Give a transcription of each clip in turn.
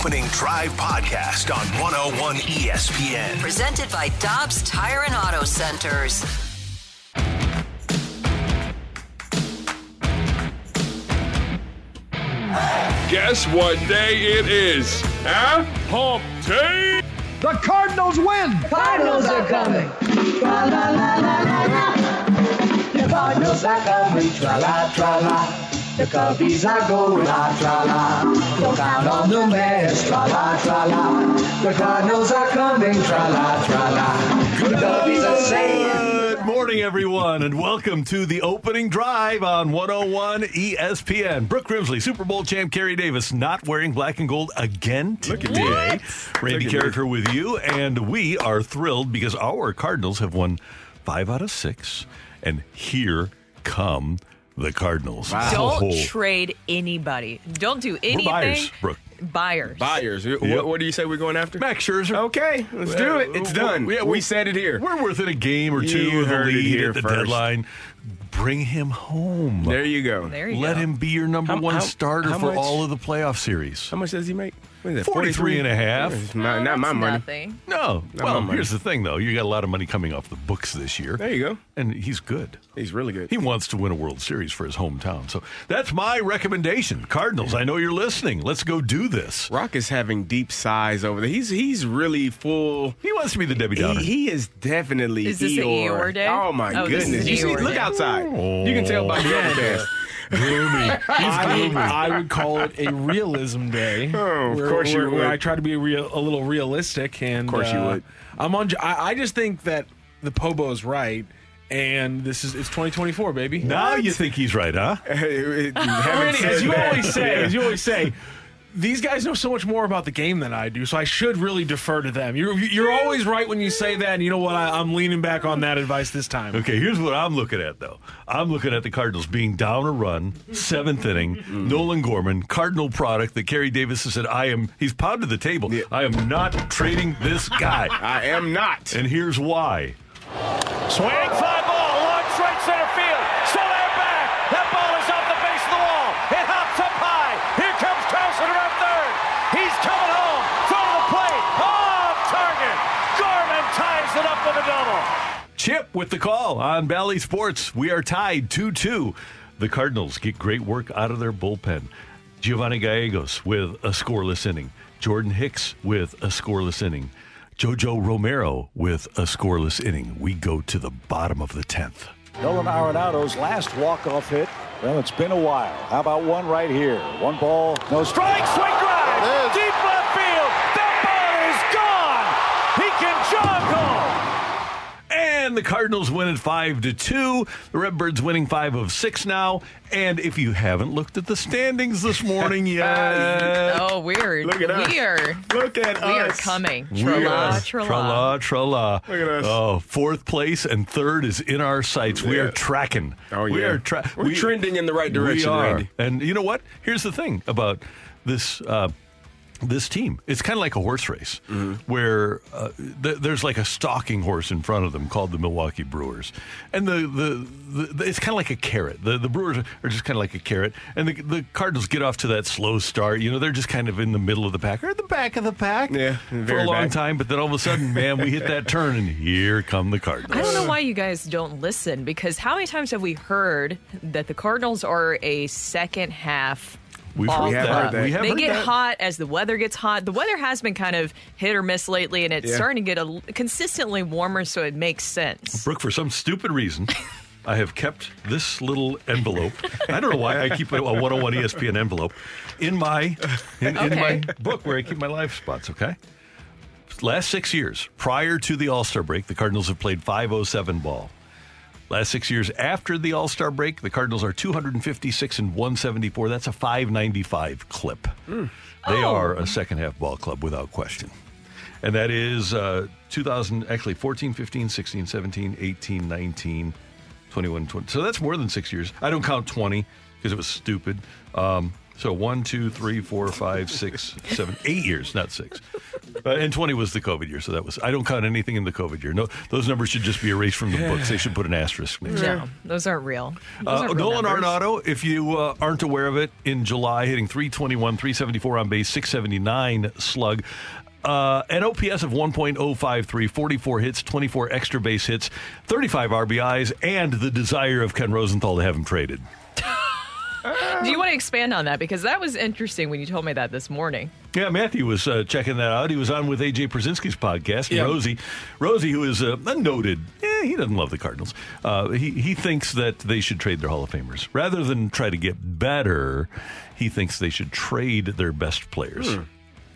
Opening Drive Podcast on 101 ESPN. Presented by Dobbs Tire and Auto Centers. Guess what day it is? Huh? Hump day! The Cardinals win. Cardinals are coming. Tra la la la la la. The Cardinals are coming. Tra la tra la. The Cubbies are going la tra la. Look out on the Mets. Tra la tra la. The Cardinals are coming. Tra la tra la. The Cubbies are saying. Good morning, everyone, and welcome to the opening drive on 101 ESPN. Brooke Grimsley, Super Bowl champ Carey Davis, not wearing black and gold again today. Randy Karraker with you, and we are thrilled because our Cardinals have won five out of six, and here come the Cardinals. Don't Oh, trade anybody. Don't do we're anything. buyers, Brooke. Buyers. Buyers. Yep. What, do you say we're going after? Max Scherzer. Okay, let's do it. It's done. yeah, we said it here. We're within a game or two You of the lead here at the first. deadline. Bring him home. There you go. There you Let go. him be your number How- one how- starter how for much- all of the playoff series. How much does he make? What is that, 43 and a half. It's my- Oh, not my money. Nothing. No. Not well, money. here's the thing, though. You got a lot of money coming off the books this year. There you go. And he's good. He's really good. He wants to win a World Series for his hometown. So that's my recommendation. Cardinals, I know you're listening. Let's go do this. Rock is having deep sighs over there. He's he's really full. He wants to be the Debbie He, Downer. he is definitely Is this a Eeyore. Eeyore day? Oh my Oh, this is goodness! You see, look day. outside. You can tell by oh, the overpass. Gloomy. I, I would call it a realism day. Oh, of where- course you where- where would. I try to be real, a little realistic, and Of course you uh, would. I'm on. I, I just think that the Pobo's right, and this is it's 2024, baby. Now you think he's right, huh? Randy, as you always say, Yeah. as you always say, these guys know so much more about the game than I do, so I should really defer to them. You're you're always right when you say that, and you know what? I, I'm leaning back on that advice this time. Okay, here's what I'm looking at, though. I'm looking at the Cardinals being down a run, seventh inning. Mm. Nolan Gorman, Cardinal product that Carey Davis has said, I am, he's pounded the table. Yeah. I am not trading this guy. I am not. and here's why. Swing, fly ball, launch right center field. Still there back. That ball is off the base of the wall. It hops up high. Here comes Carson around third. He's coming home. Throw to the plate. Off target. Gorman ties it up with a double. Chip with the call on Bally Sports. We are tied 2 2. The Cardinals get great work out of their bullpen. Giovanny Gallegos with a scoreless inning. Jordan Hicks with a scoreless inning. Jojo Romero with a scoreless inning. We go to the bottom of the 10th. Nolan Arenado's last walk-off hit. Well, it's been a while. How about one right here? One ball, no strike. Swing drive. Deep left field. That ball is gone. He can jog home. And the Cardinals win at 5 to 2. The Redbirds winning 5 of 6 now. And if you haven't looked at the standings this morning yet, Oh, weird. Look at us. We are, Look at we are coming. We Tra-la, are- tra-la. tra-la, tra-la. Look at us. Oh, fourth place and third is in our sights. We Yeah. are tracking. Oh, yeah, We are tra- We're we- trending in the right direction, We are. Randy. And you know what? Here's the thing about this. Uh, this team, it's kind of like a horse race Mm-hmm. where uh, th- there's like a stalking horse in front of them called the Milwaukee Brewers, and the the, the, the it's kind of like a carrot. The the Brewers are just kind of like a carrot, and the, the Cardinals get off to that slow start. You know, they're just kind of in the middle of the pack or at the back of the pack, Yeah, for a long back. time. But then all of a sudden, man, we hit that turn, and here come the Cardinals. I don't know why you guys don't listen because how many times have we heard that the Cardinals are a second half We've ball heard have heard that. We have they heard get that. hot as the weather gets hot. The weather has been kind of hit or miss lately, and it's Yeah. starting to get a, consistently warmer, so it makes sense. Brooke, for some stupid reason, I have kept this little envelope. I don't know why I keep a 101 ESPN envelope in my in, in my book where I keep my live spots. Okay. Last six years, prior to the All Star break, the Cardinals have played 507 ball. Last six years after the All Star break, the Cardinals are 256 and 174. That's a 595 clip. They are a second half ball club without question. And that is uh, 2000, actually 14, 15, 16, 17, 18, 19, 21, 20. So that's more than six years. I don't count 20 because it was stupid. Um, so one, two, three, four, five, six, seven, eight years, not six. Uh, and 20 was the COVID year. So that was, I don't count anything in the COVID year. No, those numbers should just be erased from the books. They should put an asterisk next to them. No, those aren't real. Those Uh, aren't real Nolan numbers. Arenado, if you uh, aren't aware of it, in July hitting 321, 374 on base, 679 slug. Uh, an OPS of 1.053, 44 hits, 24 extra base hits, 35 RBIs, and the desire of Ken Rosenthal to have him traded. Do you want to expand on that? Because that was interesting when you told me that this morning. Yeah, Matthew was uh, checking that out. He was on with AJ Pierzynski's podcast. Yeah. Rosie, Rosie, who is uh, a noted, eh, he doesn't love the Cardinals. Uh, he he thinks that they should trade their Hall of Famers rather than try to get better. He thinks they should trade their best players.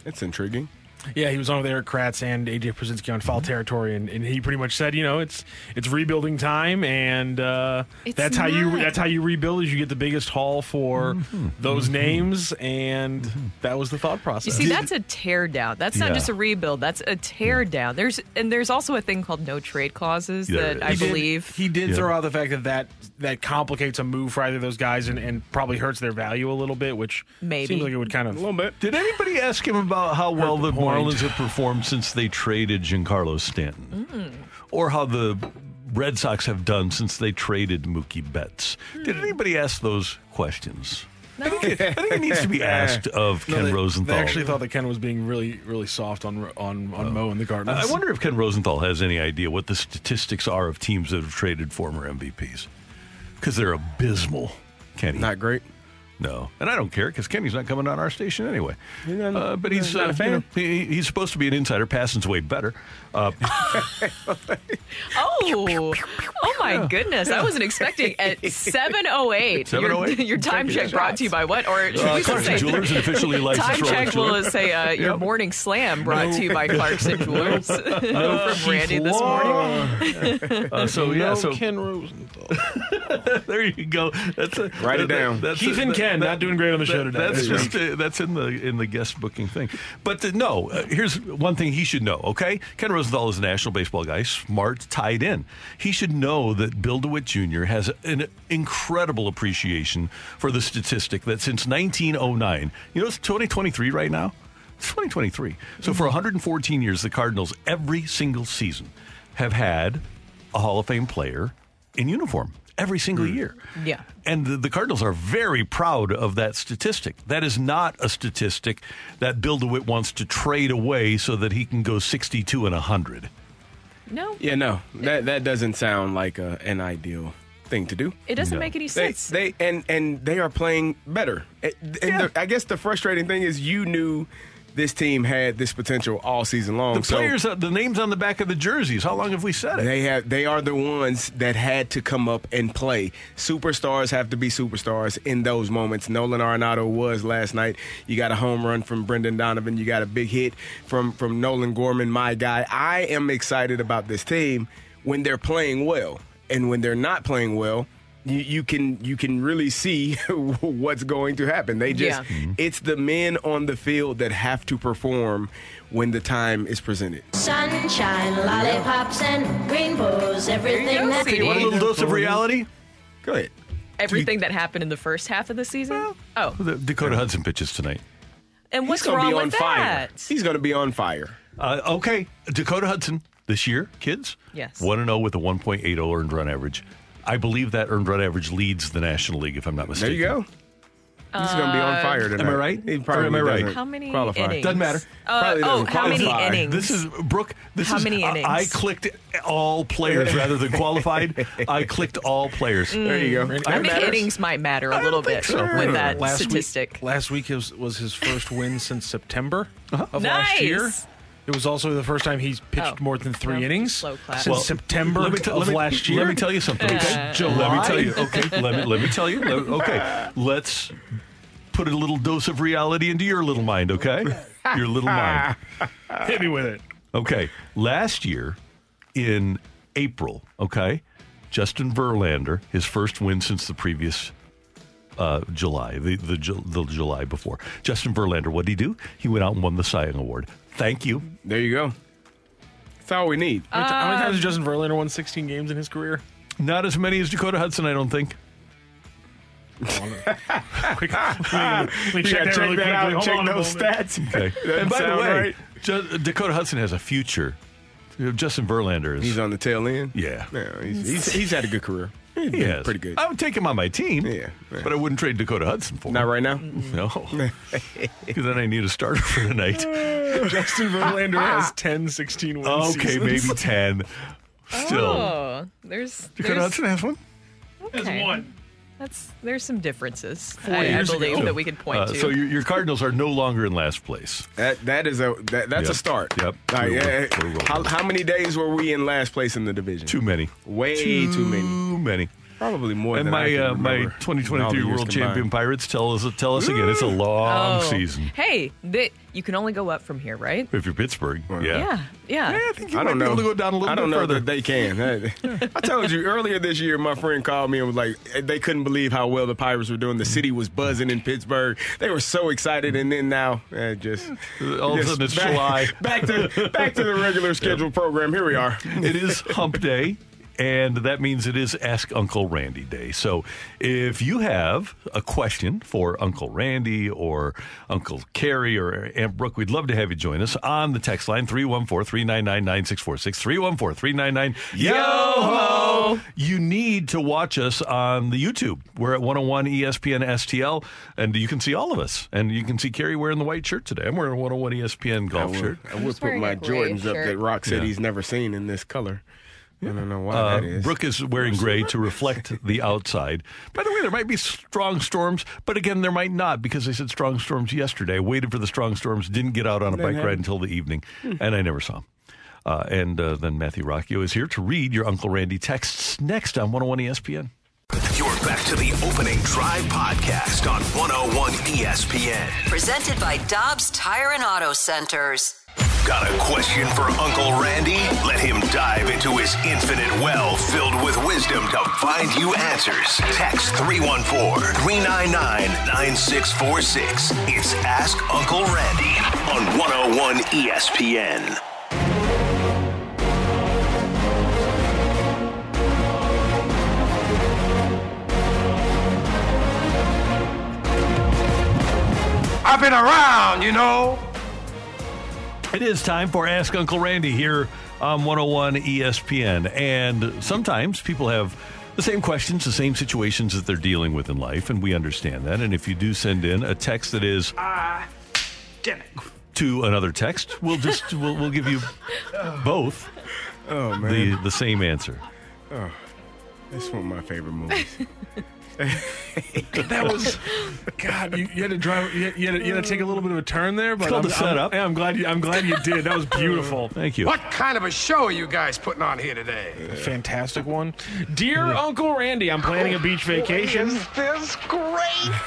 It's intriguing. Yeah, he was on with Erik Kratz and AJ Pierzynski on foul mm-hmm. territory, and, and he pretty much said, you know, it's it's rebuilding time, and uh, It's that's how you that's how you rebuild is you get the biggest haul for mm-hmm. those mm-hmm. names, and that was the thought process. You see, that's a tear down. That's not just a rebuild. That's a tear down. There's and there's also a thing called no trade clauses There that is. I He did- believe. he did Yeah. throw out the fact that, that that complicates a move for either of those guys and, and probably hurts their value a little bit, which Maybe. seems like it would kind of A little bit. Did anybody ask him about how well the the point. Marlins have performed since they traded Giancarlo Stanton, hmm. or how the Red Sox have done since they traded Mookie Betts? Did hmm. anybody ask those questions? I, think it, I think it needs to be asked of No, Ken they, Rosenthal. They actually thought that Ken was being really, really soft on on on Mo and the Cardinals. I wonder if Ken Rosenthal has any idea what the statistics are of teams that have traded former MVPs. Because they're abysmal, Kenny. Not great. No, and I don't care because Kenny's not coming on our station anyway. Not- uh, but he's not a uh, you know, he, he's supposed to be an insider. Passing's way better. Uh, Oh, oh my goodness! I wasn't expecting at seven oh eight. Your 7:08? your time check brought to you by what? Or uh, Clarkson Jewelers, an officially licensed time check jeweler. will say uh, your Yep. morning slam brought to you by Clarkson Jewelers from Randy this morning. Uh, so yeah, No so Ken Rosenthal. there you go. That's a, Write it that- down. That's Keith a- and that- Ken that- not doing great on the show that- today. That's There just uh, that's in the in the guest booking thing. But uh, no, uh, here's one thing he should know. Okay, Ken Rosenthal is a national baseball guy, smart, tied in. He should know that Bill DeWitt Jr. has an incredible appreciation for the statistic that since 1909, you know, it's 2023 right now. It's 2023. So for 114 years, the Cardinals every single season have had a Hall of Fame player in uniform every single mm. year. Yeah. And the, the Cardinals are very proud of that statistic. That is not a statistic that Bill DeWitt wants to trade away so that he can go 62 and 100. No, Yeah, no, that that doesn't sound like a, an ideal thing to do. it doesn't No. make any sense. they and and they are playing better. And the, I guess the frustrating thing is you knew this team had this potential all season long. The players, uh, the names on the back of the jerseys, how long have we said it? They have they are the ones that had to come up and play. Superstars have to be superstars in those moments. Nolan Arenado was last night. You got a home run from Brendan Donovan. You got a big hit from from Nolan Gorman, my guy. I am excited about this team when they're playing well. And when they're not playing well, you, you can you can really see what's going to happen. They just Yeah. Mhm. it's the men on the field that have to perform when the time is presented. Sunshine, lollipops, and rainbows, everything go, that CD. You want a little dose of reality? Go ahead. Everything that happened in the first half of the season. Oh, The Dakota Hudson pitches tonight. and what's He's gonna wrong be on with fire. that? He's going to be on fire. Uh, okay, Dakota Hudson this year, kids. Yes. 1 0 with a 1.80 earned run average. I believe that earned run average leads the National League, if I'm not mistaken. There you go. He's going to be on fire tonight. Am I right? He Or probably am I right? How many qualify. innings? Doesn't matter. Uh, Probably oh, doesn't how many innings? This is Brooke. This How is many innings? I, clicked all players rather than qualified. I clicked all players. There you go. I think innings might matter a little bit so. with that last statistic. Week, last week was, was his first win since September of nice. last year. It was also the first time he's pitched Oh. more than three No, innings since Well, September let me tell- of let me- last year. Let me tell you something. Okay, Joe. Let me tell you. Okay, let me let me tell you. Let- Okay, let's put a little dose of reality into your little mind. Okay, your little mind. Hit me with it. Okay, last year in April. Okay, Justin Verlander, his first win since the previous uh, July, the, the the July before. Justin Verlander, what did he do? He went out and won the Cy Young Award. Thank you. There you go. That's all we need. How many ti- how many uh, times has Justin Verlander won 16 games in his career? Not as many as Dakota Hudson, I don't think. Quick, let me, You check gotta that check that out quickly. Hold check on a those moment. stats. Okay. Doesn't and by the sound way, right. Ju- Dakota Hudson has a future. You know, Justin Verlander is. He's on the tail end. yeah. Yeah, he's, he's, he's had a good career. He's He been has. pretty good. I would take him on my team. Yeah, yeah. But I wouldn't trade Dakota Hudson for him. Not right now. No. Because then I need a starter for tonight. Justin Verlander ah. has 10, 16 wins. okay, maybe 10. Still. Oh, there's, Dakota there's Hudson has one? okay. one. That's there's some differences. I, I years believe ago. that we could point Uh, to. so your, your Cardinals are no longer in last place. That that is a that, that's Yep. a start. Yep. Like, We're- yeah, we're- we're how, how many days were we in last place in the division? Too many. Way too many. Too many. Probably more And than I my can uh, my remember in all the 2023 World combined. Champion Pirates tell us tell us again it's a long Oh. season. Hey, that you can only go up from here, right? If you're Pittsburgh, yeah. Yeah, yeah. I think you I might don't be know. able to go down a little I don't bit know further. that they can. I- I told you earlier this year, my friend called me and was like, they couldn't believe how well the Pirates were doing. The city was buzzing in Pittsburgh. They were so excited, and then now, eh, just All of a sudden it's back, July. Back to back to the regular scheduled program. Here we are. it is hump day and that means it is ask uncle randy day. So if you have a question for uncle randy or uncle carrie or aunt brooke we'd love to have you join us on the text line 314-399-9646 314-399-yo you need to watch us on the youtube. We're at 101 espn stl and you can see all of us. And you can see carrie wearing the white shirt today. Oh I'm wearing a 101 espn I golf would, shirt. I would put my a gray Jordans up shirt. that Rock said Yeah. he's never seen in this color. I don't know why Uh, that is. Brooke is wearing gray to reflect the outside. By the way, there might be strong storms, but again, there might not because they said strong storms yesterday. I waited for the strong storms, didn't get out on a bike ride until the evening, and I never saw them. Uh, and uh, then Matthew Rocchio is here to read your Uncle Randy texts next on 101 ESPN. You're back to the opening drive podcast on 101 ESPN. Presented by Dobbs Tire and Auto Centers. Got a question for Uncle Randy? Let him dive into his infinite well filled with wisdom to find you answers. Text 314 399 9646. It's Ask Uncle Randy on 101 ESPN. I've been around, you know. It is time for Ask Uncle Randy here on 101 ESPN. And sometimes people have the same questions, the same situations that they're dealing with in life, and we understand that. And if you do send in a text that is Ah, damn it. to another text, we'll just we'll, we'll give you both oh man, the the same answer. Oh, that's one of my favorite movies. That was, God, you, you had to drive, you had, you, had to, you had to take a little bit of a turn there, but it's called I'm, the setup. I'm, I'm glad you, I'm glad you did. That was beautiful. Thank you. What kind of a show are you guys putting on here today? Fantastic one. Dear Uncle Randy, I'm planning a beach vacation. Is this great?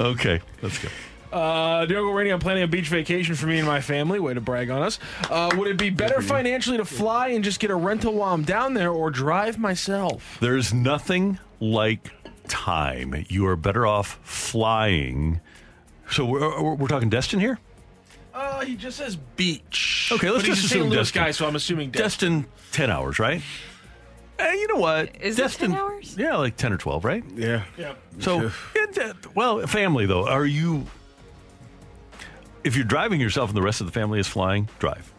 Okay, let's go. Uh, dear Uncle Randy, I'm planning a beach vacation for me and my family. Way to brag on us. Uh, would it be better financially to fly and just get a rental while I'm down there or drive myself? There's nothing like time. You are better off flying. So we're, we're, we're talking Destin here. Uh, he just says beach. Okay, let's but just he's a St. assume Louis Destin. guy, so I'm assuming Destin. Destin, ten hours, right? Eh, you know what? Is it Destin, 10 hours? Yeah, like ten or twelve, right? yeah. Yeah. So, yeah, well, family though, are you? If you're driving yourself and the rest of the family is flying, drive.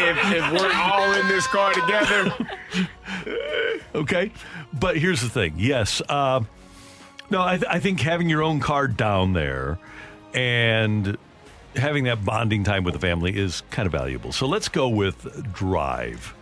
If, if we're all in this car together, Okay, but here's the thing. Yes, um, no, I, th- I think having your own car down there and having that bonding time with the family is kind of valuable. So let's go with drive.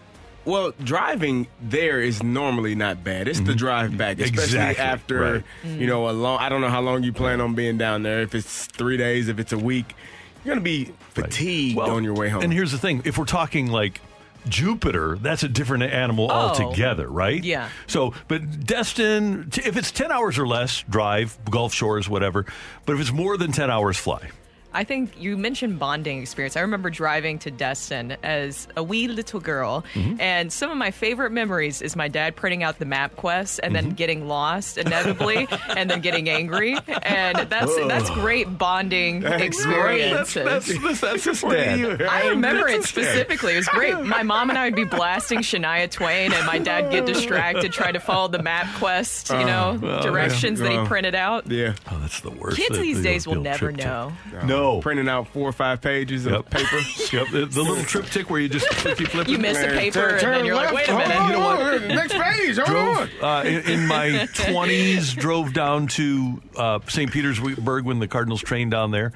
Well, driving there is normally not bad. It's the mm-hmm. drive back, especially Exactly, after right. you mm. know a long. I don't know how long you plan on being down there. If it's three days, if it's a week, you're gonna be fatigued Well, on your way home. And here's the thing: if we're talking like Jupiter, that's a different animal Oh. altogether, right? Yeah. So, but Destin, if it's ten hours or less, drive Gulf Shores, whatever. But if it's more than ten hours, fly. I think you mentioned bonding experience. I remember driving to Destin as a wee little girl, Mm-hmm. and some of my favorite memories is my dad printing out the MapQuest and Mm-hmm. then getting lost inevitably, and then getting angry, and that's that's great bonding experiences. That's that's, that's his What dad. you- I remember it That's dad. specifically. It was great. My mom and I would be blasting Shania Twain, and my dad get distracted trying to follow the map quest, you know, well, directions that he Uh, printed out. yeah, Oh, that's the worst. Kids The- these days will never TripTik. know. No. Printing out four or five pages Yep. of paper. Yep. The, the little TripTik where you just flippy flip. You it. miss a paper, turn- and then you're like, wait a left. minute. You know what? Next page. Drove uh, in, in my 20s drove down to uh, st petersburg when the cardinals trained down there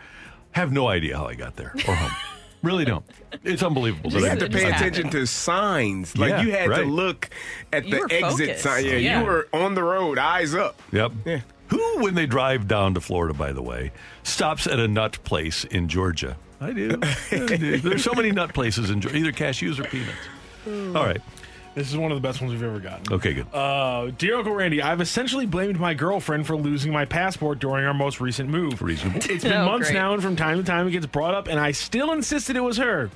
have no idea how i got there or home really don't it's unbelievable You that had to pay just attention to signs. Like Yeah, you had to look at You the exit focused. sign. Yeah, Yeah. you were on the road, eyes up. yep Yeah. Who when they drive down to florida by the way stops at a nut place in georgia i do, I do. there's so many nut places in georgia either cashews or peanuts all right This is one of the best ones we've ever gotten. okay good Uh, dear Uncle Randy, I've essentially blamed my girlfriend for losing my passport during our most recent move. Reasonable. It's been Oh, months great. now, and from time to time it gets brought up, and I still insisted it was her.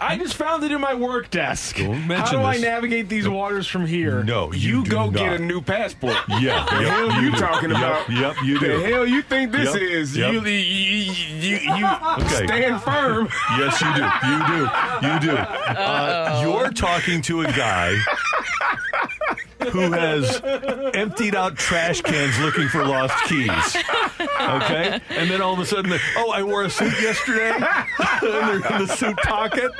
I just found it in my work desk. Don't How do I this. navigate these waters from here? no you, You, do go not. get a new passport. yeah The yep, hell you do. talking Yep, about? yep you do. The hell you think this Yep, is? yep. You, you, you, you Okay. stand firm. Yes, you do. You do. You do. Uh, you're talking to a guy who has emptied out trash cans looking for lost keys. Okay? And then all of a sudden, oh, I wore a suit yesterday. and they're in the suit pocket.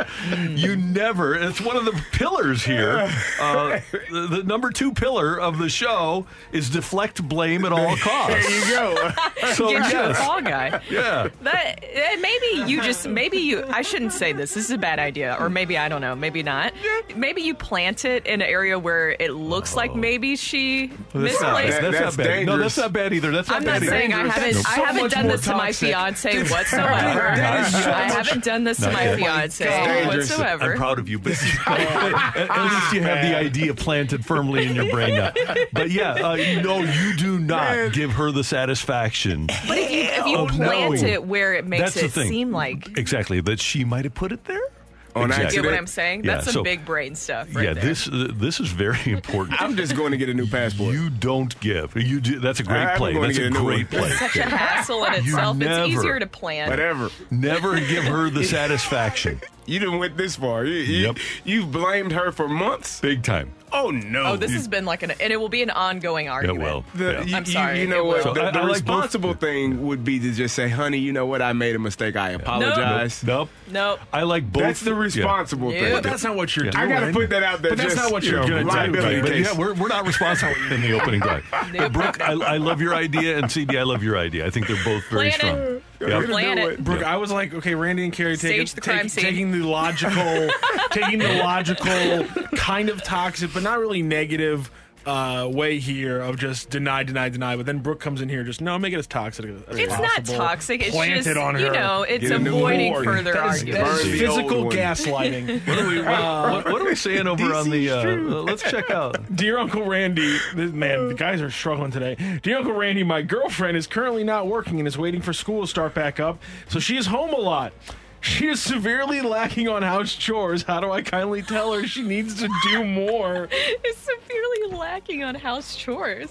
You never, it's one of the pillars here. Uh, the, the number two pillar of the show is deflect blame at all costs. There you go. So, Get you a yes. fall guy. Yeah. That eh, maybe you just maybe you. I shouldn't say this. This is a bad idea, or maybe I don't know. Maybe not. Maybe you plant it in an area where it looks like maybe she Well, That's not, misplaced. that's, That- not that's bad. No, that's not bad either. That's not I'm bad not either. saying I haven't. That's I haven't much done more this to my toxic. fiance whatsoever. That is so I haven't done this to my yet. fiance whatsoever. I'm proud of you, but at, at least you have the idea planted firmly in your brain now. But yeah, uh, no, you do not give her the satisfaction. But if you if you plant knowing. it where it makes it seem like Exactly, that she might have put it there. On exactly. you get what I'm saying. Yeah, That's some so- big brain stuff. Right yeah, there. this uh, this is very important. I'm just going to get a new passport. You don't give. You do. That's a great I'm play. That's a a great one. play. such a hassle in itself. never- It's easier to plan. Whatever. Never give her the satisfaction. You didn't went this far. You, you, Yep. You've blamed her for months. Big time. Oh no. Oh, this has been like an, and it will be an ongoing Yeah, argument. well, The, yeah. you, I'm sorry, You, know what? So the I- the I like both- responsible thing would be to just say, "Honey, you know what? I made a mistake. I apologize." Nope. Nope. I like both. That's the responsible Yeah. thing. But that's not what you're Yeah. doing. I got to put that out there. But that's just, not what you you're know, gonna do. liability But case. yeah, we're, we're not responsible in the opening drive. But Brooke, I, I love your idea, and CD, I love your idea. I think they're both very Plan strong. It. Yep. Plan do it. it. Brooke, I was like, okay, Randy and Carey taking, Stage the crime take- scene. taking the logical, taking the logical, kind of toxic, but not really negative uh, way here of just deny, deny, deny. But then Brooke comes in here, just no, make it as toxic as It's not toxic. It's Plant just it on you know, it's Get avoiding further That is, arguments. that is physical gaslighting. What are we, what, what- what are we saying over on the? Uh, let's check out. Dear Uncle Randy, this, man, the guys are struggling today. Dear Uncle Randy, my girlfriend is currently not working and is waiting for school to start back up, so she is home a lot. She is severely lacking on house chores. How do I kindly tell her she needs to do more? is severely lacking on house chores.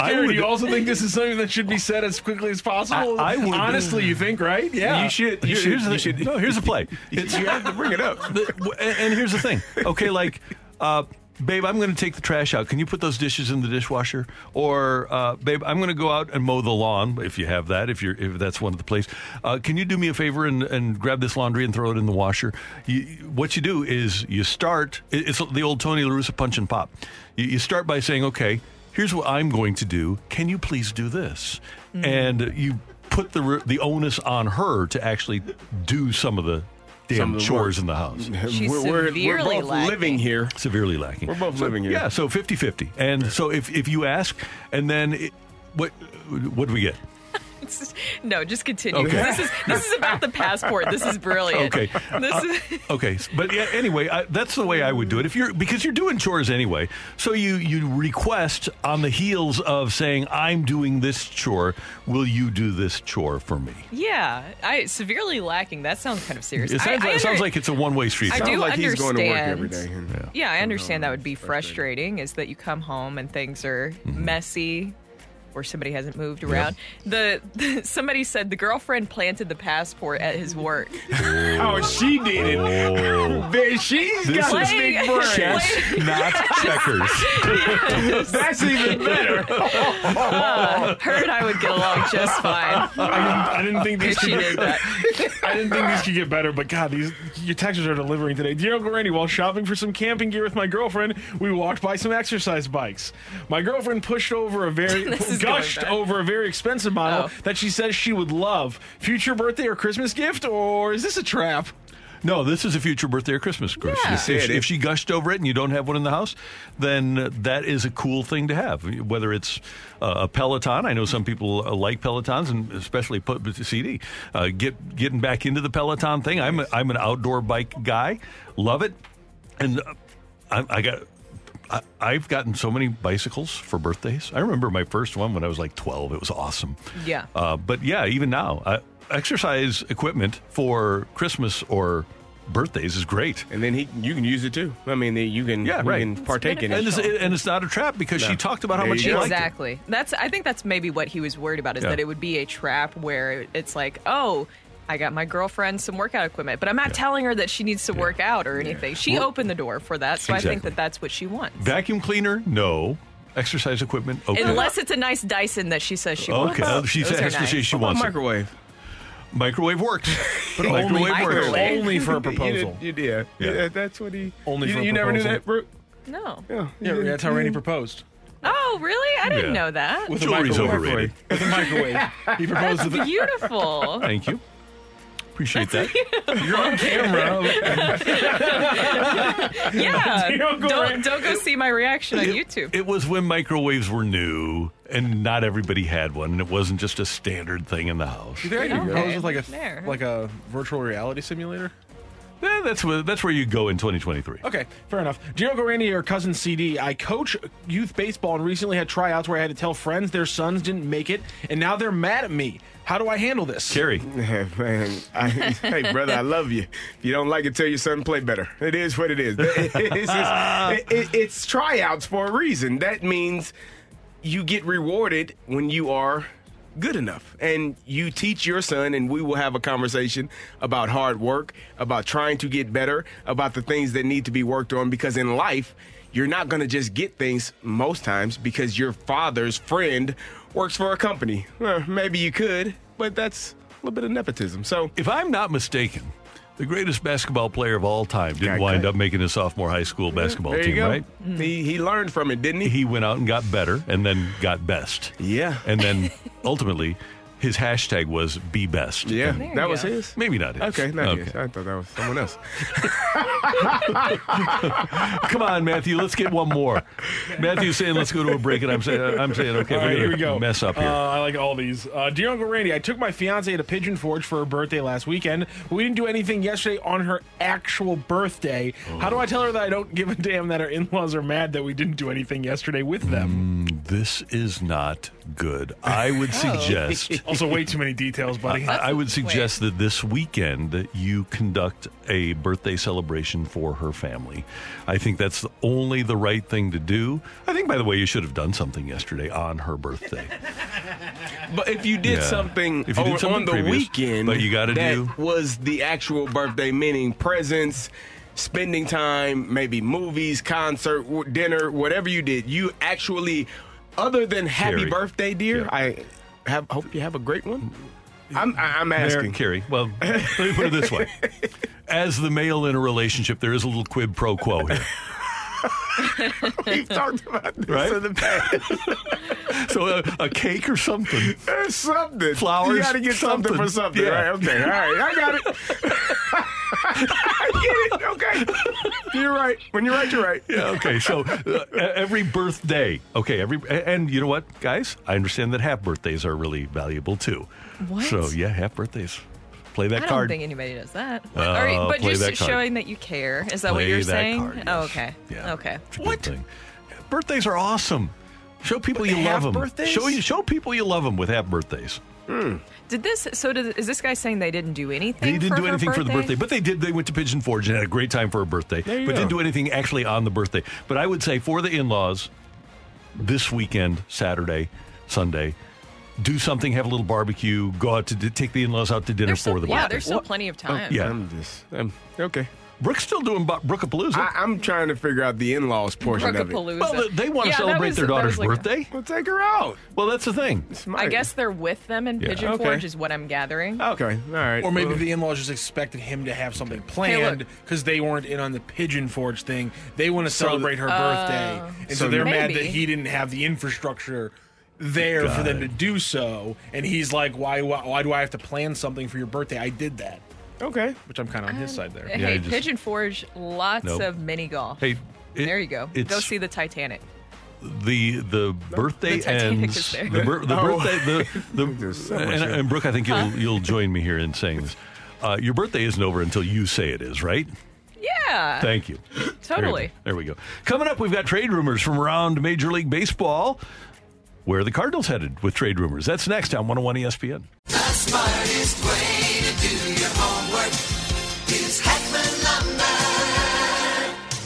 I Karen, would- do you also think this is something that should be said as quickly as possible? I- I would- Honestly, you think, right? Yeah. You should. You should. here's the, You should. no, here's the play. It's, You have to bring it up. the, and, and here's the thing. Okay, like, uh, babe, I'm going to take the trash out. Can you put those dishes in the dishwasher? Or, uh, babe, I'm going to go out and mow the lawn if you have that. If you're if that's one of the places. Uh, can you do me a favor and, and grab this laundry and throw it in the washer? You, what you do is you start. It's the old Tony La Russa punch and pop. You, you start by saying, okay. Here's what I'm going to do. Can you please do this? And you put the the onus on her to actually do some of the damn of the chores work. in the house. She's we're, we're, we're both lacking. living here. Severely lacking. We're both So, living here. Yeah, so 50-50. And so if if you ask, and then it, what what do we get? No, just continue. Okay. This is this is about the passport. This is brilliant. Okay. This is Okay, but yeah, anyway, I, that's the way I would do it. If you're because you're doing chores anyway, so you you request on the heels of saying I'm doing this chore, will you do this chore for me? yeah. I severely lacking. That sounds kind of serious. It sounds, I like, it sounds like it's a one way street. I Sounds do like he's going to work every understand. day. Yeah, I understand that would be frustrating. Is that you come home and things are Mm-hmm. messy, or somebody hasn't moved around. The, the somebody said the girlfriend planted the passport at his work. Oh, she did it. Oh. She's This got a is big brain. chess, not checkers. That's even better. Uh, her and I would get along just fine. I didn't, I didn't think these If she could, did that. I didn't think these could get better, but God, these your textures are delivering today. Dear Uncle Randy, while shopping for some camping gear with my girlfriend, we walked by some exercise bikes. My girlfriend pushed over a very This is going gushed over a very expensive model Oh. that she says she would love. Future birthday or Christmas gift, or is this a trap? No, this is a future birthday or Christmas gift. Yeah. If, if, if she gushed over it and you don't have one in the house, then that is a cool thing to have. Whether it's uh, a Peloton, I know some people uh, like Pelotons, and especially put with the CD. Uh, get getting back into the Peloton thing. I'm a, I'm an outdoor bike guy, love it, and uh, I, I got. I, I've gotten so many bicycles for birthdays. I remember my first one when I was like 12. It was awesome. Yeah. Uh, but yeah, even now, uh, exercise equipment for Christmas or birthdays is great. And then he, you can use it too. I mean, you can, Yeah, you right. can partake in it. And it's, and it's not a trap because she talked about how much she go. liked it. Exactly. That's. I think that's maybe what he was worried about is Yeah. that it would be a trap where it's like, oh. I got my girlfriend some workout equipment, but I'm not telling her that she needs to work out or anything. She Well- opened the door for that, so I think that that's what she wants. Vacuum cleaner, no. Exercise equipment, okay. Unless it's a nice Dyson that she says she wants. Okay, she Those says has to say nice. she wants it. microwave. Microwave works. But only, Microwave works. Only for a You proposal. did- you did. Yeah. Yeah. that's what he. Only you, for a you never knew that, Brooke? No. Yeah, Yeah, you that's how didn't- Randy proposed. Oh, really? I didn't Yeah. know that. With a microwave. overrated. With a microwave. He proposed That's with a beautiful. Thank you. Appreciate that. You're on camera. yeah. Don't go Don't don't go see my reaction on It- YouTube. It was when microwaves were new and not everybody had one, and it wasn't just a standard thing in the house. There You think I could Okay. propose like a There. like a virtual reality simulator? Eh, that's where that's where you go in 2023. Okay, fair enough. Dear Uncle Randy or cousin CD, I coach youth baseball and recently had tryouts where I had to tell friends their sons didn't make it, and now they're mad at me. How do I handle this? Carey, Man, I, hey brother, I love you. If you don't like it, tell your son play better. It is what it is. It's, just- it- it- it's tryouts for a reason. That means you get rewarded when you are good enough, and you teach your son. And we will have a conversation about hard work, about trying to get better, about the things that need to be worked on. Because in life, you're not going to just get things most times because your father's friend works for a company. Maybe you could, but that's a little bit of nepotism. So if I'm not mistaken, the greatest basketball player of all time didn't wind up making a sophomore high school basketball there you team, go. right? He he learned from it, didn't he? He went out and got better and then got best. Yeah. And then ultimately, his hashtag was be best. Yeah, And There that was go. his. Maybe not his. Okay, not Okay. his. I thought that was someone else. Come on, Matthew. Let's get one more. Matthew's saying let's go to a break, and I'm saying I'm saying okay. All we're right, here we go. Mess up here. Uh, I like all these. Uh, Dear Uncle Randy, I took my fiance to Pigeon Forge for her birthday last weekend, but we didn't do anything yesterday on her actual birthday. How do I tell her that I don't give a damn that her in laws are mad that we didn't do anything yesterday with them? this is not good. I would suggest. Also, way too many details, buddy. I, I would suggest that this weekend you conduct a birthday celebration for her family. I think that's only the right thing to do. I think, by the way, you should have done something yesterday on her birthday. But if you did Yeah. something, If you did over- something on the previous, weekend, but you gotta that do- was the actual birthday, meaning presents, spending time, maybe movies, concert, w- dinner, whatever you did, you actually, other than happy Carrie. birthday, dear, Yeah. I have hope you have a great one. I'm I- I'm There, asking. Carey. Well, let me put it this way: as the male in a relationship, there is a little quid pro quo here. We've talked about this Right? in the past. So a, a cake or something. There's something. Flowers, You got to get something, something. for something. Yeah. Right? Okay. All right. I got it. I get it. Okay. You're right. When you're right, you're right. Yeah, okay. So uh, every birthday, okay, every and you know what, guys? I understand that half birthdays are really valuable too. What? So yeah, half birthdays. Play that I don't card. think anybody does that. Oh, Are you- uh, but play just that card. showing that you care. Is that what you're that saying? card, Oh, okay. Yeah. Okay. It's a good thing. Birthdays are awesome. Show people But you love them. birthdays? Show you show people you love them with happy birthdays. Did this? So did, is this guy saying they didn't do anything? They didn't for do her anything for the birthday? birthday, but they did. They went to Pigeon Forge and had a great time for her birthday, but you didn't do anything actually on the birthday. But I would say for the in-laws, this weekend, Saturday, Sunday, do something, have a little barbecue, go out to d- take the in-laws out to dinner There's for still, the yeah, birthday. there's still plenty of oh, time. Yeah. I'm just. I'm, okay. Brooke's still doing Bo- Brookapalooza. I, I'm trying to figure out the in-laws portion of it. Well, they- they want to Yeah, celebrate was- their daughter's like a- birthday. Well, take her out. Well, that's the thing. I guess they're with them in Yeah. Pigeon Okay. Forge, is what I'm gathering. Okay. All right. Or maybe Well, the in-laws just expected him to have something look. planned because they weren't in on the Pigeon Forge thing. They want to So- celebrate her birthday, oh. and so, So they're mad that he didn't have the infrastructure there for them it. to do so. And he's like, "Why? Why, why do I have to plan something for your birthday? I did that." Okay. Which I'm kind of on his side there. Hey, I just- Pigeon Forge, lots Nope. of mini golf. Hey, it- there you go. Go see the Titanic. the the birthday The Titanic ends. is there. The, bir- the Oh. birthday the the There's so much and, here. and Brooke, I think you'll you'll join me here in saying this. Uh, your birthday isn't over until you say it is, right? Yeah. Thank you. Totally. There, there we go. Coming up, we've got trade rumors from around Major League Baseball. Where the Cardinals headed with trade rumors? That's next on 101 ESPN.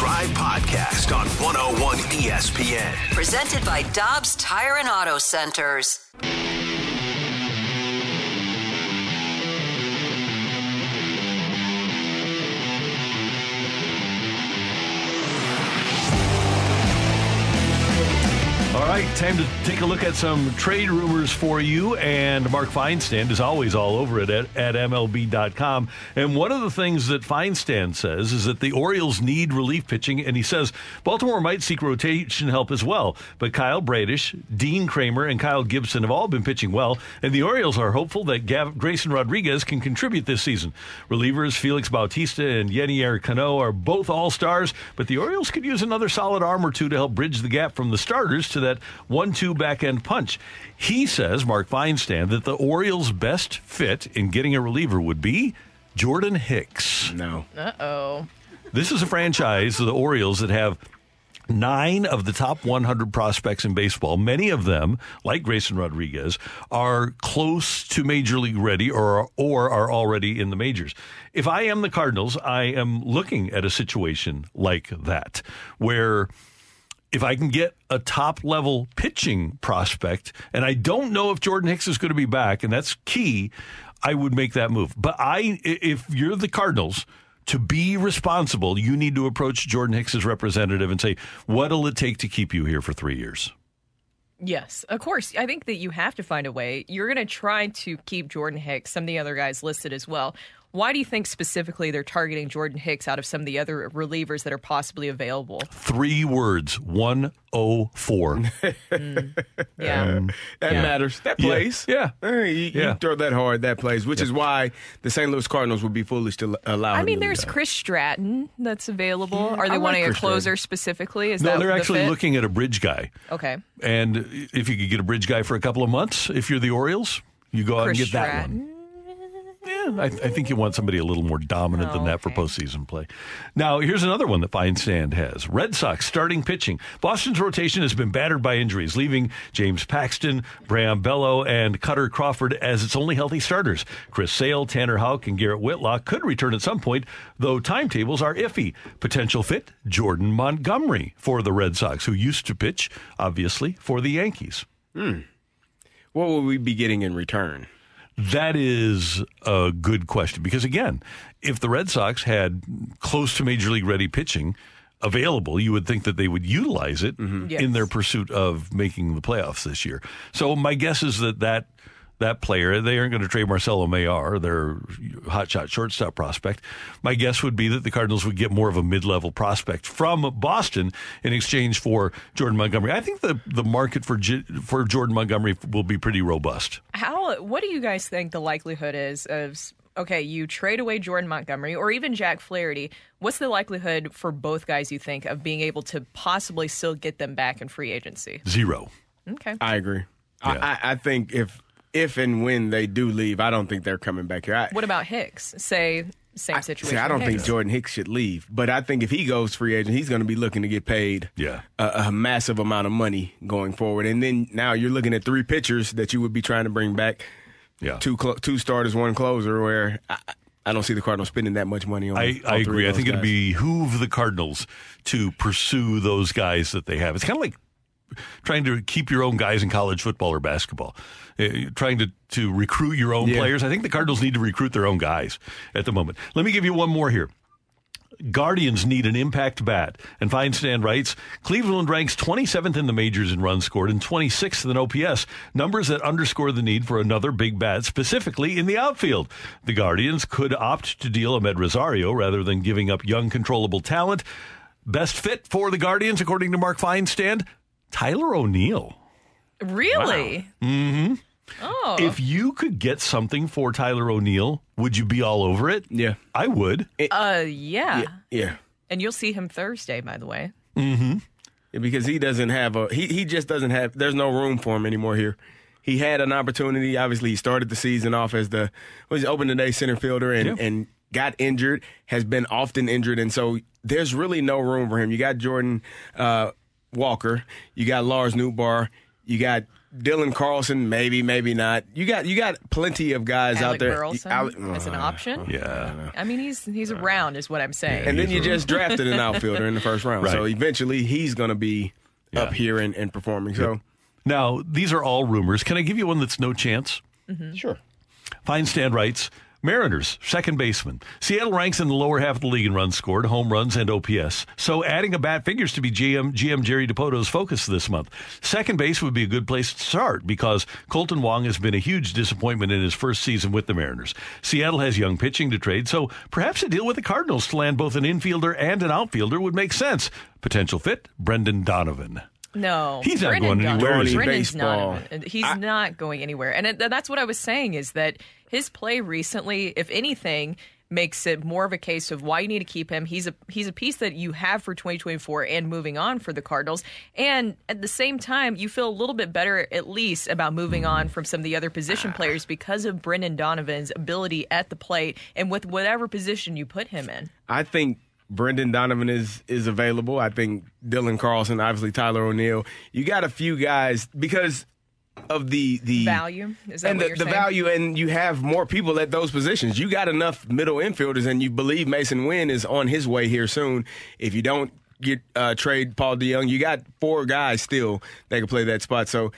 Drive podcast on 101 ESPN. Presented by Dobbs Tire and Auto Centers. All right, time to take a look at some trade rumors for you. And Mark Feinsand is always all over it at, at MLB.com. And one of the things that Feinsand says is that the Orioles need relief pitching. And he says Baltimore might seek rotation help as well. But Kyle Bradish, Dean Kremer, and Kyle Gibson have all been pitching well. And the Orioles are hopeful that Gav- Grayson Rodriguez can contribute this season. Relievers Felix Bautista and Yenier Cano are both all stars. But the Orioles could use another solid arm or two to help bridge the gap from the starters to that one two back end punch. He says, Mark Feinsand, that the Orioles' best fit in getting a reliever would be Jordan Hicks. No. Uh oh. This is a franchise, the Orioles, that have nine of the top 100 prospects in baseball. Many of them, like Grayson Rodriguez, are close to major league ready or or are already in the majors. If I am the Cardinals, I am looking at a situation like that where if I can get a top level pitching prospect, and I don't know if Jordan Hicks is going to be back, and that's key, I would make that move. But I, if you're the Cardinals, to be responsible, you need to approach Jordan Hicks' representative and say, what'll it take to keep you here for three years? Yes, of course. I think that you have to find a way. You're going to try to keep Jordan Hicks, some of the other guys listed as well. Why do you think specifically they're targeting Jordan Hicks out of some of the other relievers that are possibly available? Three words: one oh four. Hmm. Yeah. That Yeah. matters. That Yeah. plays. Yeah. You, you Yeah. throw that hard, that plays, which is why the St. Louis Cardinals would be foolish to allow I him mean, to there's. Chris Stratton that's available. Are they like wanting Chris a closer specifically? Is no, that they're the actually fit? looking at a bridge guy. Okay. And if you could get a bridge guy for a couple of months, if you're the Orioles, you go out Chris and get that one. Yeah, I, I think you want somebody a little more dominant than that for postseason play. Now, here's another one that Feinsand has. Red Sox starting pitching. Boston's rotation has been battered by injuries, leaving James Paxton, Brayan Bello, and Kutter Crawford as its only healthy starters. Chris Sale, Tanner Houck, and Garrett Whitlock could return at some point, though timetables are iffy. Potential fit, Jordan Montgomery for the Red Sox, who used to pitch, obviously, for the Yankees. Hmm. What will we be getting in return? That is a good question because, again, if the Red Sox had close to major league ready pitching available, you would think that they would utilize it Yes. in their pursuit of making the playoffs this year. So my guess is that that that player they aren't going to trade Marcelo Mayer, their hotshot shortstop prospect. My guess would be that the Cardinals would get more of a mid-level prospect from Boston in exchange for Jordan Montgomery. I think the the market for for Jordan Montgomery will be pretty robust. How? What do you guys think the likelihood is of? Okay, you trade away Jordan Montgomery or even Jack Flaherty. What's the likelihood for both guys you think of being able to possibly still get them back in free agency? Zero. Okay. I agree. I, I, I think if if and when they do leave, I don't think they're coming back here. I, What about Hicks? Say same situation. See, I don't with think Jordan Hicks should leave, but I think if he goes free agent, he's going to be looking to get paid yeah. a, a massive amount of money going forward. And then now you're looking at three pitchers that you would be trying to bring back. Yeah. Two clo- two starters, one closer. Where I, I don't see the Cardinals spending that much money on. I, all I three agree. of I think those it'd guys. behoove the Cardinals to pursue those guys that they have. It's kind of like trying to keep your own guys in college football or basketball, uh, trying to, to recruit your own Yeah. players. I think the Cardinals need to recruit their own guys at the moment. Let me give you one more here. Guardians need an impact bat. And Feinsand writes Cleveland ranks 27th in the majors in runs scored and 26th in OPS, numbers that underscore the need for another big bat, specifically in the outfield. The Guardians could opt to deal Amed Rosario rather than giving up young, controllable talent. Best fit for the Guardians, according to Mark Feinsand, Tyler O'Neill. Really? Mm-hmm. Oh. If you could get something for Tyler O'Neill, would you be all over it? Yeah. I would. uh, yeah. yeah. And you'll see him Thursday, by the way. Mm-hmm. Yeah, because he doesn't have a he he just doesn't have there's no room for him anymore here. He had an opportunity. Obviously, he started the season off as the was opening day center fielder and Yeah. and got injured. Has been often injured, and so there's really no room for him. You got Jordan uh, Walker, you got Lars Nootbaar, you got Dylan Carlson. Maybe, maybe not. You got you got plenty of guys Alec out there. Burleson Alec- as an uh, option. Uh, yeah. I mean, he's he's uh, around, is what I'm saying. And then you just drafted an outfielder in the first round. So eventually he's going to be up here and, and performing. So Now, these are all rumors. Can I give you one that's no chance? Mm-hmm. Sure. Feinsand writes Mariners, second baseman. Seattle ranks in the lower half of the league in runs scored, home runs, and OPS. So adding a bat figures to be GM, GM Jerry Dipoto's focus this month. Second base would be a good place to start because Kolten Wong has been a huge disappointment in his first season with the Mariners. Seattle has young pitching to trade, so perhaps a deal with the Cardinals to land both an infielder and an outfielder would make sense. Potential fit, Brendan Donovan. No, He's not Brendan going anywhere, Donovan- is he? Brendan's Baseball. not. He's not going anywhere, and it, that's what I was saying is that his play recently, if anything, makes it more of a case of why you need to keep him. He's a he's a piece that you have for 2024 and moving on for the Cardinals, and at the same time, you feel a little bit better at least about moving on from some of the other position players because of Brendan Donovan's ability at the plate and with whatever position you put him in. I think Brendan Donovan is is available. I think Dylan Carlson, obviously Tyler O'Neill. You got a few guys because of the the Value is that and the, the value, and you have more people at those positions. You got enough middle infielders, and you believe Masyn Winn is on his way here soon. If you don't get uh, trade Paul DeJong, you got four guys still that can play that spot. So.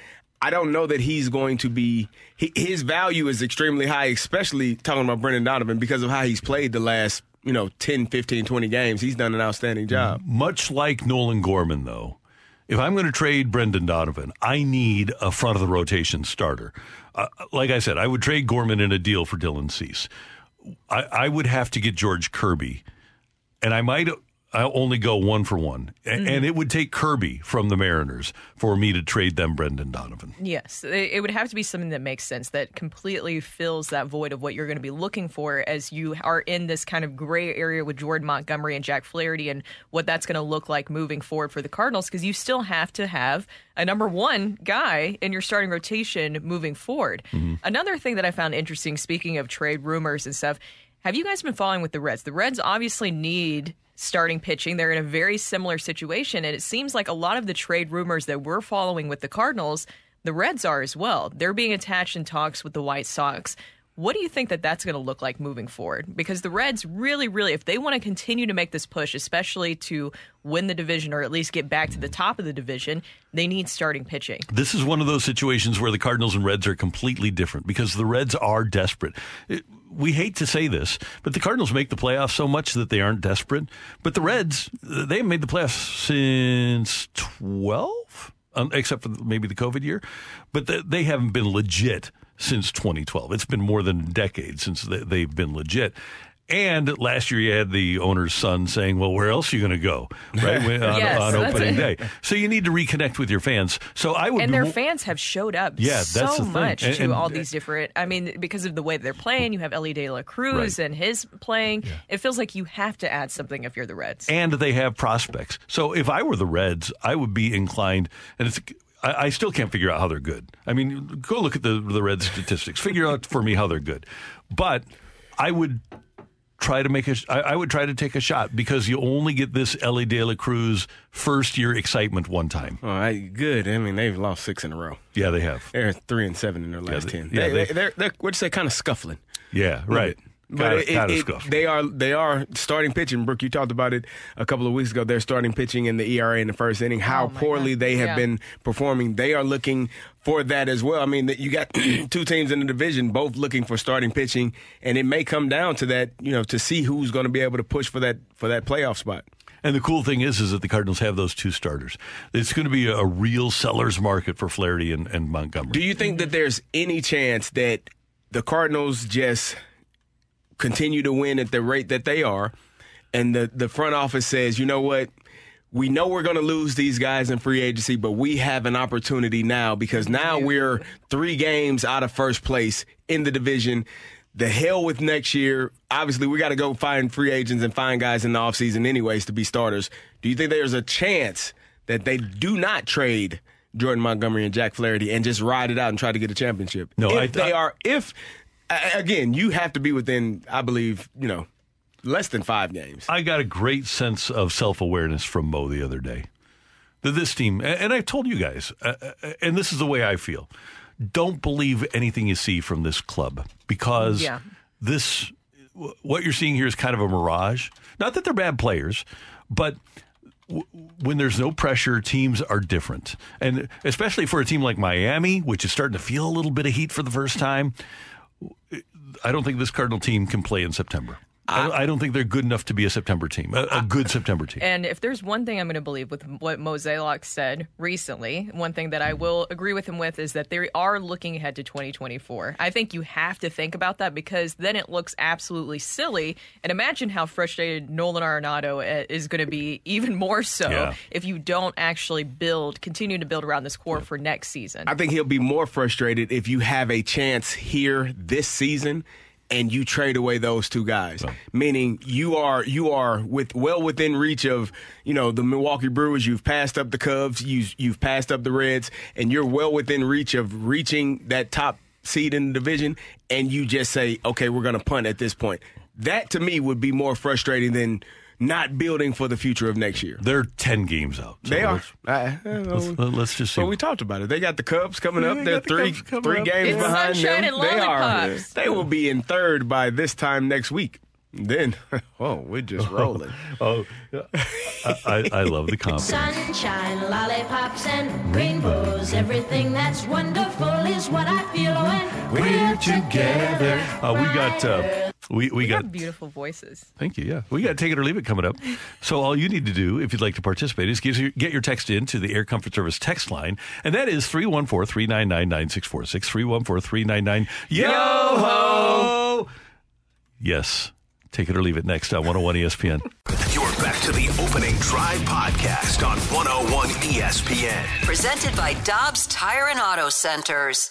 I don't know that he's going to be. He, his value is extremely high, especially talking about Brendan Donovan because of how he's played the last, you know, 10, 15, 20 games. He's done an outstanding job. Much like Nolan Gorman, though, if I'm going to trade Brendan Donovan, I need a front of the rotation starter. Uh, like I said, I would trade Gorman in a deal for Dylan Cease. I, I would have to get George Kirby, and I might I'll only go one for one, A- Mhm. and it would take Kirby from the Mariners for me to trade them Brendan Donovan. Yes, it it would have to be something that makes sense, that completely fills that void of what you're going to be looking for as you are in this kind of gray area with Jordan Montgomery and Jack Flaherty and what that's going to look like moving forward for the Cardinals because you still have to have a number one guy in your starting rotation moving forward. Another thing that I found interesting, speaking of trade rumors and stuff, have you guys been following with the Reds? The Reds obviously need starting pitching. They're in a very similar situation, and it seems like a lot of the trade rumors that we're following with the Cardinals, the Reds are as well. They're being attached in talks with the White Sox. What do you think that that's going to look like moving forward? Because the Reds really, really, if they want to continue to make this push, especially to win the division or at least get back to the top of the division, they need starting pitching. This is one of those situations where the Cardinals and Reds are completely different because the Reds are desperate. It- we hate to say this, but the Cardinals make the playoffs so much that they aren't desperate. But the Reds, they haven't made the playoffs since 12, um, except for maybe the COVID year. But the, they haven't been legit since 2012. It's been more than a decade since they, they've been legit. And last year, you had the owner's son saying, "Well, where else are you going to go?" Right When- on, Yes, on opening it. day. So you need to reconnect with your fans. So I would and their fans have showed up Yeah, that's so much And- to and- all these different i mean because of the way they're playing you have elly de la cruz Right. and his playing it feels like you have to add something if you're the reds and they have prospects. So if I were the Reds, I would be inclined, and it's. I, I still can't figure out how they're good. I mean, go look at the the Reds statistics. Figure out for me how they're good. But I would try to make a. I, I would try to take a shot because you only get this Elly De La Cruz first year excitement one time. Oh, All right, good. I mean, they've lost six in a row. Yeah, they have. They're three and seven in their last they- ten. yeah, they, they, they're, they're what'd you say, kind of scuffling. Yeah, right. But Kinda- it- kinda it- they are they are starting pitching. Brooke, you talked about it a couple of weeks ago. They're starting pitching in the ERA in the first inning. How oh, poorly they have Yeah. been performing. They are looking for that as well. I mean, that you got two teams in the division both looking for starting pitching, and it may come down to that. You know, to see who's going to be able to push for that for that playoff spot. And the cool thing is, is that the Cardinals have those two starters. It's going to be a, a real seller's market for Flaherty and, and Montgomery. Do you think that there's any chance that the Cardinals just continue to win at the rate that they are, and the the front office says, you know what? We know we're going to lose these guys in free agency, but we have an opportunity now because now we're three games out of first place in the division. The hell with next year. Obviously, we got to go find free agents and find guys in the offseason anyways to be starters. Do you think there's a chance that they do not trade Jordan Montgomery and Jack Flaherty and just ride it out and try to get a championship? No, if I- they I- are, if, a- again, you have to be within, I believe, you know, less than five games. I got a great sense of self awareness from Mo the other day. That this team, and I've told you guys, and this is the way I feel. Don't believe anything you see from this club because Yeah. this, what you're seeing here is kind of a mirage. Not that they're bad players, but w- when there's no pressure, teams are different. And especially for a team like Miami, which is starting to feel a little bit of heat for the first time, I don't think this Cardinal team can play in September. I, don't- I don't think they're good enough to be a September team, a, a good September team. And if there's one thing I'm going to believe with what Mozeliak said recently, one thing that I will agree with him with is that they are looking ahead to 2024. I think you have to think about that because then it looks absolutely silly. And imagine how frustrated Nolan Arenado uh, is going to be even more so Yeah. if you don't actually build, continue to build around this core for next season. I think he'll be more frustrated if you have a chance here this season and you trade away those two guys. Meaning you are you are with well within reach of, you know, the Milwaukee Brewers, you've passed up the Cubs, you you've passed up the Reds, and you're well within reach of reaching that top seed in the division, and you just say, Okay, we're gonna punt at this point. That to me would be more frustrating than not building for the future of next year. They're 10 games out. So They are. let's- I- I. Let's, let's just see. Well, we talked about it. They got the Cubs coming Yeah, up. they They're the three three up. games It's behind them. and They are. lollipops. They will be in third by this time next week. Then, oh, we're just rolling. oh, I, I, I love the comment. Sunshine, lollipops, and rainbows. Everything that's wonderful is what I feel when We're together. Uh, we got. Uh, we, we You got. have beautiful voices. Thank you. Yeah, we got take it or leave it coming up. So all you need to do, if you'd like to participate, is get your, get your text in to the Air Comfort Service text line, and that is 314-399-9646, 314-399 yo ho. Yes. Take it or leave it next on 101 ESPN. You're back to the opening drive podcast on 101 ESPN. Presented by Dobbs Tire and Auto Centers.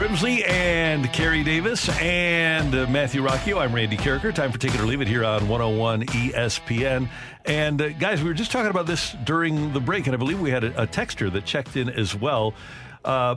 Grimsley and Carey Davis and uh, Matthew Rocchio, I'm Randy Karraker. Time for Take It or Leave It here on 101 ESPN. And uh, guys, we were just talking about this during the break, and I believe we had a, a that checked in as well. Uh,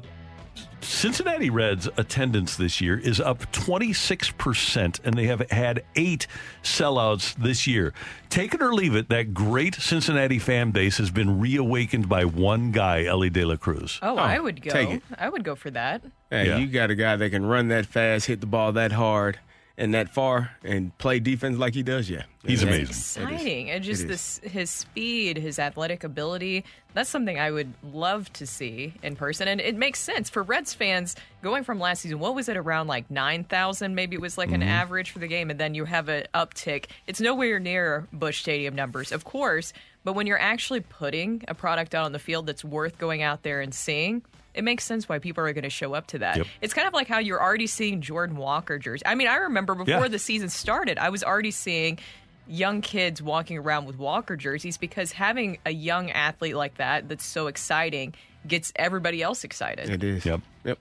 Cincinnati Reds attendance this year is up 26%, and they have had eight sellouts this year. Take it or leave it, that great Cincinnati fan base has been reawakened by one guy, Elly De La Cruz. Oh, I oh, would go. take it. I would go for that. Hey, Yeah. you got a guy that can run that fast, hit the ball that hard, and that far, and play defense like he does. Yeah, He's It is. amazing. It is. Exciting. And just It this his speed, his athletic ability. That's something I would love to see in person. And it makes sense for Reds fans going from last season. What was it around like 9,000? Maybe it was like an Mm-hmm. average for the game. And then you have an uptick. It's nowhere near Busch Stadium numbers, of course. But when you're actually putting a product out on the field that's worth going out there and seeing, it makes sense why people are going to show up to that. Yep. It's kind of like how you're already seeing Jordan Walker jerseys. I mean, I remember before Yeah. the season started, I was already seeing young kids walking around with Walker jerseys because having a young athlete like that that's so exciting gets everybody else excited. It is. Yep. Yep.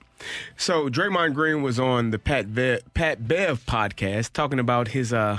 So Draymond Green was on the Pat Bev, Pat Bev podcast talking about his uh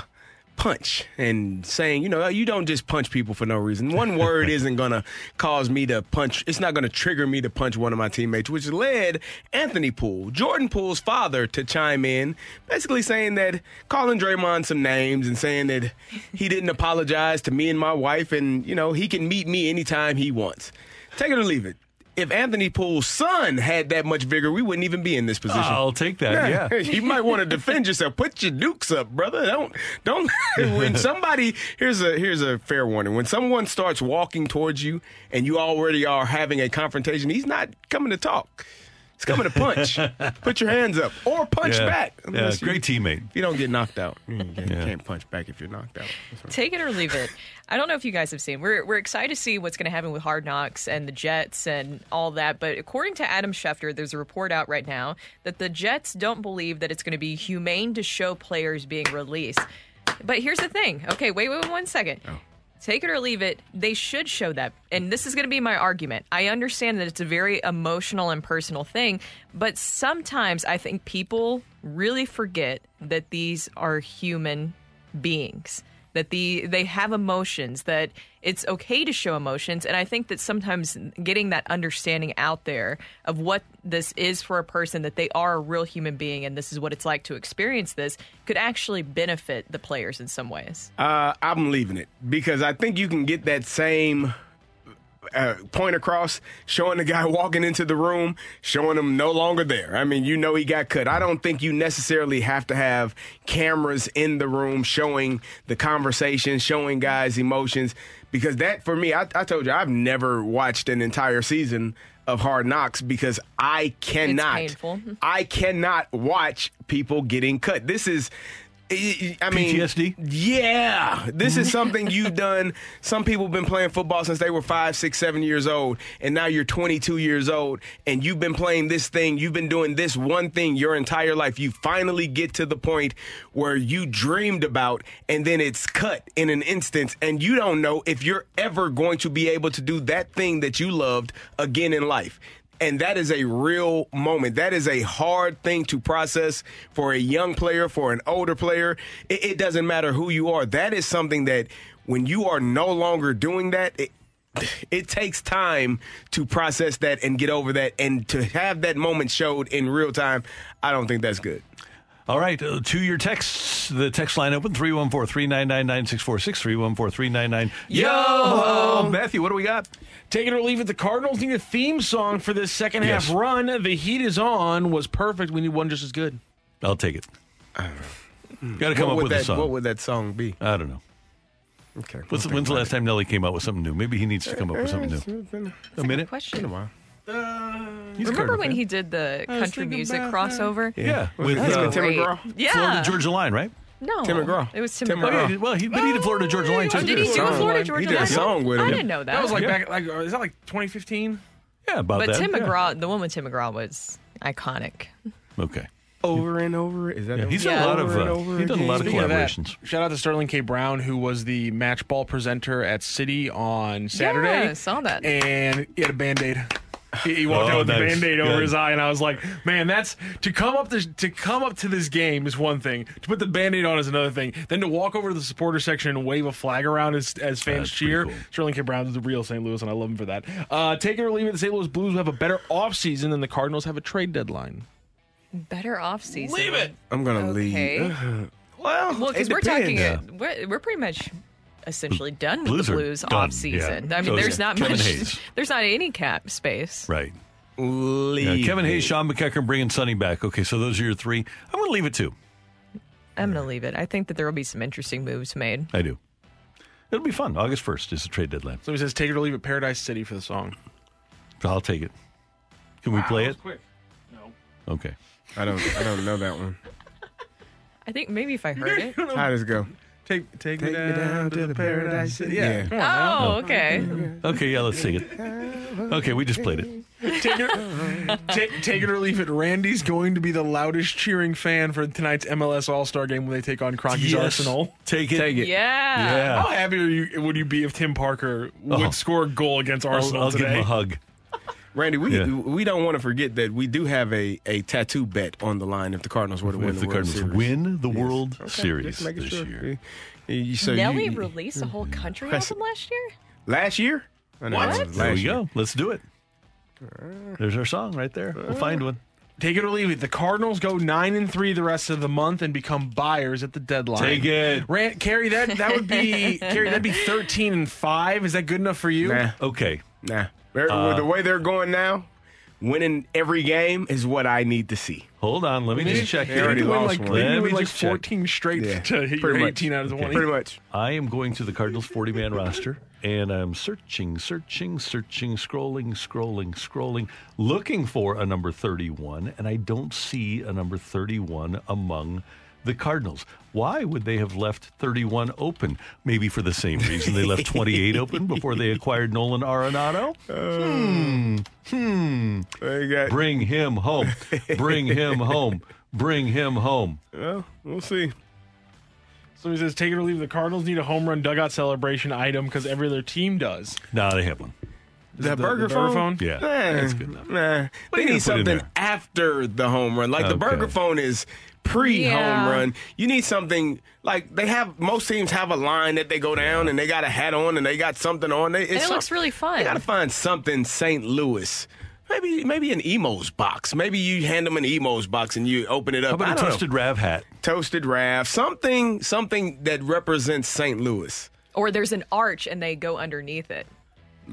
punch and saying, you know, you don't just punch people for no reason. One word isn't going to cause me to punch. It's not going to trigger me to punch one of my teammates, which led Anthony Poole, Jordan Poole's father, to chime in, basically saying that calling Draymond some names and saying that he didn't apologize to me and my wife and, you know, he can meet me anytime he wants. Take it or leave it. If Anthony Poole's son had that much vigor, we wouldn't even be in this position. I'll take that. Yeah. you might want to defend yourself. Put your dukes up, brother. Don't don't. when somebody here's a here's a fair warning. When someone starts walking towards you and you already are having a confrontation, he's not coming to talk. He's coming to punch. Put your hands up or punch Yeah. back. Yeah, Unless you- great teammate. If you don't get knocked out, you can't, you Yeah. can't punch back if you're knocked out. That's right. Take it or leave it. I don't know if you guys have seen. We're we're excited to see what's going to happen with Hard Knocks and the Jets and all that. But according to Adam Schefter, there's a report out right now that the Jets don't believe that it's going to be humane to show players being released. But here's the thing. Okay, wait, wait, one second. Oh. Take it or leave it. They should show that. And this is going to be my argument. I understand that it's a very emotional and personal thing, but sometimes I think people really forget that these are human beings. That the they have emotions, that it's okay to show emotions, and I think that sometimes getting that understanding out there of what this is for a person, that they are a real human being, and this is what it's like to experience this, could actually benefit the players in some ways. Uh, I'm leaving it because I think you can get that same uh, point across, showing the guy walking into the room, showing him no longer there. I mean, you know he got cut. I don't think you necessarily have to have cameras in the room showing the conversation, showing guys' emotions, because that for me, I, I told you, I've never watched an entire season of Hard Knocks because I cannot. I cannot watch people getting cut. This is. I mean, PTSD? Yeah, this is something you've done. Some people have been playing football since they were five, six, seven years old, and now you're 22 years old, and you've been playing this thing. You've been doing this one thing your entire life. You finally get to the point where you dreamed about, and then it's cut in an instance, and you don't know if you're ever going to be able to do that thing that you loved again in life. And that is a real moment. That is a hard thing to process for a young player, for an older player. It, it doesn't matter who you are. That is something that when you are no longer doing that, it, it takes time to process that and get over that. And to have that moment showed in real time, I don't think that's good. All right, uh, to your texts, the text line open 314 399 9646 314 399. Yo! Matthew, what do we got? Take it or leave it. The Cardinals need a theme song for this second half Yes. run. The heat is on was perfect. We need one just as good. I'll take it. Got to come What up would with a that- song. What would that song be? I don't know. Okay. What's, when's the last time Nelly came out with something new? Maybe he needs to come up with something new. A minute? Question. a while. He's Remember when fan. he did the country music about crossover? Yeah, Was with it uh, and Tim Great. McGraw? Yeah. Florida Georgia Line, right? No. Tim McGraw. It was Tim, Tim Oh, McGraw. yeah, well, he, but he did Florida Georgia Line too. Oh, did he do a Georgia Florida He did a song with him. I didn't know that. That was like Yeah. back, like, uh, is that like 2015? Yeah, about but that. But Tim yeah. McGraw, the one with Tim McGraw was iconic. Okay. Over and over. Is that Yeah, he's one? done a lot of Over and uh, over he's done a lot of Speaking of that, collaborations. shout out to Sterling K. Brown, who was the match ball presenter at City on Saturday. Yeah, I saw that. And he had a band aid. He, he walked Oh, out with nice. a band aid over Good. his eye, and I was like, "Man, that's to come up to to come up to this game is one thing. To put the band aid on is another thing. Then to walk over to the supporter section and wave a flag around as as fans That's cheer. cool. Sterling K. Brown is the real St. Louis, and I love him for that. Uh, take it or leave it. The St. Louis Blues have a better offseason than the Cardinals have a trade deadline. Better off season. Leave it. I'm gonna Okay. leave. well, Well, because it we're talking, depends. uh, we're, we're pretty much essentially done with Blues the Blues off season. yeah. I mean, So there's not Kevin much. Hayes. There's not any cap space. Right. Leave Yeah, Kevin it. Hayes, Sean McEachern bringing Sonny back. Okay, so those are your three. I'm going to leave it too. I'm going to leave it. I think that there will be some interesting moves made. I do. It'll be fun. August 1st is the trade deadline. So he says, "Take it or leave it." Paradise City for the song. I'll take it. Can we play it? Quick. No. Okay. I don't. I don't know that one. I think maybe if I heard it. How does it go? Take take, Take me down, to the Paradise City. Yeah. Yeah. Come on now. Oh, okay. Okay, yeah, let's sing it. Okay, we just played it. Take it, take, take it or leave it. Randy's going to be the loudest cheering fan for tonight's MLS All Star game when they take on Kroenke's Yes. Arsenal. Take it. Take it. Yeah. Yeah. How happy are you, would you be if Tim Parker would Oh. score a goal against I'll, Arsenal I'll give today? him a hug. Randy, we Yeah. we don't want to forget that we do have a, a tattoo bet on the line if the Cardinals were to win If the, the World Cardinals Series. win the Yes. World Okay, Series this sure. year. You- you- so Nelly you- released a whole country Press album last year? last year. What? it was There we year. go. Let's do it. There's our song right there. We'll find one. Take it or leave it. The Cardinals go nine and three the rest of the month and become buyers at the deadline. Take it. Rand, Carey, that that would be Carey. That'd be thirteen and five. Is that good enough for you? Nah, Okay. nah. They're- Uh, the way they're going now, winning every game is what I need to see. Hold on. Let me just check They They already need here. to win lost like, one. Let me like just check. fourteen straight Yeah, to hit your pretty much. eighteen out of the twenty. Pretty much. I am going to the Cardinals 40 man roster and I'm searching, searching, searching, scrolling, scrolling, scrolling, looking for a number 31, and I don't see a number 31 among the Cardinals. Why would they have left 31 open? Maybe for the same reason they left 28 open before they acquired Nolan Arenado? Hmm. Hmm. Got, Bring him home. Bring him home. Bring him home. well, we'll see. So he says, take it or leave. it. The Cardinals need a home run dugout celebration item because every other team does. No, they have one. The, the- burger, the burger phone? phone? Yeah, Nah, that's good enough. Nah. What They need something after the home run. Like the burger phone is pre home run. You need something like they have. Most teams have a line that they go down and they got a hat on and they got something on. They, it's it looks really fun. They got to find something St. Louis. Maybe maybe an Imo's box. Maybe you hand them an Imo's box and you open it up. How about I a don't know. toasted Rav hat? toasted Rav. Something something that represents St. Louis. Or there's an arch and they go underneath it.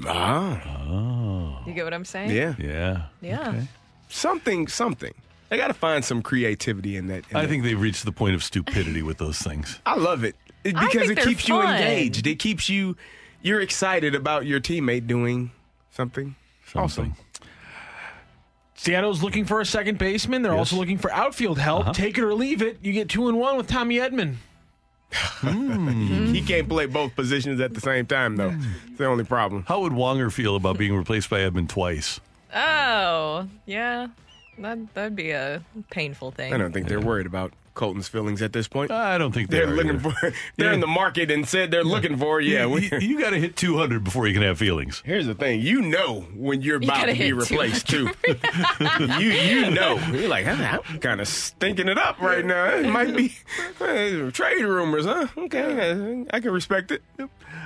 Ah, Oh. You get what I'm saying? yeah, Yeah. Yeah. something something. They got to find some creativity in that. in I that. think they've reached the point of stupidity with those things. I love it It- because it they're keeps you engaged. It keeps you you're excited about your teammate doing something. Something. Seattle's looking for a second baseman. They're also looking for outfield help. Uh-huh. Take it or leave it. You get two and one with Tommy Edman. He can't play both positions at the same time though. It's the only problem. How would Wonger feel about being replaced by Edman twice? Oh, yeah. That, that'd be a painful thing. I don't think they're worried about Kolten's feelings at this point. I don't think they They're are looking either. for. They're in the market and said they're looking for. Yeah, you, we, you, got to hit 200 before you can have feelings. Here's the thing, you know when you're about gotta be hit replaced too. you you know. You're like, I'm, I'm kind of stinking it up right now. It might be uh, trade rumors, huh? Okay, I, I can respect it.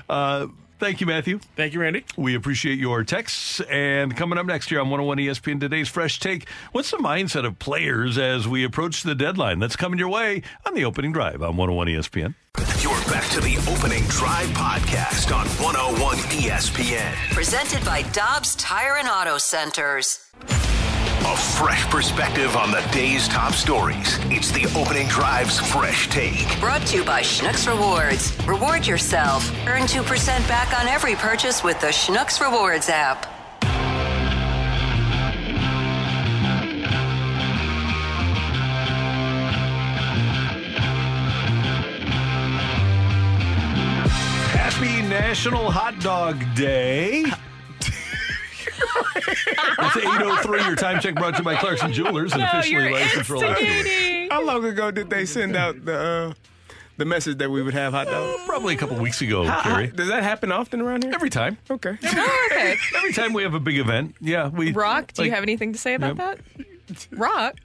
Uh, thank you, Matthew. Thank you, Randy. We appreciate your texts. And coming up next year on 101 ESPN, today's Fresh Take. What's the mindset of players as we approach the deadline? That's coming your way on the opening drive on 101 ESPN. You're back to the opening drive podcast on 101 ESPN. Presented by Dobbs Tire and Auto Centers. A fresh perspective on the day's top stories. It's the opening drive's fresh take. Brought to you by Schnucks Rewards. Reward yourself. Earn 2% back on every purchase with the Schnucks Rewards app. Happy National Hot Dog Day. It's 803. Your time check brought to you by Clarkson Jewelers and officially licensed for life. How long ago did they send out the uh, the message that we would have hot dogs? Probably a couple weeks ago, How- Carey. Does that happen often around here? Every time. Okay. Oh, okay. Every time we have a big event, yeah, we Rock, do you have anything to say about that? Rock.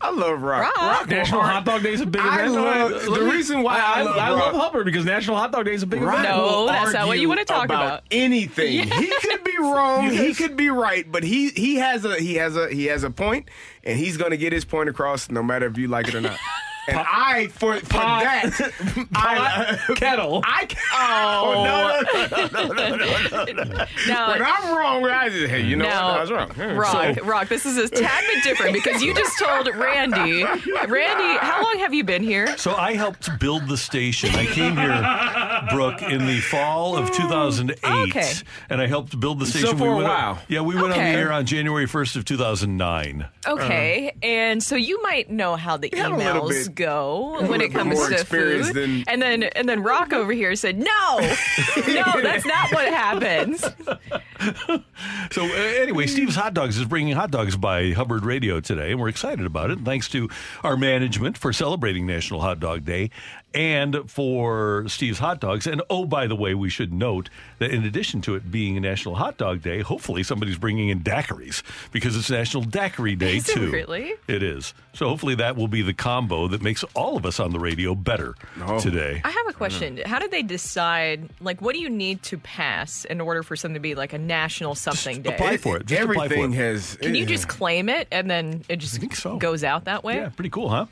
I love rock. Rock. National Hot Dog Day is a big I event. love- the reason why I love I love Hubbard because National Hot Dog Day is a big Rock event. No, that's not what you wanna talk about. Anything. Yeah. He could be wrong. He could be right, but he he has a he has a he has a point, and he's going to get his point across no matter if you like it or not. And I for for Pot- that I kettle. I oh no no no no no no. no. Now, When I'm wrong, I just hey you know now, what? I was wrong. Hmm. Rock, So- Rock, this is a tad bit different because you just told Randy. Randy, how long have you been here? So I helped build the station. I came here, Brooke, in the fall of 2008, Okay. and I helped build the So station. for a went while. yeah, we went on the Okay. air on January 1st of 2009. Okay, and so you might know how the had a little emails bit- go when it comes to food. than- And then and then Rock over here said, "No, no, that's not what happens." So uh, anyway, Steve's Hot Dogs is bringing hot dogs by Hubbard Radio today, and we're excited about it. Thanks to our management for celebrating National Hot Dog Day and for Steve's Hot Dogs. And oh, by the way, we should note that in addition to it being a National Hot Dog Day, hopefully somebody's bringing in daiquiris because it's National Daiquiri Day Is it too. really? It is. So hopefully that will be the combo that makes all of us on the radio better today. I have a question. How did they decide? Like, what do you need to pass in order for something to be like a national something day? apply for it. Just apply for Everything it. has. Can you just claim it and then it just so. goes out that way? Yeah, pretty cool, huh?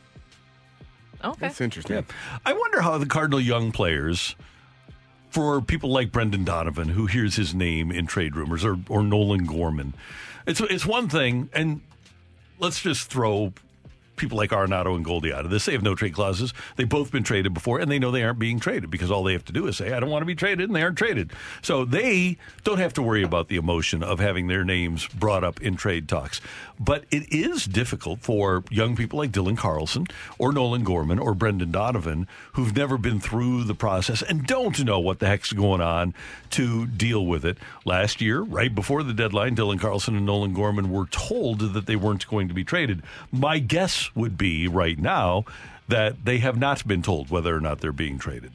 Okay. That's interesting. Yeah. I wonder how the Cardinal young players, for people like Brendan Donovan, who hears his name in trade rumors, or, or Nolan Gorman, it's, it's one thing, and let's just throw people like Arenado and Goldie out of this. They have no trade clauses. They've both been traded before, and they know they aren't being traded because all they have to do is say, I don't want to be traded, and they aren't traded. So they don't have to worry about the emotion of having their names brought up in trade talks. But it is difficult for young people like Dylan Carlson or Nolan Gorman or Brendan Donovan who've never been through the process and don't know what the heck's going on to deal with it. Last year, right before the deadline, Dylan Carlson and Nolan Gorman were told that they weren't going to be traded. My guess would be right now that they have not been told whether or not they're being traded.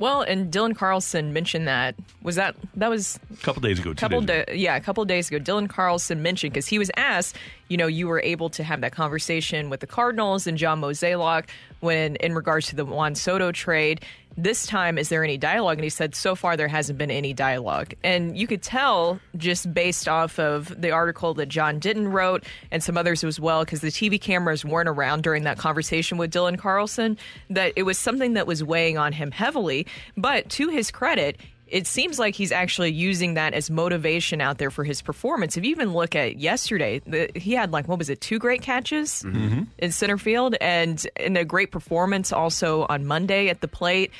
Well, and Dylan Carlson mentioned that. Was that that was A couple days ago, couple days ago. da- yeah, a couple days ago, Dylan Carlson mentioned because he was asked, you know, you were able to have that conversation with the Cardinals and John Mozeliak when in regards to the Juan Soto trade. This time, is there any dialogue? And he said, so far there hasn't been any dialogue. And you could tell just based off of the article that John Denton wrote and some others as well, because the TV cameras weren't around during that conversation with Dylan Carlson, that it was something that was weighing on him heavily. But to his credit, it seems like he's actually using that as motivation out there for his performance. If you even look at yesterday, the, he had like what was it, two great catches Mm-hmm. in center field, and and a great performance also on Monday at the plate.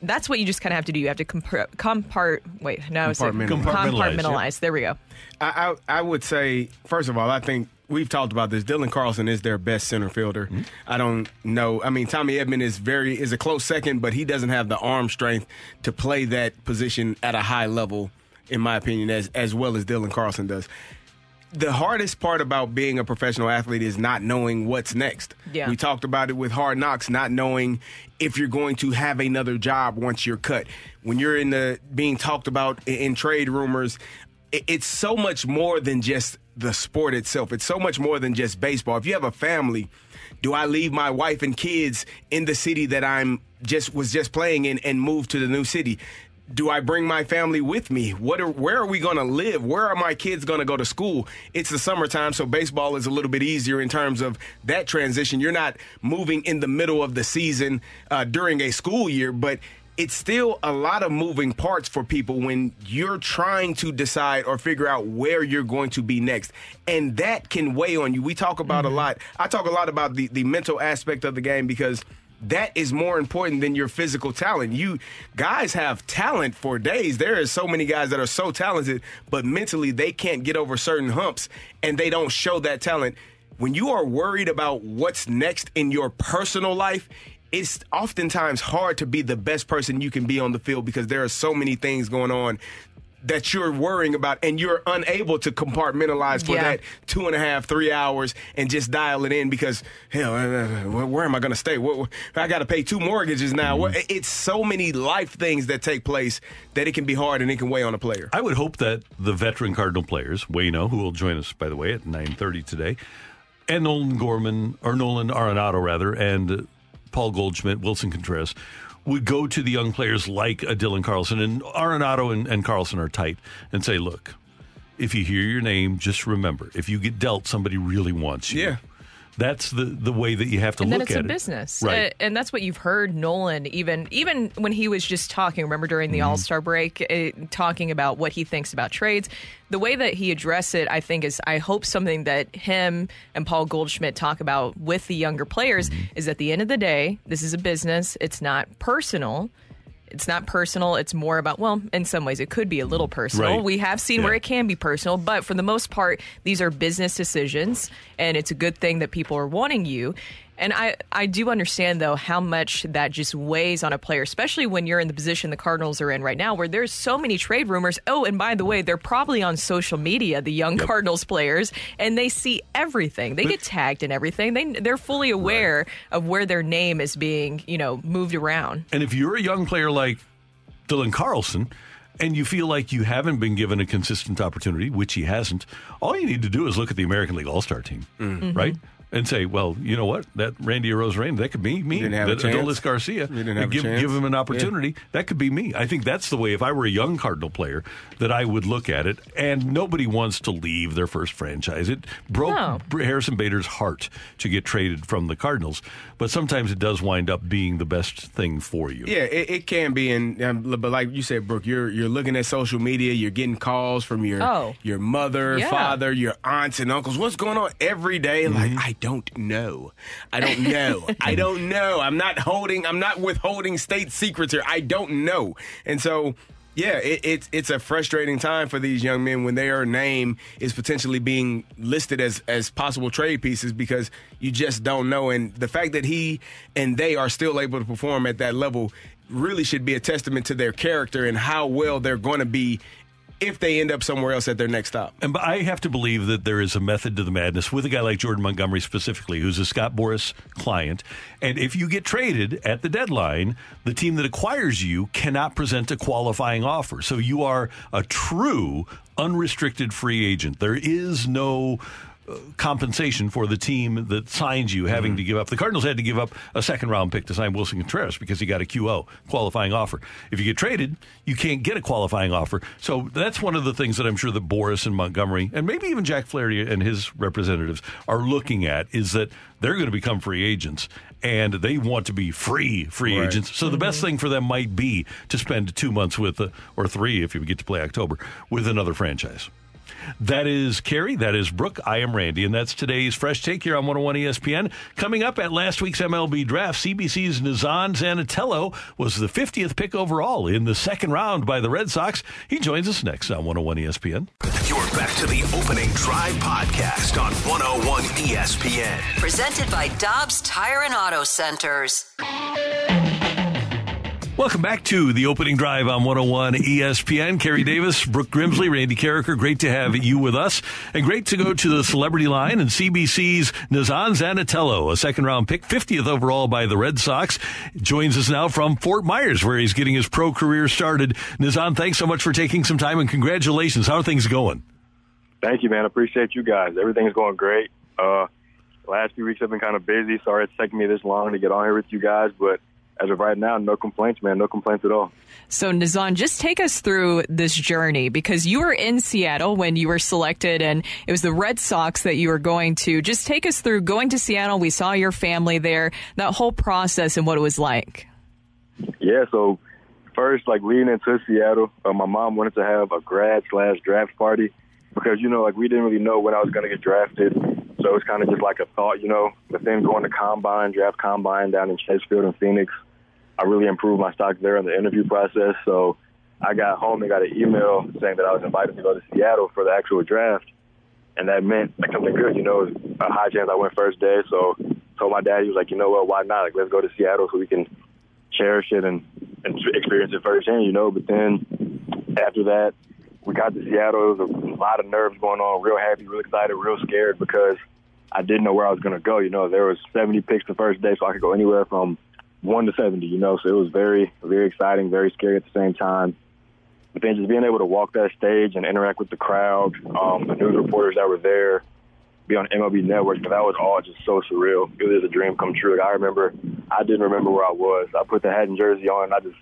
That's what you just kind of have to do. You have to compar- compart. Wait, no, it's like- Compartmentalize. Compartmentalize, compartmentalize. There we go. I, I I would say first of all, I think we've talked about this. Dylan Carlson is their best center fielder. Mm-hmm. I don't know. I mean, Tommy Edman is very is a close second, but he doesn't have the arm strength to play that position at a high level, in my opinion, as as well as Dylan Carlson does. The hardest part about being a professional athlete is not knowing what's next. Yeah. We talked about it with Hard Knocks, not knowing if you're going to have another job once you're cut. When you're in the being talked about in, in trade rumors, it- it's so much more than just the sport itself. It's so much more than just baseball. If you have a family, do I leave my wife and kids in the city that I'm just was just playing in and move to the new city? Do I bring my family with me? What are, where are we going to live? Where are my kids going to go to school? It's the summertime, so baseball is a little bit easier in terms of that transition. You're not moving in the middle of the season uh, during a school year, but it's still a lot of moving parts for people when you're trying to decide or figure out where you're going to be next. And that can weigh on you. We talk about a mm-hmm. lot. I talk a lot about the, the mental aspect of the game because that is more important than your physical talent. You guys have talent for days. There are so many guys that are so talented, but mentally they can't get over certain humps and they don't show that talent. When you are worried about what's next in your personal life, it's oftentimes hard to be the best person you can be on the field because there are so many things going on that you're worrying about and you're unable to compartmentalize for Yeah. that two and a half, three hours and just dial it in because, hell, uh, uh, where, where am I going to stay? What, what- I got to pay two mortgages now. What, it's so many life things that take place that it can be hard and it can weigh on a player. I would hope that the veteran Cardinal players, Wayno, who will join us by the way at nine thirty today, and Nolan Gorman or Nolan Arenado rather, and uh, Paul Goldschmidt, Willson Contreras, would go to the young players like a Dylan Carlson and Arenado and, and Carlson are tight and say, look, if you hear your name, just remember, if you get dealt, somebody really wants you. Yeah. That's the, the way that you have to look at it. and then it's a business, Right. Uh, and that's what you've heard Nolan even even when he was just talking. Remember during the Mm-hmm. All Star break, uh, talking about what he thinks about trades. The way that he addressed it, I think, is I hope something that him and Paul Goldschmidt talk about with the younger players Mm-hmm. is at the end of the day, this is a business. It's not personal. It's not personal. It's more about, well, in some ways, it could be a little personal. Right. We have seen where it can be personal, but for the most part, these are business decisions, and it's a good thing that people are wanting you. And I, I do understand, though, how much that just weighs on a player, especially when you're in the position the Cardinals are in right now, where there's so many trade rumors. Oh, and by the way, they're probably on social media, the young Cardinals players, and they see everything. They get tagged in everything. They, they're fully aware of where their name is being, you know, moved around. And if you're a young player like Dylan Carlson and you feel like you haven't been given a consistent opportunity, which he hasn't, all you need to do is look at the American League All Star team, Mm-hmm. Mhm. right? And say, well, you know what? That Randy Arozarena, that could be me. didn't have that chance. Adolis Garcia, didn't have a give, chance. give him an Yeah. opportunity. That could be me. I think that's the way, if I were a young Cardinal player, that I would look at it. And nobody wants to leave their first franchise. It broke No. Harrison Bader's heart to get traded from the Cardinals. But sometimes it does wind up being the best thing for you. Yeah, it, it can be, and um, but like you said, Brooke, you're you're looking at social media, you're getting calls from your Oh. your mother, Yeah. father, your aunts and uncles. What's going on every day? Mm-hmm. Like I don't know, I don't know, I don't know. I'm not holding, I'm not withholding state secrets here. I don't know, and so. Yeah, it, it's it's a frustrating time for these young men when their name is potentially being listed as as possible trade pieces because you just don't know. And the fact that he and they are still able to perform at that level really should be a testament to their character and how well they're going to be if they end up somewhere else at their next stop. And I have to believe that there is a method to the madness with a guy like Jordan Montgomery specifically, who's a Scott Boras client. And if you get traded at the deadline, the team that acquires you cannot present a qualifying offer. So you are a true unrestricted free agent. There is no compensation for the team that signs you having to give up. The Cardinals had to give up a second round pick to sign Willson Contreras because he got a QO qualifying offer. If you get traded, you can't get a qualifying offer. So that's one of the things that I'm sure that Boras and Montgomery and maybe even Jack Flaherty and his representatives are looking at is that they're going to become free agents and they want to be free free Right. agents. So the best thing for them might be to spend 2 months with uh, or 3 if you get to play October with another franchise. That is Carey. That is Brooke. I am Randy. And that's today's Fresh Take here on 101 ESPN. Coming up at last week's MLB draft, CBC's Nazzan Zanetello was the 50th pick overall in the second round by the Red Sox. He joins us next on 101 ESPN. You're back to the opening drive podcast on 101 ESPN. Presented by Dobbs Tire and Auto Centers. Welcome back to the opening drive on 101 ESPN. Carey Davis, Brooke Grimsley, Randy Karraker. Great to have you with us. And great to go to the celebrity line and CBC's Nazzan Zanetello, a second round pick, 50th overall by the Red Sox, joins us now from Fort Myers, where he's getting his pro career started. Nazzan, thanks so much for taking some time and congratulations. How are things going? Thank you, man. Appreciate you guys. Everything's going great. Uh, last few weeks have been kind of busy. Sorry it's taking me this long to get on here with you guys, but as of right now, no complaints, man. No complaints at all. So, Nazzan, just take us through this journey because you were in Seattle when you were selected, and it was the Red Sox that you were going to. Just take us through going to Seattle. We saw your family there, that whole process and what it was like. Yeah, so first, like leading into Seattle, uh, my mom wanted to have a grad slash draft party because you know, like we didn't really know when I was going to get drafted, so it was kind of just like a thought, you know. But then going to combine, draft combine down in Chase Field in Phoenix, I really improved my stock there in the interview process. So I got home and got an email saying that I was invited to go to Seattle for the actual draft, and that meant like something good, you know. A high chance I went first day, so told my dad he was like, you know what, why not? Like let's go to Seattle so we can cherish it and, and experience it firsthand, you know. But then after that, we got to Seattle. It was a lot of nerves going on. Real happy, real excited, real scared because I didn't know where I was going to go. You know, there was 70 picks the first day, so I could go anywhere from one to 70. You know, so it was very, very exciting, very scary at the same time. But then just being able to walk that stage and interact with the crowd, um, the news reporters that were there, be on MLB Network, that was all just so surreal. It was a dream come true. Like I remember, I didn't remember where I was. I put the hat and jersey on, and I just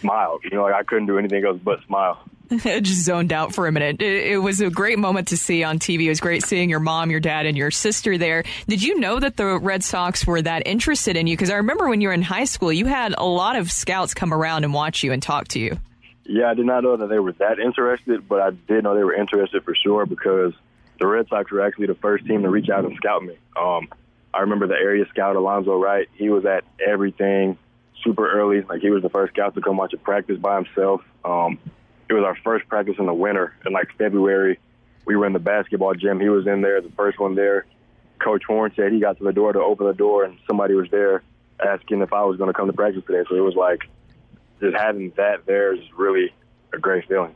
smiled. You know, like I couldn't do anything else but smile. just zoned out for a minute. It, it was a great moment to see on TV. It was great seeing your mom, your dad, and your sister there. Did you know that the Red Sox were that interested in you? Because I remember when you were in high school, you had a lot of scouts come around and watch you and talk to you. Yeah, I did not know that they were that interested, but I did know they were interested for sure because the Red Sox were actually the first team to reach out and scout me. Um, I remember the area scout Alonzo Wright. He was at everything super early. Like he was the first scout to come watch a practice by himself. Um, it was our first practice in the winter in like February. We were in the basketball gym. He was in there, the first one there. Coach Horn said he got to the door to open the door, and somebody was there asking if I was going to come to practice today. So it was like just having that there is really a great feeling.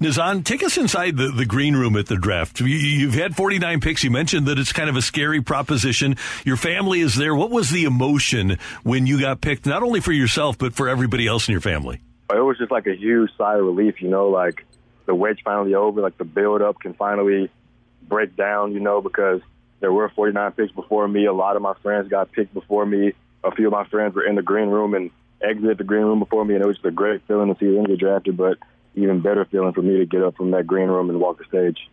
Nazzan, take us inside the, the green room at the draft. You, you've had 49 picks. You mentioned that it's kind of a scary proposition. Your family is there. What was the emotion when you got picked, not only for yourself, but for everybody else in your family? It was just like a huge sigh of relief, you know, like the wedge finally over, like the build up can finally break down, you know, because there were 49 picks before me. A lot of my friends got picked before me. A few of my friends were in the green room and exited the green room before me, and it was just a great feeling to see them get drafted, but even better feeling for me to get up from that green room and walk the stage.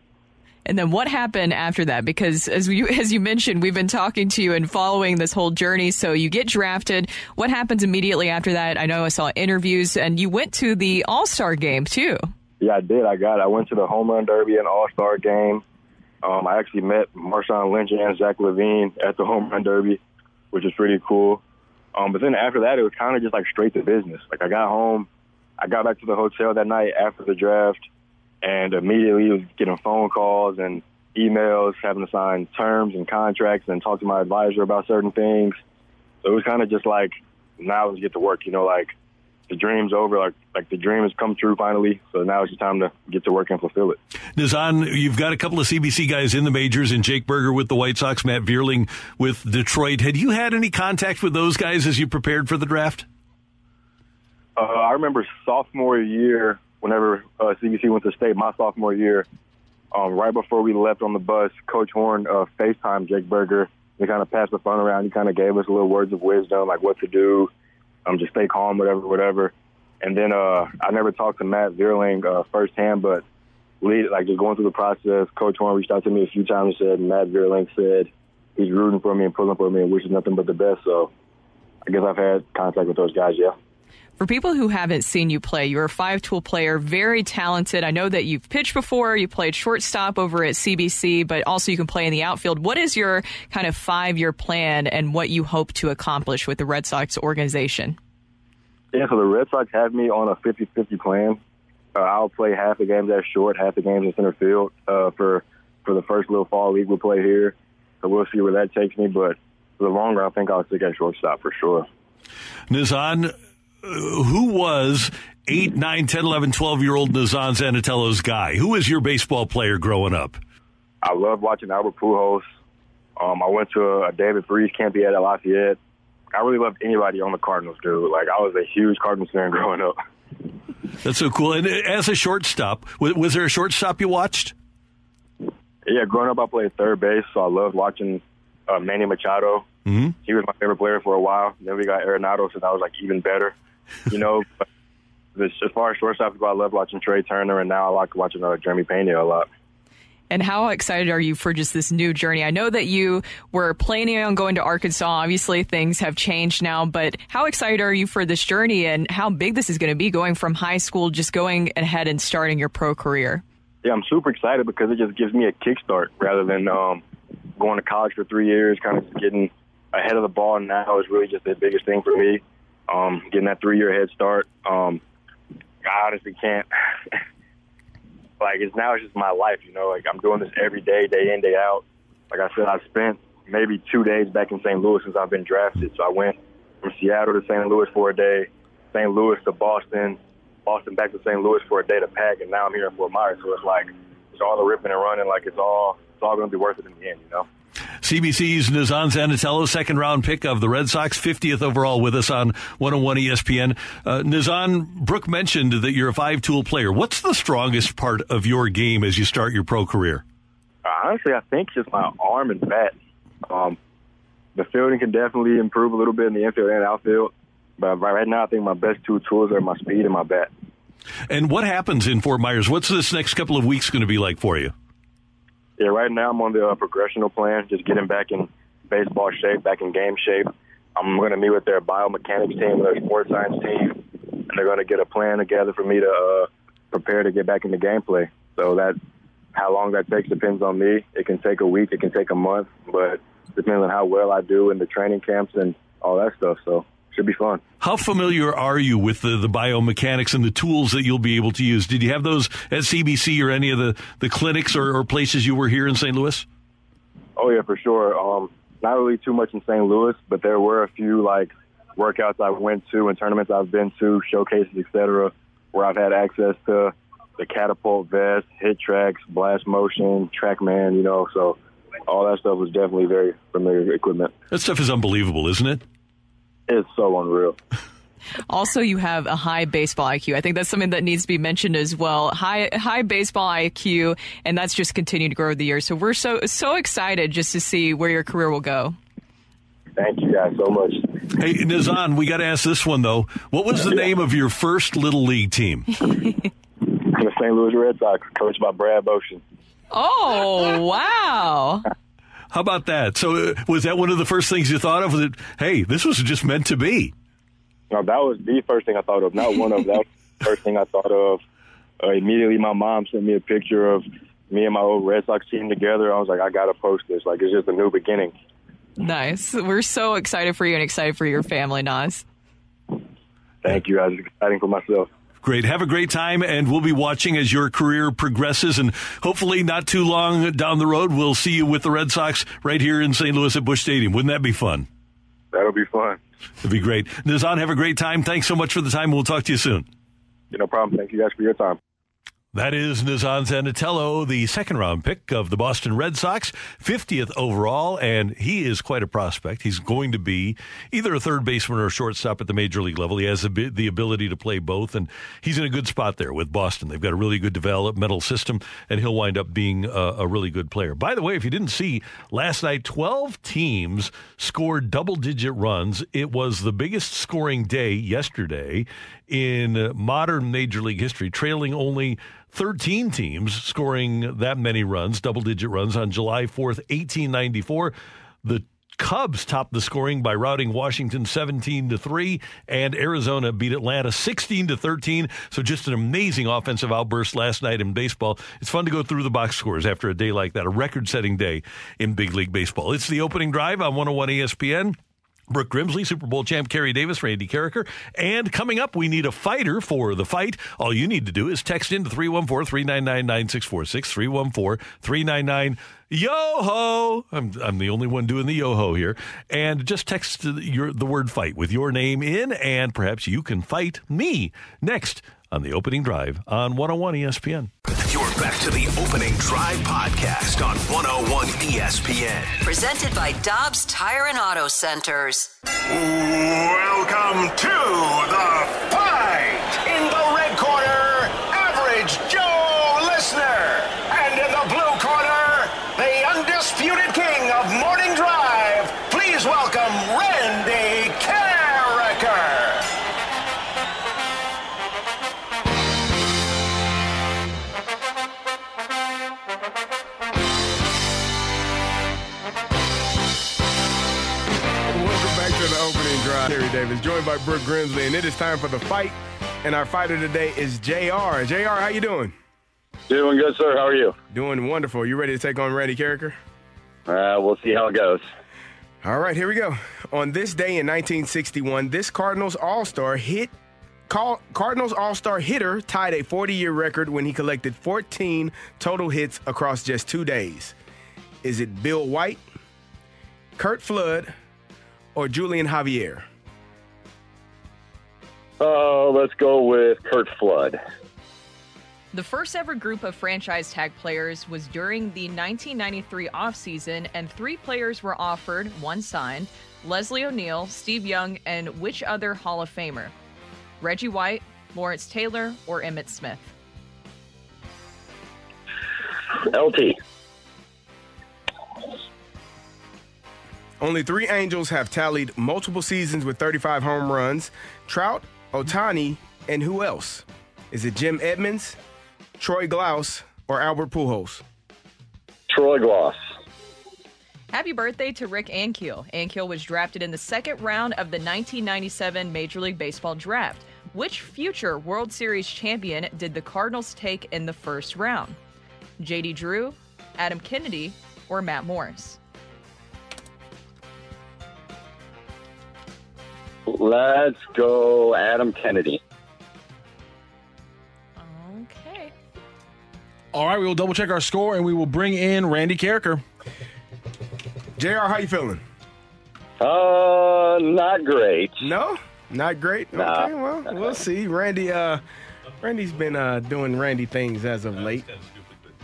And then what happened after that? Because as you as you mentioned, we've been talking to you and following this whole journey. So you get drafted. What happens immediately after that? I know I saw interviews, and you went to the All Star game too. Yeah, I did. I got. I went to the home run derby and All Star game. Um, I actually met Marshawn Lynch and Zach LaVine at the home run derby, which is pretty cool. Um, but then after that, it was kind of just like straight to business. Like I got home, I got back to the hotel that night after the draft, and immediately was getting phone calls and emails, having to sign terms and contracts and talk to my advisor about certain things. So it was kind of just like now let's get to work. You know, like the dream's over. Like like the dream has come true finally. So now it's just time to get to work and fulfill it. Nazzan, you've got a couple of CBC guys in the majors, and Jake Burger with the White Sox, Matt Vierling with Detroit. Had you had any contact with those guys as you prepared for the draft? Uh, I remember sophomore year, whenever uh, CBC went to state, my sophomore year, um, right before we left on the bus, Coach Horn uh, FaceTime Jake Burger. He kind of passed the phone around. He kind of gave us a little words of wisdom, like what to do, um, just stay calm, whatever, whatever. And then uh, I never talked to Matt Vierling uh, firsthand, but lead, like just going through the process, Coach Horn reached out to me a few times and said Matt Vierling said he's rooting for me and pulling for me and wishes nothing but the best. So I guess I've had contact with those guys, yeah. For people who haven't seen you play, you're a five tool player, very talented. I know that you've pitched before, you played shortstop over at CBC, but also you can play in the outfield. What is your kind of five year plan and what you hope to accomplish with the Red Sox organization? Yeah, so the Red Sox have me on a 50 50 plan. Uh, I'll play half the games at short, half the games in center field uh, for for the first little fall league we'll play here. So we'll see where that takes me. But for the longer, I think I'll stick at shortstop for sure. Nazzan, uh, who was 8, 9, 10, 11, 12 year old Nazzan Zanetello's guy? Who was your baseball player growing up? I love watching Albert Pujols. Um, I went to a, a David Freese camp at Lafayette. I really loved anybody on the Cardinals, dude. Like I was a huge Cardinals fan growing up. That's so cool. And as a shortstop, was, was there a shortstop you watched? Yeah, growing up, I played third base, so I loved watching uh, Manny Machado. Mm-hmm. He was my favorite player for a while. Then we got Arenado, so that was like even better. You know, but as far as shortstop go, I love watching Trea Turner, and now I like watching uh, Jeremy Pena a lot. And how excited are you for just this new journey? I know that you were planning on going to Arkansas. Obviously, things have changed now, but how excited are you for this journey and how big this is going to be going from high school, just going ahead and starting your pro career? Yeah, I'm super excited because it just gives me a kickstart rather than um, going to college for three years, kind of getting ahead of the ball now is really just the biggest thing for me. Um, getting that three year head start. Um, I honestly can't. like it's now it's just my life, you know. Like I'm doing this every day, day in, day out. Like I said, I spent maybe two days back in St. Louis since I've been drafted. So I went from Seattle to St. Louis for a day, St. Louis to Boston, Boston back to St. Louis for a day to pack, and now I'm here in Fort Myers. So it's like it's all the ripping and running. Like it's all it's all to be worth it in the end, you know. CBC's Nazzan Zanetello, second round pick of the Red Sox, 50th overall with us on 101 ESPN. Uh, Nazzan, Brooke mentioned that you're a five tool player. What's the strongest part of your game as you start your pro career? Honestly, I think just my arm and bat. Um, the fielding can definitely improve a little bit in the infield and outfield. But right now, I think my best two tools are my speed and my bat. And what happens in Fort Myers? What's this next couple of weeks going to be like for you? Yeah, right now I'm on the uh, progressional plan, just getting back in baseball shape, back in game shape. I'm going to meet with their biomechanics team, their sports science team, and they're going to get a plan together for me to uh, prepare to get back into gameplay. So that how long that takes depends on me. It can take a week, it can take a month, but depends on how well I do in the training camps and all that stuff. So should be fun. How familiar are you with the, the biomechanics and the tools that you'll be able to use? Did you have those at CBC or any of the, the clinics or, or places you were here in St. Louis? Oh yeah, for sure. Um, not really too much in St. Louis, but there were a few like workouts I went to and tournaments I've been to, showcases, etc., where I've had access to the catapult vest, HitTrax, blast motion, TrackMan. You know, so all that stuff was definitely very familiar equipment. That stuff is unbelievable, isn't it? It's so unreal. Also, you have a high baseball IQ. I think that's something that needs to be mentioned as well. High high baseball IQ, and that's just continued to grow over the years. So we're so so excited just to see where your career will go. Thank you guys so much. Hey, Nazzan, we got to ask this one though. What was the name of your first little league team? The St. Louis Red Sox, coached by Brad Boshin. Oh wow! How about that? So, uh, was that one of the first things you thought of? Was it, hey, this was just meant to be? No, that was the first thing I thought of. Not one of that was the first thing I thought of. Uh, immediately, my mom sent me a picture of me and my old Red Sox team together. I was like, I gotta post this. Like, it's just a new beginning. Nice. We're so excited for you and excited for your family, Nas. Thank you I was exciting for myself. Great. Have a great time, and we'll be watching as your career progresses. And hopefully, not too long down the road, we'll see you with the Red Sox right here in St. Louis at Busch Stadium. Wouldn't that be fun? That'll be fun. It'd be great. Nazzan, have a great time. Thanks so much for the time. We'll talk to you soon. Yeah, no problem. Thank you guys for your time. That is Nazzan Zanetello, the second round pick of the Boston Red Sox, 50th overall, and he is quite a prospect. He's going to be either a third baseman or a shortstop at the major league level. He has the ability to play both, and he's in a good spot there with Boston. They've got a really good developmental system, and he'll wind up being a, a really good player. By the way, if you didn't see last night, 12 teams scored double digit runs. It was the biggest scoring day yesterday in modern Major League history, trailing only 13 teams scoring that many runs, double digit runs on July 4th, 1894. The Cubs topped the scoring by routing Washington 17 to 3 and Arizona beat Atlanta 16 to 13. So just an amazing offensive outburst last night in baseball. It's fun to go through the box scores after a day like that, a record-setting day in big league baseball. It's the opening drive on 101 ESPN. Brooke Grimsley, Super Bowl champ Carey Davis, Randy Karraker. And coming up, we need a fighter for the fight. All you need to do is text in to 314 399 9646, 314 399 Yo ho! I'm, I'm the only one doing the yo ho here. And just text your, the word fight with your name in, and perhaps you can fight me next on the opening drive on 101 ESPN. You're back to the opening drive podcast on 101 ESPN. Presented by Dobbs Tire and Auto Centers. Welcome to the fight Davis, joined by Brooke Grimsley, and it is time for the fight. And our fighter today is JR. JR, how you doing? Doing good, sir. How are you? Doing wonderful. You ready to take on Randy Karraker? Uh, we'll see how it goes. All right, here we go. On this day in 1961, this Cardinals All-Star hit Cardinals All-Star hitter tied a 40-year record when he collected 14 total hits across just 2 days. Is it Bill White, Curt Flood, or Julian Javier? Uh, let's go with Curt Flood. The first ever group of franchise tag players was during the 1993 offseason, and three players were offered, one signed Leslie O'Neal, Steve Young, and which other Hall of Famer? Reggie White, Lawrence Taylor, or Emmitt Smith? LT. Only three Angels have tallied multiple seasons with 35 home runs Trout, Ohtani, and who else? Is it Jim Edmonds, Troy Glaus, or Albert Pujols? Troy Glaus. Happy birthday to Rick Ankiel. Ankiel was drafted in the second round of the 1997 Major League Baseball draft. Which future World Series champion did the Cardinals take in the first round? JD Drew, Adam Kennedy, or Matt Morris? Let's go Adam Kennedy. Okay. All right, we will double check our score and we will bring in Randy Karraker. JR, how you feeling? Uh, not great. No? Not great? Nah. Okay, well, we'll see. Randy, uh, Randy's been uh, doing Randy things as of late.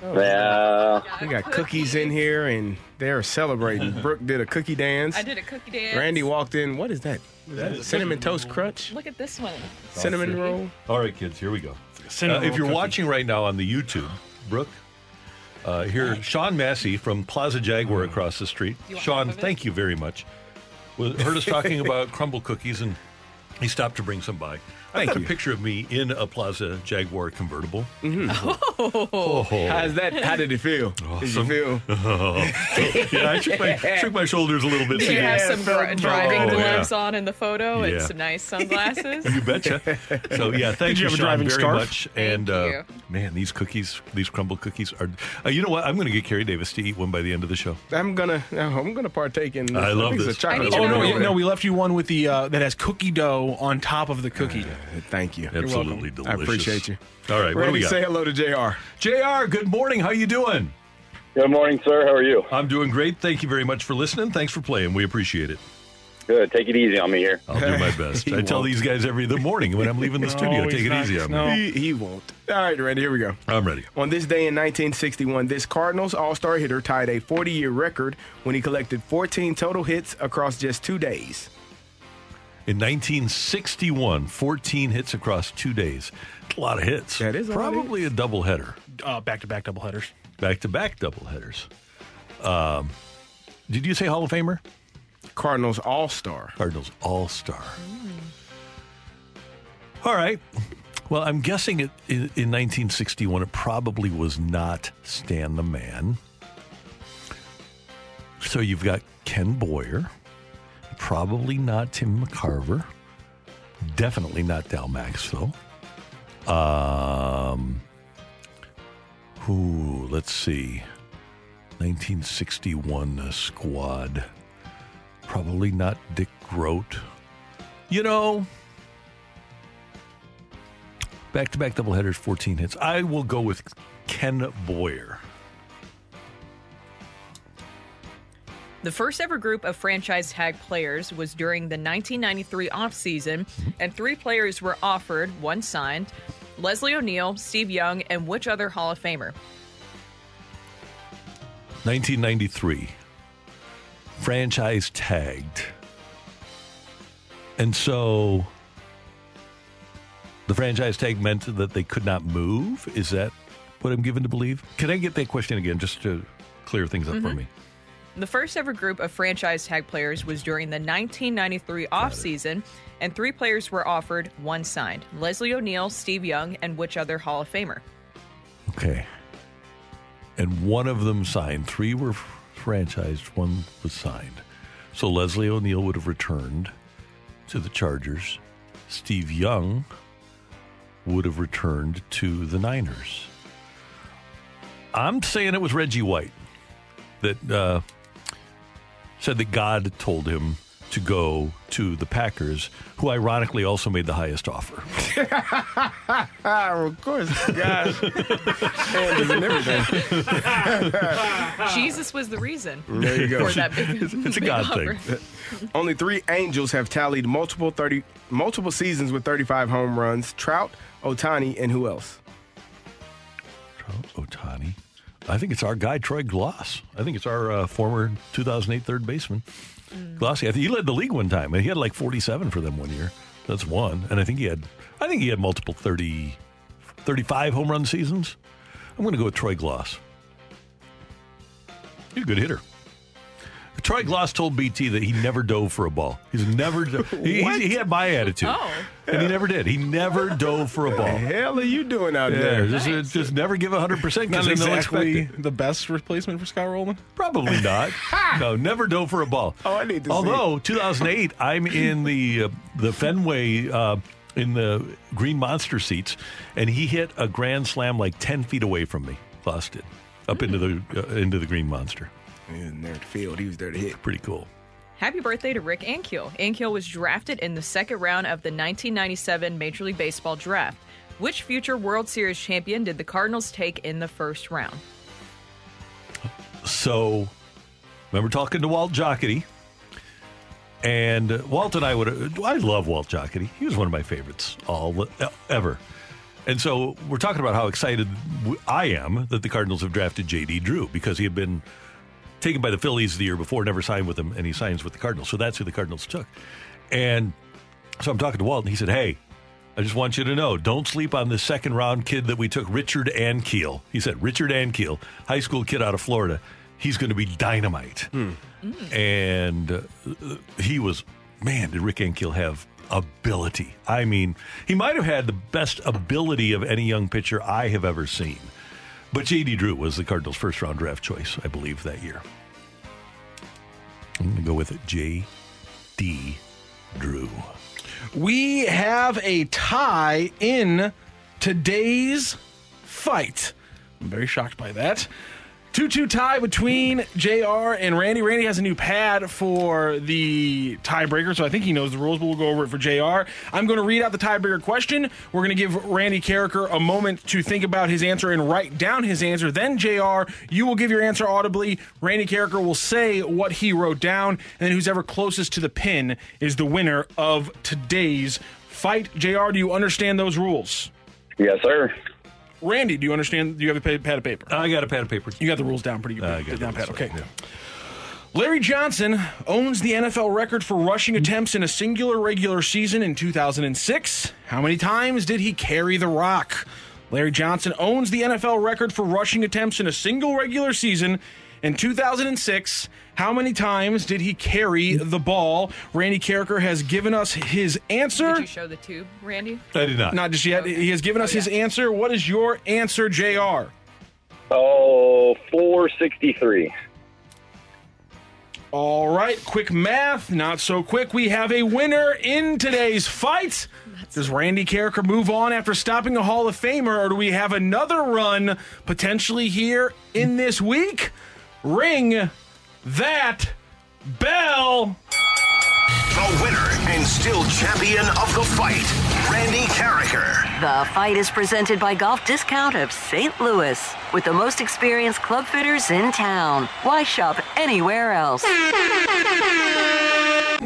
Yeah. We got cookies in here and they're celebrating. Brooke did a cookie dance. I did a cookie dance. Randy walked in. What is that? Is that cinnamon toast crunch? Look at this one. Cinnamon roll? All right, kids, here we go. cinnamon Uh, if you're cookie. watching right now on the YouTube, Brooke, uh, here, Sean Massey from Plaza Jaguar across the street. You want Sean, half of it? thank you very much. Was, heard us talking about crumble cookies, and he stopped to bring some by. I've got a picture of me in a Plaza Jaguar convertible. Oh. How's that? How did it feel? Did you Awesome. feel? yeah, I shook my, shook my shoulders a little bit. Did see you have some dri- driving Oh, yeah. gloves on in the photo and Yeah. some nice sunglasses? You betcha. So yeah, thank Did you you, have a Sean, driving very scarf? much. And uh, you. man, these cookies, these crumble cookies are. Uh, you know what? I'm going to get Carey Davis to eat one by the end of the show. I'm gonna, I'm gonna partake in. This. I love think it's this. A chocolate Oh no, chip. no, we left you one with the uh, that has cookie dough on top of the cookie. Thank you. Absolutely welcome. delicious. I appreciate you. All right, what do Randy, we got? say hello to Jr. Jr. Good morning. How you doing? Good morning, sir. How are you? I'm doing great. Thank you very much for listening. Thanks for playing. We appreciate it. Good. Take it easy on me here. I'll do my best. I tell won't. these guys every the morning when I'm leaving the studio. Take it not. easy on No. me. He, he won't. All right, Randy, here we go. I'm ready. On this day in 1961, this Cardinals All Star hitter tied a 40 year record when he collected 14 total hits across just two days. In 1961, 14 hits across two days. A lot of hits. That is a lot of probably a double header. Uh, back-to-back doubleheaders. Back to back double headers. Um, did you say Hall of Famer? Cardinals All Star. Cardinals All Star. All right. Well, I'm guessing it in, in 1961, it probably was not Stan the Man. So you've got Ken Boyer, probably not Tim McCarver, definitely not Dal Maxvill. Um, who? Let's see. 1961 squad. Probably not Dick Groat. You know, back to back doubleheaders, 14 hits. I will go with Ken Boyer. The first ever group of franchise tag players was during the 1993 offseason, and three players were offered, one signed Leslie O'Neal, Steve Young, and which other Hall of Famer? 1993. Franchise tagged. And so the franchise tag meant that they could not move? Is that what I'm given to believe? Can I get that question again just to clear things up for Mhm. me? The first ever group of franchise tag players was during the 1993 offseason, and three players were offered, one signed Leslie O'Neal, Steve Young, and which other Hall of Famer? Okay. And one of them signed. Three were franchised, one was signed. So Leslie O'Neal would have returned. to the Chargers, Steve Young would have returned to the Niners. I'm saying it was Reggie White that uh, said that God told him to go to the Packers, who ironically also made the highest offer. of course, guys. And everything. Jesus was the reason. There you go. For that big, big offer. Only three Angels have tallied multiple thirty multiple seasons with 35 home runs. Trout, Ohtani, and who else? Trout, Ohtani. I think it's our guy Troy Glaus. I think it's our uh, former 2008 third baseman. Glossy. I think he led the league one time. He had like 47 for them one year. That's one. And I think he had I think he had multiple 30 35 home run seasons. I'm going to go with Troy Glaus. He's a good hitter. Troy Glaus told BT that he never dove for a ball. He's never. do- he, he, he had my attitude, Oh. and he never did. He never dove for a ball. The hell are you doing out Yeah, there? just, just never give 100% because they'll exactly expect it. the best replacement for Scott Rolen. Probably not. no, never dove for a ball. Oh, I need to see Although 2008, I'm in the uh, the Fenway uh, in the Green Monster seats, and he hit a grand slam like 10 feet away from me. Lost it up into the uh, into the Green Monster. He was in there at field. He was there to hit. Pretty cool. Happy birthday to Rick Ankiel. Ankiel was drafted in the second round of the 1997 Major League Baseball draft. Which future World Series champion did the Cardinals take in the first round? So, remember talking to Walt Jocketty, and Walt and I would. I love Walt Jocketty. He was one of my favorites all ever. And so we're talking about how excited I am that the Cardinals have drafted J.D. Drew because he had been taken by the Phillies the year before, never signed with them, and he signs with the Cardinals. So that's who the Cardinals took. And so I'm talking to Walt, and he said, "Hey, I just want you to know, don't sleep on this second round kid that we took, Richard Ankiel. He said, Richard Ankiel, high school kid out of Florida. He's going to be dynamite. And uh, he was, man, did Rick Ankiel have ability? I mean, he might have had the best ability of any young pitcher I have ever seen. But J.D. Drew was the Cardinals' first round draft choice, I believe, that year. I'm going to go with it. J.D. Drew. We have a tie in today's fight. I'm very shocked by that. 2 2 tie between JR and Randy. Randy has a new pad for the tiebreaker, so I think he knows the rules, but we'll go over it for JR. I'm going to read out the tiebreaker question. We're going to give Randy Karraker a moment to think about his answer and write down his answer. Then, JR, you will give your answer audibly. Randy Karraker will say what he wrote down, and then who's ever closest to the pin is the winner of today's fight. JR, do you understand those rules? Yes, sir. Randy, do you understand? Do you have a pad of paper? I got a pad of paper. You got the rules down pretty good. I got down pat. Okay. yeah. Larry Johnson owns the NFL record for rushing attempts in a singular regular season in 2006. How many times did he carry the rock? Larry Johnson owns the NFL record for rushing attempts in a single regular season in 2006. How many times did he carry the ball? Randy Karraker has given us his answer. Did you show the tube, Randy? I did not. Not just yet. He has given us oh, his answer. What is your answer, JR? Oh, 463. All right, quick math, not so quick. We have a winner in today's fight. Does Randy Karraker move on after stopping a Hall of Famer, or do we have another run potentially here in this week? Ring that bell. The winner and still champion of the fight, Randy Karraker. The fight is presented by Golf Discount of St. Louis with the most experienced club fitters in town. Why shop anywhere else?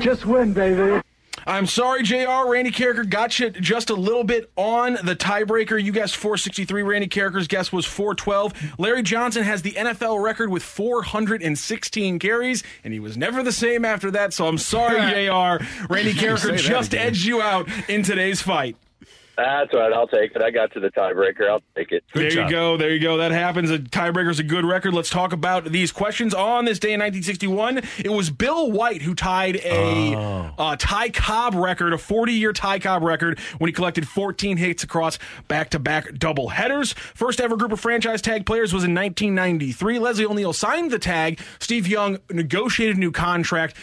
Just win, baby. I'm sorry, JR. Randy Karraker got you just a little bit on the tiebreaker. You guessed 463. Randy Karraker's guess was 412. Larry Johnson has the NFL record with 416 carries, and he was never the same after that. So I'm sorry, JR. Randy Karraker just again. edged you out in today's fight. That's all right. I'll take it. I got to the tiebreaker. I'll take it. there you go. There you go. That happens. A tiebreaker's a good record. Let's talk about these questions. On this day in 1961, it was Bill White who tied a uh, Ty Cobb record, a 40 year Ty Cobb record, when he collected 14 hits across back to back double headers. First ever group of franchise tag players was in 1993. Leslie O'Neal signed the tag. Steve Young negotiated a new contract.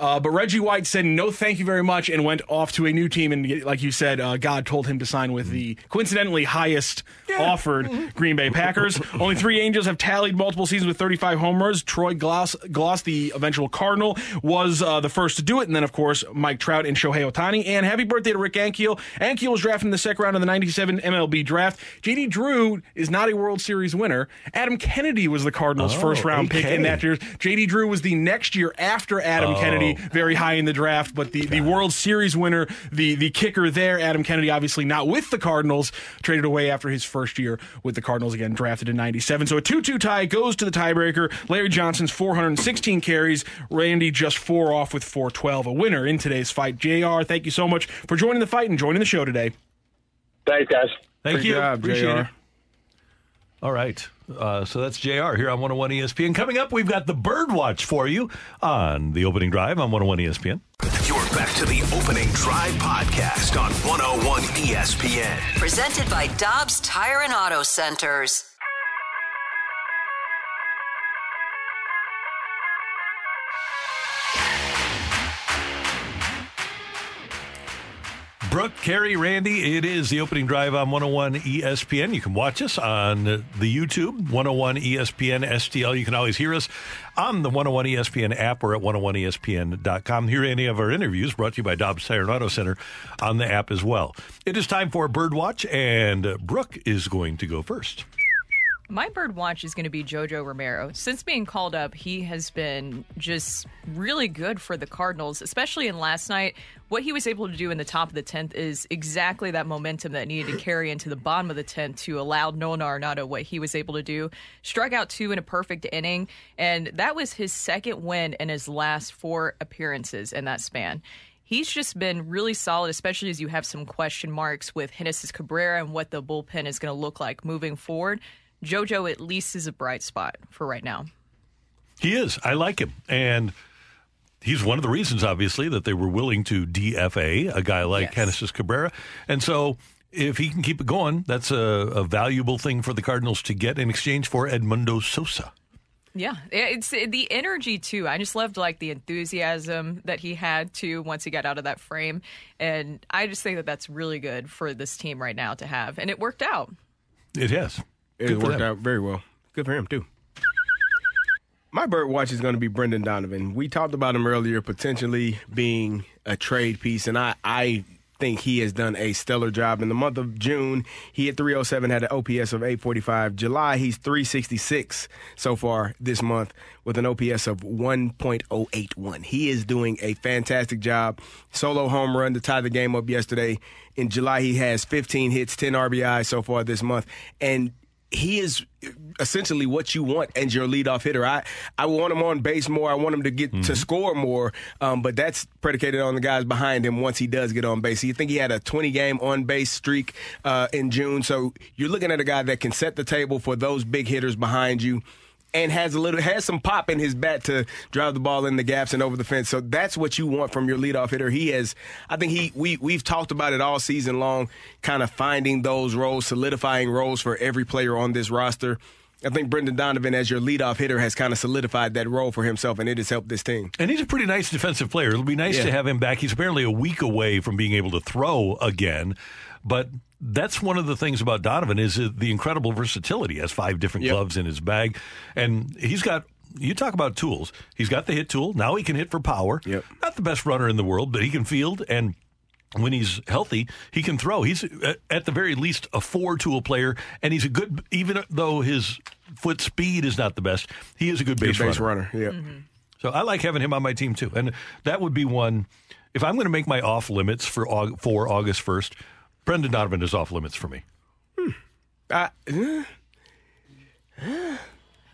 Uh, but Reggie White said no, thank you very much, and went off to a new team. And like you said, uh, God told him to sign with the coincidentally highest offered Green Bay Packers. Only three Angels have tallied multiple seasons with 35 homers. Troy Glaus, Glaus the eventual Cardinal, was uh, the first to do it, and then of course Mike Trout and Shohei Ohtani. And happy birthday to Rick Ankiel. Ankiel was drafted in the second round of the '97 MLB draft. JD Drew is not a World Series winner. Adam Kennedy was the Cardinals' Oh, first round pick in that year. JD Drew was the next year after Adam Oh. Kennedy, Oh. very high in the draft. But the, the World Series winner, the the kicker there, Adam Kennedy, obviously not with the Cardinals, traded away after his first year with the Cardinals again, drafted in '97. So a two-two tie goes to the tiebreaker. Larry Johnson's 416 carries, Randy just four off with 412. A winner in today's fight. Jr. Thank you so much for joining the fight and joining the show today. Thanks, guys. Thank Good you. job, Appreciate JR. it. All right. Uh, so that's JR here on 101 ESPN. Coming up, we've got the Bird Watch for you on the opening drive on 101 ESPN. You're back to the opening drive podcast on 101 ESPN. Presented by Dobbs Tire and Auto Centers. Brooke, Carey, Randy, it is the opening drive on 101 ESPN. You can watch us on the YouTube, 101 ESPN STL. You can always hear us on the 101 ESPN app or at 101ESPN.com. Hear any of our interviews brought to you by Dobbs Tire and Auto Center on the app as well. It is time for Birdwatch, and Brooke is going to go first. My bird watch is going to be Jojo Romero. Since being called up, he has been just really good for the Cardinals, especially in last night. What he was able to do in the top of the 10th is exactly that momentum that needed to carry into the bottom of the 10th to allow Nolan Arenado what he was able to do. Struck out two in a perfect inning, and that was his second win in his last four appearances in that span. He's just been really solid, especially as you have some question marks with Genesis Cabrera and what the bullpen is going to look like moving forward. JoJo at least is a bright spot for right now. He is. I like him. And he's one of the reasons, obviously, that they were willing to DFA a guy like Genesis Cabrera. And so if he can keep it going, that's a, a valuable thing for the Cardinals to get in exchange for Edmundo Sosa. Yeah, it's the energy too. I just loved like the enthusiasm that he had too once he got out of that frame, and I just think that that's really good for this team right now to have, and it worked out. It has. It worked them. out very well. Good for him too. My bird watch is going to be Brendan Donovan. We talked about him earlier, potentially being a trade piece, and I, I think he has done a stellar job. In the month of June, he hit 307, had an OPS of 845. July, he's 366 so far this month with an OPS of 1.081. He is doing a fantastic job. Solo home run to tie the game up yesterday. In July, he has 15 hits, 10 RBI so far this month, and he is essentially what you want as your leadoff hitter. I, I want him on base more. I want him to get to score more. Um, but that's predicated on the guys behind him once he does get on base. You think he had a 20 game on base streak uh, in June. So you're looking at a guy that can set the table for those big hitters behind you. And has a little has some pop in his bat to drive the ball in the gaps and over the fence. So that's what you want from your leadoff hitter. He has, I think he we we've talked about it all season long, kind of finding those roles, solidifying roles for every player on this roster. I think Brendan Donovan, as your leadoff hitter, has kind of solidified that role for himself, and it has helped this team. And he's a pretty nice defensive player. It'll be nice Yeah. to have him back. He's apparently a week away from being able to throw again, but that's one of the things about Donovan is the incredible versatility. He has five different Yep. gloves in his bag, and he's got. You talk about tools. He's got the hit tool. Now he can hit for power. Yep. Not the best runner in the world, but he can field and. When he's healthy, he can throw. He's at the very least a four-tool player, and he's a good. Even though his foot speed is not the best, he is a good Good base, base runner. runner. Yep. Mm-hmm. So I like having him on my team too, and that would be one. If I'm going to make my off limits for for August first, Brendan Donovan is off limits for me. Uh, eh,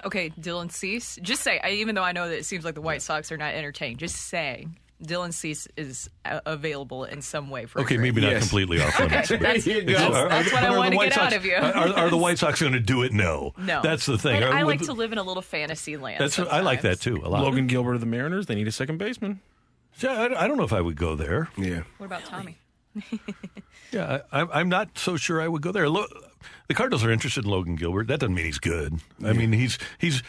Okay, Dylan Cease. Just say, I, even though I know that it seems like the White Sox are not entertained, just saying Dylan Cease is uh, available in some way for. a Okay, maybe not completely off limits. but- That's- There that's- Are- are that's the- what I are the wanted to White get out Sox- of you. Are, are the White Sox going to do it? No. No, That's the thing. Are- I like would- to live in a little fantasy land. That's I like that too a lot. Logan Gilbert of the Mariners. They need a second baseman. Yeah, I, I don't know if I would go there. yeah. What about Tommy? Yeah, I, I- I'm not so sure I would go there. Lo- the Cardinals are interested in Logan Gilbert. That doesn't mean he's good. I mean, he's he's.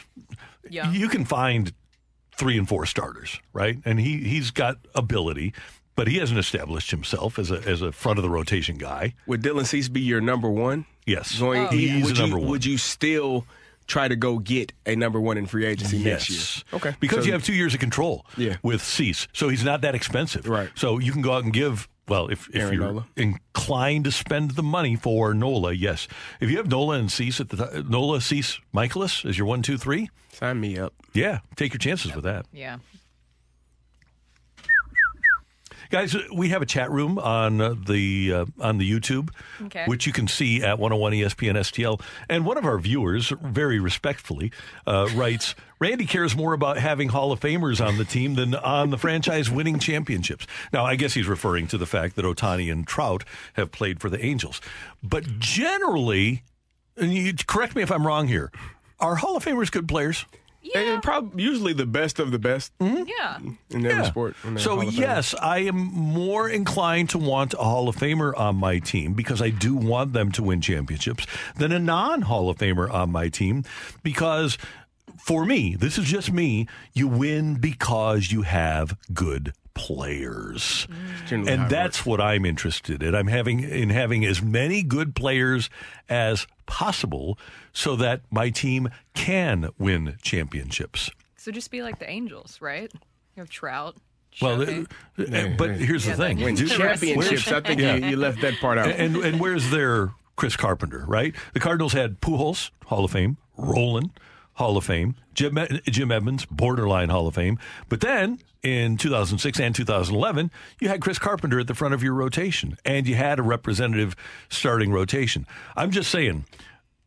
Yeah. You can find three and four starters, right? And he he's got ability, but he hasn't established himself as a as a front of the rotation guy. Would Dylan Cease be your number one? Yes, Going, oh. he's would a you, number one. Would you still try to go get a number one in free agency next year? Okay. Because So- you have two years of control Yeah. with Cease. So he's not that expensive. Right. So you can go out and give, well, if, if Aaron you're Nola. inclined to spend the money for Nola, yes. If you have Nola and Cease at the time, Nola, Cease, Mikolas as your one, two, three. Sign me up. Yeah. Take your chances with that. Yeah. Guys, we have a chat room on uh, the uh, on the YouTube, Okay. which you can see at 101 ESPN STL. And one of our viewers, very respectfully, uh, writes, "Randy cares more about having Hall of Famers on the team than on the franchise winning championships." Now, I guess he's referring to the fact that Ohtani and Trout have played for the Angels, but generally, and you correct me if I'm wrong here, are Hall of Famers good players? Yeah. Probably usually the best of the best mm-hmm. Yeah. in every sport. when they're So Hall of Famers. yes, I am more inclined to want a Hall of Famer on my team because I do want them to win championships than a non Hall of Famer on my team because for me, this is just me, you win because you have good players. generally how And it that's what I'm interested in. I'm having in having as many good players as possible so that my team can win championships. So just be like the Angels, right? You have Trout. Well, Shohei. uh, but here's Yeah, the thing: that wins Dude, championships. I think you, you left that part out. And and where's their Chris Carpenter? Right, the Cardinals had Pujols, Hall of Fame, Rolen, Hall of Fame, Jim Jim Edmonds, borderline Hall of Fame. But then in 2006 and 2011, you had Chris Carpenter at the front of your rotation, and you had a representative starting rotation. I'm just saying.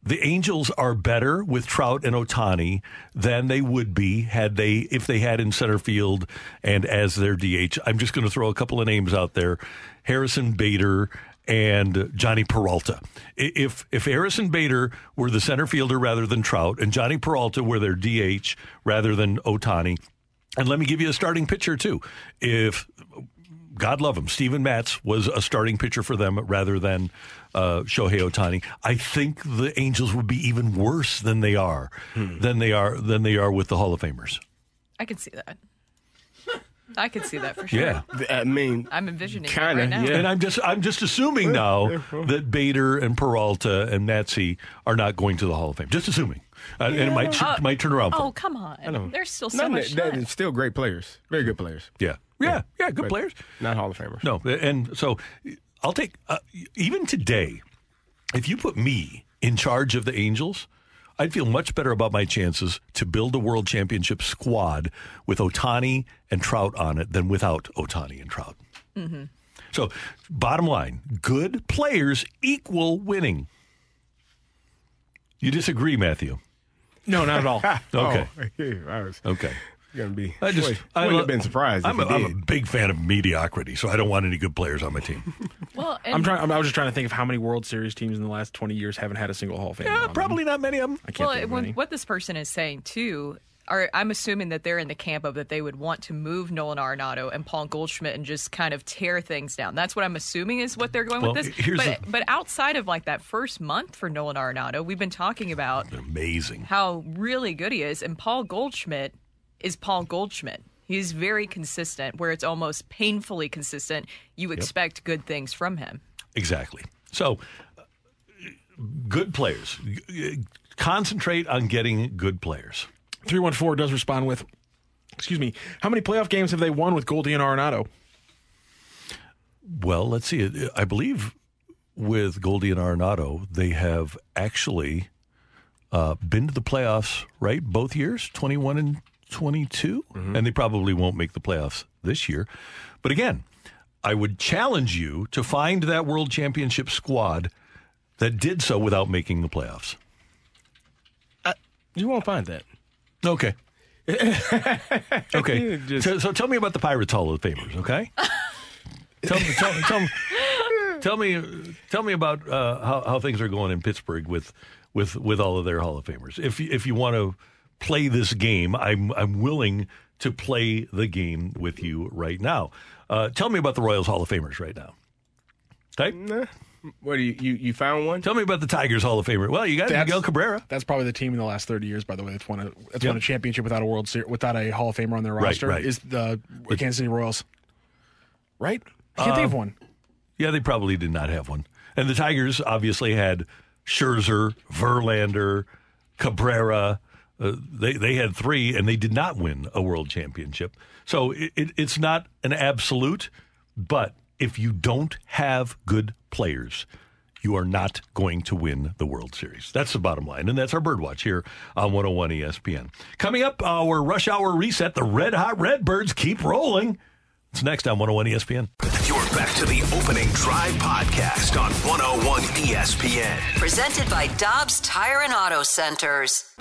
The Angels are better with Trout and Ohtani than they would be had they if they had in center field and as their DH. I'm just going to throw a couple of names out there: Harrison Bader and Jhonny Peralta. If if Harrison Bader were the center fielder rather than Trout, and Jhonny Peralta were their DH rather than Ohtani, and let me give you a starting pitcher too. If God love him, Steven Matz was a starting pitcher for them rather than uh, Shohei Ohtani. I think the Angels would be even worse than they are than they are than they are with the Hall of Famers. I can see that. I can see that for sure. Yeah, I mean, I'm envisioning it kinda, right yeah. and I'm just I'm just assuming now that Bader and Peralta and Natsy are not going to the Hall of Fame. Just assuming, uh, and it might Uh, might turn around. Oh, come on. There's still so None much that- still great players, very good players. Yeah, yeah, yeah, good But players. not Hall of Famers. No, and so I'll take uh, even today. If you put me in charge of the Angels, I'd feel much better about my chances to build a world championship squad with Ohtani and Trout on it than without Ohtani and Trout. Mm-hmm. So, bottom line, good players equal winning. You disagree, Matthew? No, not at all. Okay. Oh, I was Okay. gonna be. I just would, I wouldn't have been surprised. I'm, a, if he I'm a big fan of mediocrity, so I don't want any good players on my team. Well, and I'm trying. I was just trying to think of how many World Series teams in the last 20 years haven't had a single Hall of Fame. Yeah, probably not many of them. I can't well, think of when- any. what this person is saying too, are I'm assuming that they're in the camp of that they would want to move Nolan Arenado and Paul Goldschmidt and just kind of tear things down. That's what I'm assuming is what they're going Well, with this. But the- but outside of like that first month for Nolan Arenado, we've been talking about Amazing. how really good he is, and Paul Goldschmidt is Paul Goldschmidt. He's very consistent, where it's almost painfully consistent. You expect good things from him. Exactly. So, uh, good players. Concentrate on getting good players. 314 does respond with, excuse me, how many playoff games have they won with Goldie and Arenado? Well, let's see. I believe with Goldie and Arenado, they have actually uh, been to the playoffs, right? Both years, 21 and 22. And they probably won't make the playoffs this year. But again, I would challenge you to find that world championship squad that did so without making the playoffs. You won't find that. Okay. okay. Just- so, so tell me about the Pirates Hall of Famers, okay? tell me, tell, tell, me- tell me, tell me about uh, how, how things are going in Pittsburgh with, with, with all of their Hall of Famers. If if you want to play this game, I'm I'm willing to play the game with you right now. Uh, tell me about the Royals Hall of Famers right now. Okay. What do you, you you found one? Tell me about the Tigers Hall of Famer. Well, you got That's- Miguel Cabrera. That's probably the team in the last 30 years, by the way, that's won a that's Yep. won a championship without a World Series, without a Hall of Famer on their roster. right. right. Is the Kansas City Royals, right? I can't Uh, think of one. Yeah, they probably did not have one. And the Tigers obviously had Scherzer, Verlander, Cabrera. Uh, they they had three, and they did not win a world championship. So it, it, it's not an absolute, but if you don't have good players, you are not going to win the World Series. That's the bottom line, and that's our birdwatch here on 101 ESPN. Coming up, our rush hour reset. The red hot Redbirds keep rolling. It's next on 101 ESPN. You're back to the opening drive podcast on 101 ESPN. Presented by Dobbs Tire and Auto Centers.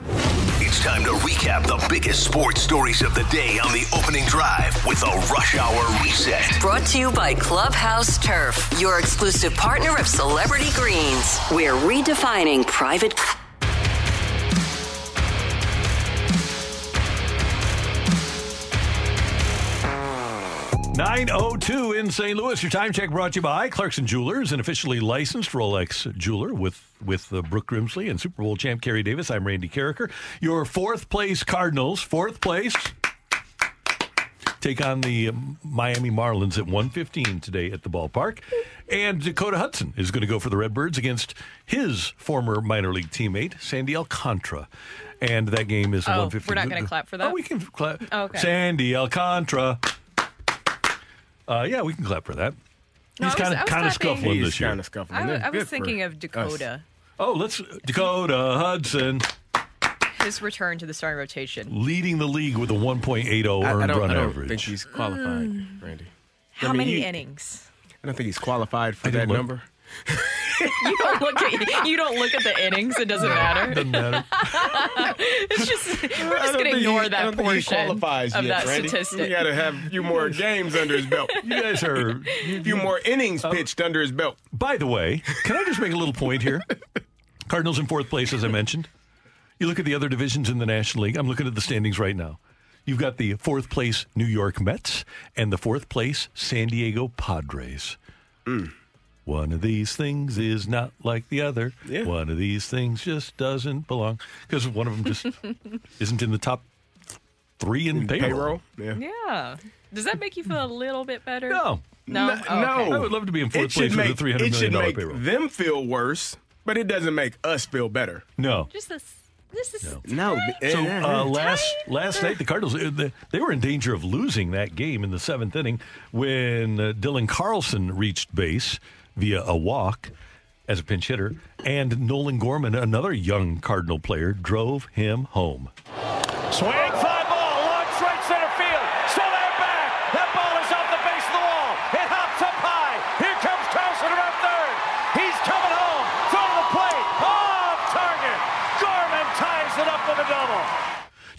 It's time to recap the biggest sports stories of the day on the opening drive with a rush hour reset. Brought to you by Clubhouse Turf, your exclusive partner of Celebrity Greens. We're redefining private. 902 in St. Louis. Your time check brought to you by Clarkson Jewelers, an officially licensed Rolex jeweler with with uh, Brooke Grimsley and Super Bowl champ Carey Davis. I'm Randy Karraker. Your fourth place Cardinals, fourth place, take on the um, Miami Marlins at 115 today at the ballpark. And Dakota Hudson is going to go for the Redbirds against his former minor league teammate, Sandy Alcantara. And that game is Oh, 115. we're not going to clap for that. Oh, we can clap. Oh, okay. Sandy Alcantara. Uh, yeah, we can clap for that. No, He's I was- kind I of was kind of clapping- scuffling He's this year. kinda scuffling. I, I was thinking of us. Dakota, Oh, let's Dakota Hudson his return to the starting rotation. leading the league with a 1.80 I, earned I don't, run I don't average. think he's qualified, Randy. How I mean, many you- innings? I don't think he's qualified for I that didn't look. number. You don't look at you don't look at the innings. It doesn't matter. Doesn't matter. it's just we're I just going to think he- ignore that don't portion qualifies of yet, that Randy. statistic. He got to have a few more games under his belt. You guys are. A few more innings oh. pitched under his belt. By the way, can I just make a little point here? Cardinals in fourth place, as I mentioned. You look at the other divisions in the National League. I'm looking at the standings right now. You've got the fourth place New York Mets and the fourth place San Diego Padres. Mm. One of these things is not like the other. Yeah. One of these things just doesn't belong because one of them just isn't in the top three in payroll. Yeah. yeah. Does that make you feel a little bit better? No. No. N- Oh, okay. no. I would love to be in fourth place should with make, a three hundred it should make payroll. them feel worse, but it doesn't make us feel better. No. Just this. This is No. So eh, uh, eh. last last night the Cardinals uh, they, they were in danger of losing that game in the seventh inning when uh, Dylan Carlson reached base via a walk as a pinch hitter, and Nolan Gorman, another young Cardinal player, drove him home. Swing, fly ball, long straight center field. Still there back. That ball is off the base of the wall. It hops up high. Here comes Carlson around third. He's coming home. Throw to the plate. Off target. Gorman ties it up with a double.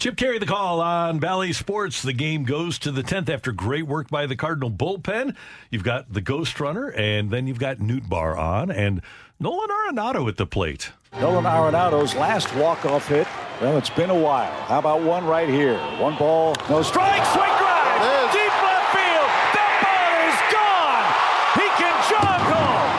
Chip Carey the call on Bally Sports. The game goes to the 10th after great work by the Cardinal bullpen. You've got the Ghost Runner, and then you've got Nootbaar on, and Nolan Arenado at the plate. Nolan Arenado's last walk-off hit. Well, it's been a while. How about one right here? One ball, no Strike, swing drive. Deep left field. That ball is gone. He can jog home.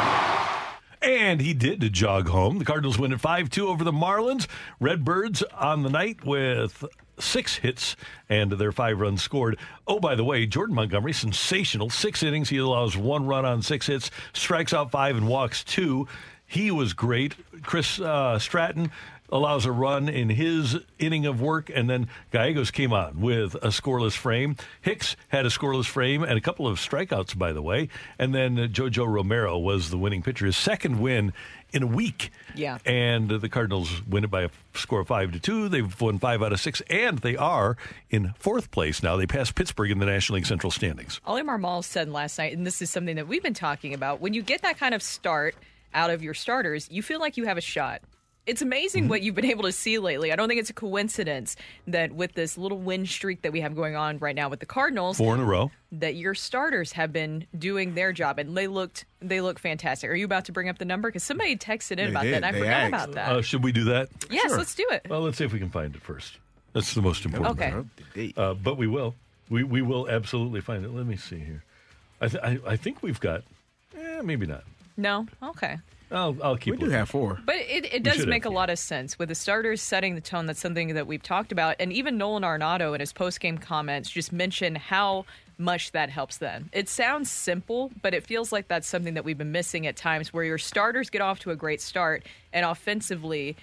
And he did jog home. The Cardinals win at 5 2 over the Marlins. Redbirds on the night with six hits and their five runs scored. Oh, by the way, Jordan Montgomery, sensational. Six innings. He allows one run on six hits, strikes out five, and walks two. He was great. Chris uh, Stratton allows a run in his inning of work, and then Gallegos came on with a scoreless frame. Hicks had a scoreless frame and a couple of strikeouts, by the way. And then Jojo Romero was the winning pitcher, his second win in a week. Yeah. And the Cardinals win it by a score of five to two. They've won five out of six, and they are in fourth place now. They passed Pittsburgh in the National League Central standings. Ollie Marmol said last night, and this is something that we've been talking about. When you get that kind of start out of your starters, you feel like you have a shot. It's amazing what you've been able to see lately. I don't think it's a coincidence that with this little win streak that we have going on right now with the Cardinals, Four in a row. that your starters have been doing their job and they looked they look fantastic. Are you about to bring up the number? Because somebody texted in They about did. that, and I They forgot asked. about that. Uh, should we do that? yes, let's do it. Well, let's see if we can find it first. That's the most important. Okay. Uh, but we will. We we will absolutely find it. Let me see here. I th- I, I think we've got. Eh, maybe not. No? Okay. I'll, I'll keep. We do have four. But it, it does make have. a lot of sense with the starters setting the tone. That's something that we've talked about, and even Nolan Arenado in his post game comments just mentioned how much that helps them. It sounds simple, but it feels like that's something that we've been missing at times, where your starters get off to a great start, and offensively,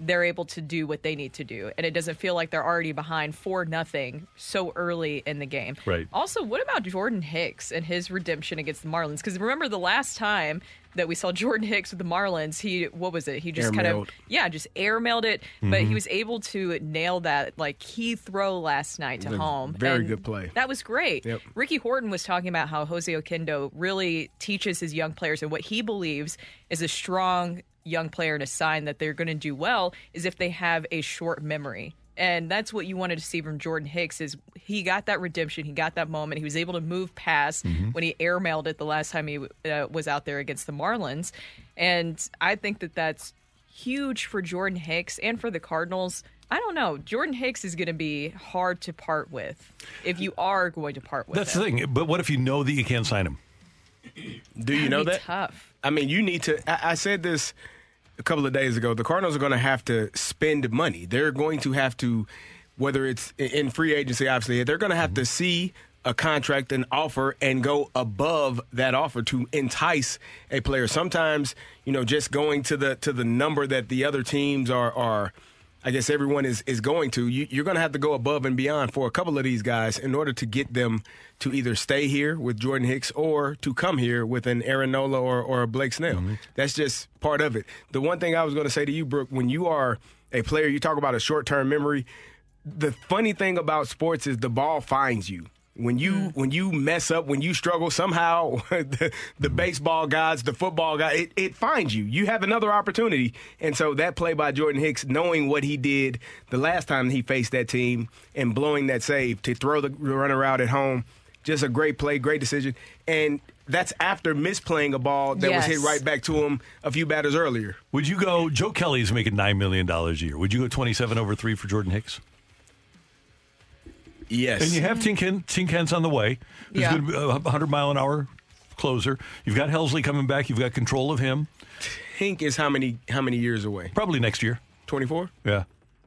they're able to do what they need to do, and it doesn't feel like they're already behind for nothing so early in the game. Right. Also, what about Jordan Hicks and his redemption against the Marlins? Because remember the last time that we saw Jordan Hicks with the Marlins, he what was it? He just kind of yeah, just airmailed it, but Mhm. he was able to nail that like key throw last night to It was home. very and good play. That was great. Yep. Ricky Horton was talking about how Jose Oquendo really teaches his young players and what he believes is a strong young player and a sign that they're going to do well is if they have a short memory. And that's what you wanted to see from Jordan Hicks is he got that redemption, he got that moment, he was able to move past Mm-hmm. when he airmailed it the last time he uh, was out there against the Marlins. And I think that that's huge for Jordan Hicks and for the Cardinals. I don't know. Jordan Hicks is going to be hard to part with if you are going to part with That's him. the thing. But what if you know that you can't sign him? Do you know That'd be that? Tough. I mean, you need to. I, I said this a couple of days ago. The Cardinals are going to have to spend money. They're going to have to, whether it's in- free agency, obviously, they're going to have to mm-hmm. see a contract, an offer, and go above that offer to entice a player. Sometimes, you know, just going to the to the number that the other teams are are. I guess everyone is, is going to. You, you're going to have to go above and beyond for a couple of these guys in order to get them to either stay here with Jordan Hicks or to come here with an Aaron Nola or, or a Blake Snell. Mm-hmm. That's just part of it. The one thing I was going to say to you, Brooke, when you are a player, you talk about a short term memory. The funny thing about sports is the ball finds you. When you mm. when you mess up, when you struggle, somehow the, the mm. baseball guys, the football guy, it, it finds you. You have another opportunity, and so that play by Jordan Hicks, knowing what he did the last time he faced that team and blowing that save to throw the runner out at home, just a great play, great decision, and that's after misplaying a ball that was hit right back to him a few batters earlier. Would you go? Joe Kelly's making nine million dollars a year. Would you go twenty-seven over three for Jordan Hicks? Yes. And you have Tinkin, Tink Hence on the way. Who's Yeah. going to be a hundred mile an hour closer. You've got Helsley coming back. You've got control of him. Hink is how many how many years away? Probably next year. Twenty four. Yeah,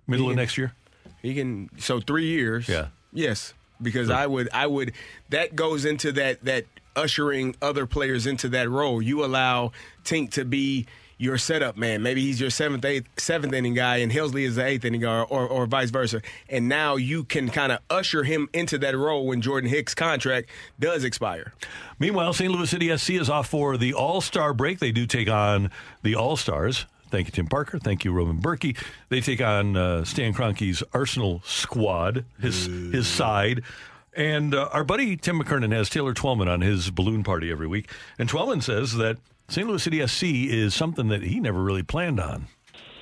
middle He of next year. He can so three years. Yeah. Yes, because I would I would that goes into that that ushering other players into that role. You allow Tink to be your setup man. Maybe he's your seventh, eighth, seventh inning guy, and Helsley is the eighth inning guy, or, or vice versa. And now you can kind of usher him into that role when Jordan Hicks' contract does expire. Meanwhile, St. Louis City SC is off for the All Star break. They do take on the All Stars. Thank you, Tim Parker. Thank you, Roman Bürki. They take on uh, Stan Kroenke's Arsenal squad, his his side. And uh, our buddy Tim McKernan has Taylor Twellman on his balloon party every week. And Twellman says that St. Louis City SC is something that he never really planned on.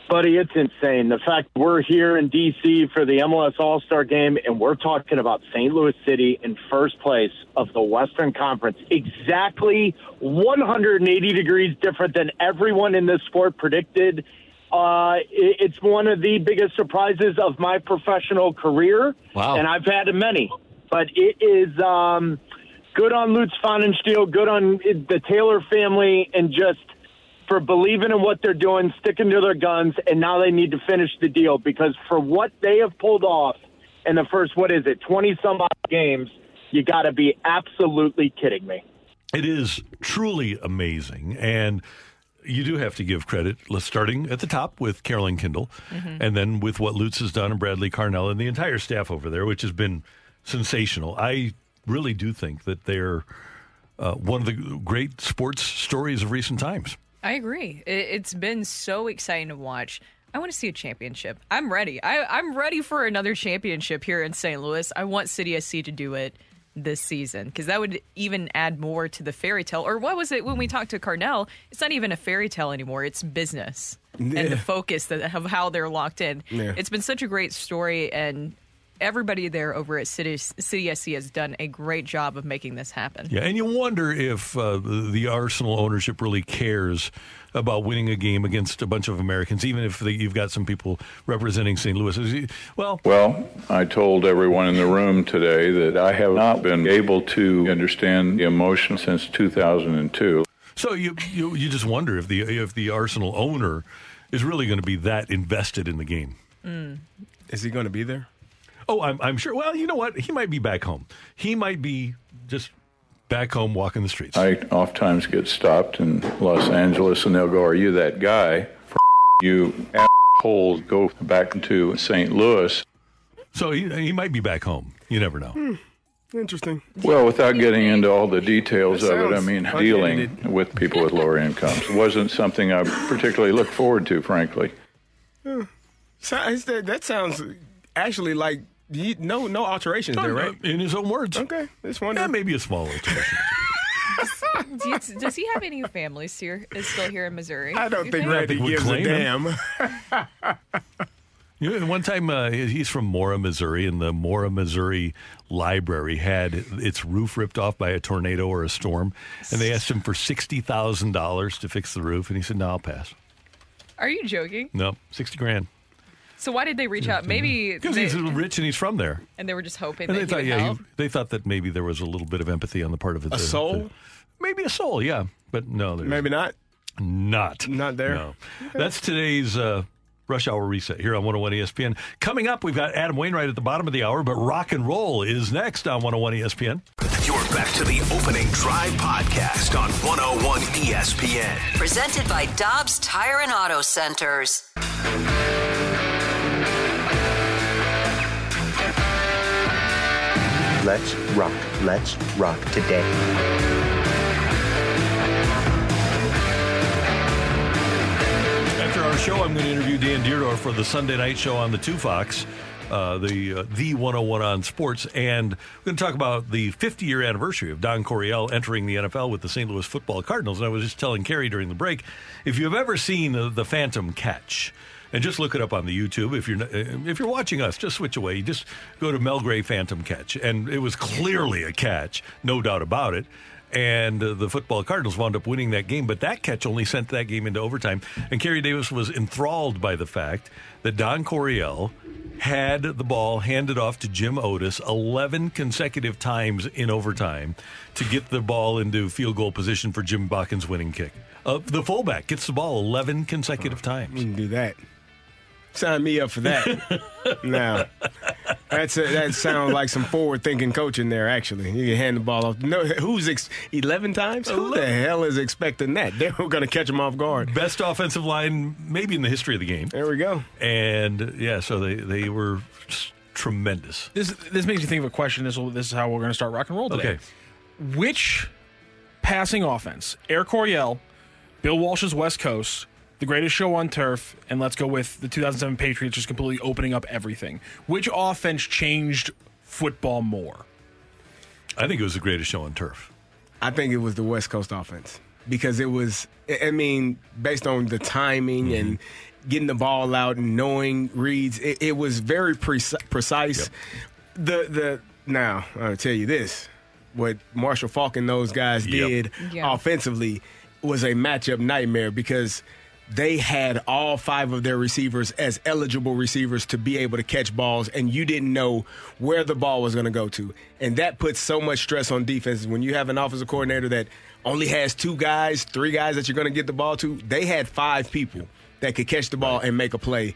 Buddy, it's insane. The fact we're here in D.C. for the MLS All Star game and we're talking about St. Louis City in first place of the Western Conference, exactly 180 degrees different than everyone in this sport predicted. Uh, it's one of the biggest surprises of my professional career. Wow. And I've had many. But it is um, good on Lutz Pfannenstiel, good on the Taylor family, and just for believing in what they're doing, sticking to their guns, and now they need to finish the deal because for what they have pulled off in the first, what is it, 20 some odd games, you got to be absolutely kidding me. It is truly amazing. And you do have to give credit, let's starting at the top with Carolyn Kindle, Mm-hmm. and then with what Lutz has done and Bradley Carnell and the entire staff over there, which has been sensational. I really do think that they're uh, one of the great sports stories of recent times. I agree. It, it's been so exciting to watch. I want to see a championship. I'm ready. I, I'm ready for another championship here in St. Louis. I want City SC to do it this season because that would even add more to the fairy tale. Or what was it when we talked to Carnell? It's not even a fairy tale anymore. It's business and the focus that, of how they're locked in. Yeah. It's been such a great story, and everybody there over at City, City SC has done a great job of making this happen. Yeah, and you wonder if uh, the, the Arsenal ownership really cares about winning a game against a bunch of Americans, even if they, you've got some people representing St. Louis. Is he- Well, Well, I told everyone in the room today that I have not been able to understand the emotion since 2002. So you, you you just wonder if the if the Arsenal owner is really going to be that invested in the game. Mm. Is he going to be there? Oh, I'm, I'm sure. Well, you know what? He might be back home. He might be just back home walking the streets. I oftentimes get stopped in Los Angeles and they'll go, Are you that guy? For you assholes, go back to St. Louis. So he, he might be back home. You never know. Hmm. Interesting. Well, without getting into all the details That of it, I mean, unedited. dealing with people with lower incomes wasn't something I particularly looked forward to, frankly. So, that, that sounds actually like you, no no alterations there, right? In his own words. Okay, just wondering. Yeah, maybe a small alteration. Do you, does he have any families here? Is still here in Missouri? I don't Do you think Randy would gives a claim him. damn. You know, one time uh, he's from Mora, Missouri, and the Mora, Missouri library had its roof ripped off by a tornado or a storm, and they asked him for sixty thousand dollars to fix the roof, and he said, "No, I'll pass. Are you joking? No, sixty grand." So why did they reach out? Maybe Because he's rich and he's from there, and they were just hoping and that they he thought, would yeah, help. he, they thought that maybe there was a little bit of empathy on the part of the, A soul? the- maybe a soul, yeah, but no, there's Maybe not. not, Not there. No, that's today's. Uh, Rush Hour Reset here on 101 ESPN. Coming up, we've got Adam Wainwright at the bottom of the hour, but rock and roll is next on 101 ESPN. You're back to the opening drive podcast on 101 ESPN. Presented by Dobbs Tire and Auto Centers. Let's rock. Let's rock today. After our show, I'm going to interview Dan Dierdorf for the Sunday night show on the Two Fox, uh, the uh, the 101 on sports, and we're going to talk about the 50 year anniversary of Don Coryell entering the NFL with the St. Louis Football Cardinals. And I was just telling Carey during the break, if you've ever seen uh, the Phantom Catch. And just look it up on the YouTube. If you're uh, if you're watching us, just switch away. You just go to Mel Gray Phantom Catch, and it was clearly a catch, no doubt about it and uh, the football Cardinals wound up winning that game. But that catch only sent that game into overtime. And Carey Davis was enthralled by the fact that Don Coryell had the ball handed off to Jim Otis 11 consecutive times in overtime to get the ball into field goal position for Jim Bakken's winning kick. Uh, the fullback gets the ball 11 consecutive times. We can do that. Sign me up for that. now, that's a, that sounds like some forward-thinking coaching there. Actually, you can hand the ball off. No, who's ex- eleven times? Who the hell is expecting that? They're going to catch them off guard. Best offensive line maybe in the history of the game. There we go. And yeah, so they, they were just tremendous. This this makes me think of a question. This will, this is how we're going to start rock and roll today. Okay. Which passing offense, Air Coryell, Bill Walsh's West Coast, the greatest show on turf, and let's go with the 2007 Patriots just completely opening up everything. Which offense changed football more? I think it was the greatest show on turf. I think it was the West Coast offense because it was. I I mean, based on the timing and mm-hmm. getting the ball out and knowing reads, it, it was very preci- precise. The the now I'll tell you this: what Marshall Faulk and those guys Yep. did Yeah. offensively was a matchup nightmare because. They had all five of their receivers as eligible receivers to be able to catch balls, and you didn't know where the ball was going to go to. And that puts so much stress on defenses. When you have an offensive coordinator that only has two guys, three guys that you're going to get the ball to, they had five people that could catch the ball and make a play,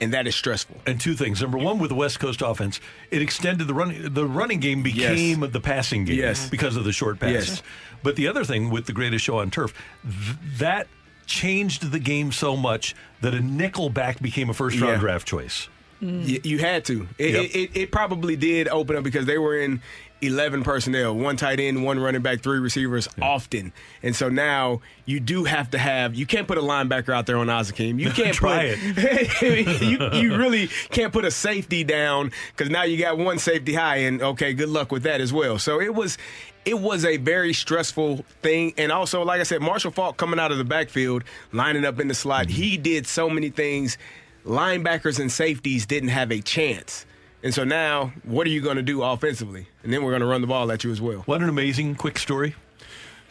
and that is stressful. And two things. Number one, with the West Coast offense, it extended the running. The running game became the passing game Yes. because of the short passes. Yes. But the other thing with the greatest show on turf, th- that changed the game so much that a nickel back became a first round Yeah. draft choice. Mm. Y- you had to. It, Yep. it, it, it probably did open up because they were in 11 personnel, one tight end, one running back, three receivers often. And so now you do have to have, you can't put a linebacker out there on Azakim. You can't Try put, you, you really can't put a safety down because now you got one safety high and okay, good luck with that as well. So it was, it was a very stressful thing. And also, like I said, Marshall Faulk coming out of the backfield, lining up in the slot, mm-hmm. he did so many things. Linebackers and safeties didn't have a chance. And so now, what are you going to do offensively? And then we're going to run the ball at you as well. What an amazing quick story.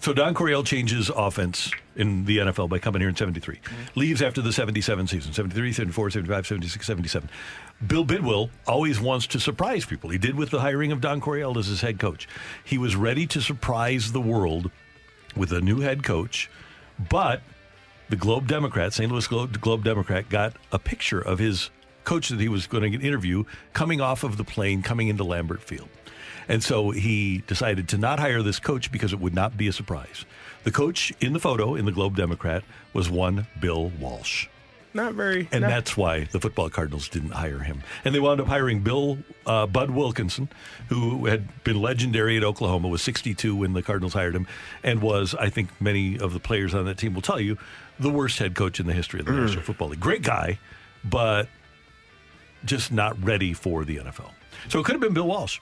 So Don Coryell changes offense in the NFL by coming here in 73. Mm-hmm. Leaves after the 77 season, 73, 74, 75, 76, 77. Bill Bidwill always wants to surprise people. He did with the hiring of Don Coryell as his head coach. He was ready to surprise the world with a new head coach, but the Globe Democrat, St. Louis Globe, Globe Democrat, got a picture of his coach that he was going to interview coming off of the plane coming into Lambert Field. And so he decided to not hire this coach because it would not be a surprise. The coach in the photo in the Globe Democrat was one Bill Walsh. Not very. And not- that's why the football Cardinals didn't hire him. And they wound up hiring Bill uh, Bud Wilkinson, who had been legendary at Oklahoma, was 62 when the Cardinals hired him, and was, I think many of the players on that team will tell you, the worst head coach in the history of the Mm. National Football League. Great guy, but just not ready for the NFL. So it could have been Bill Walsh.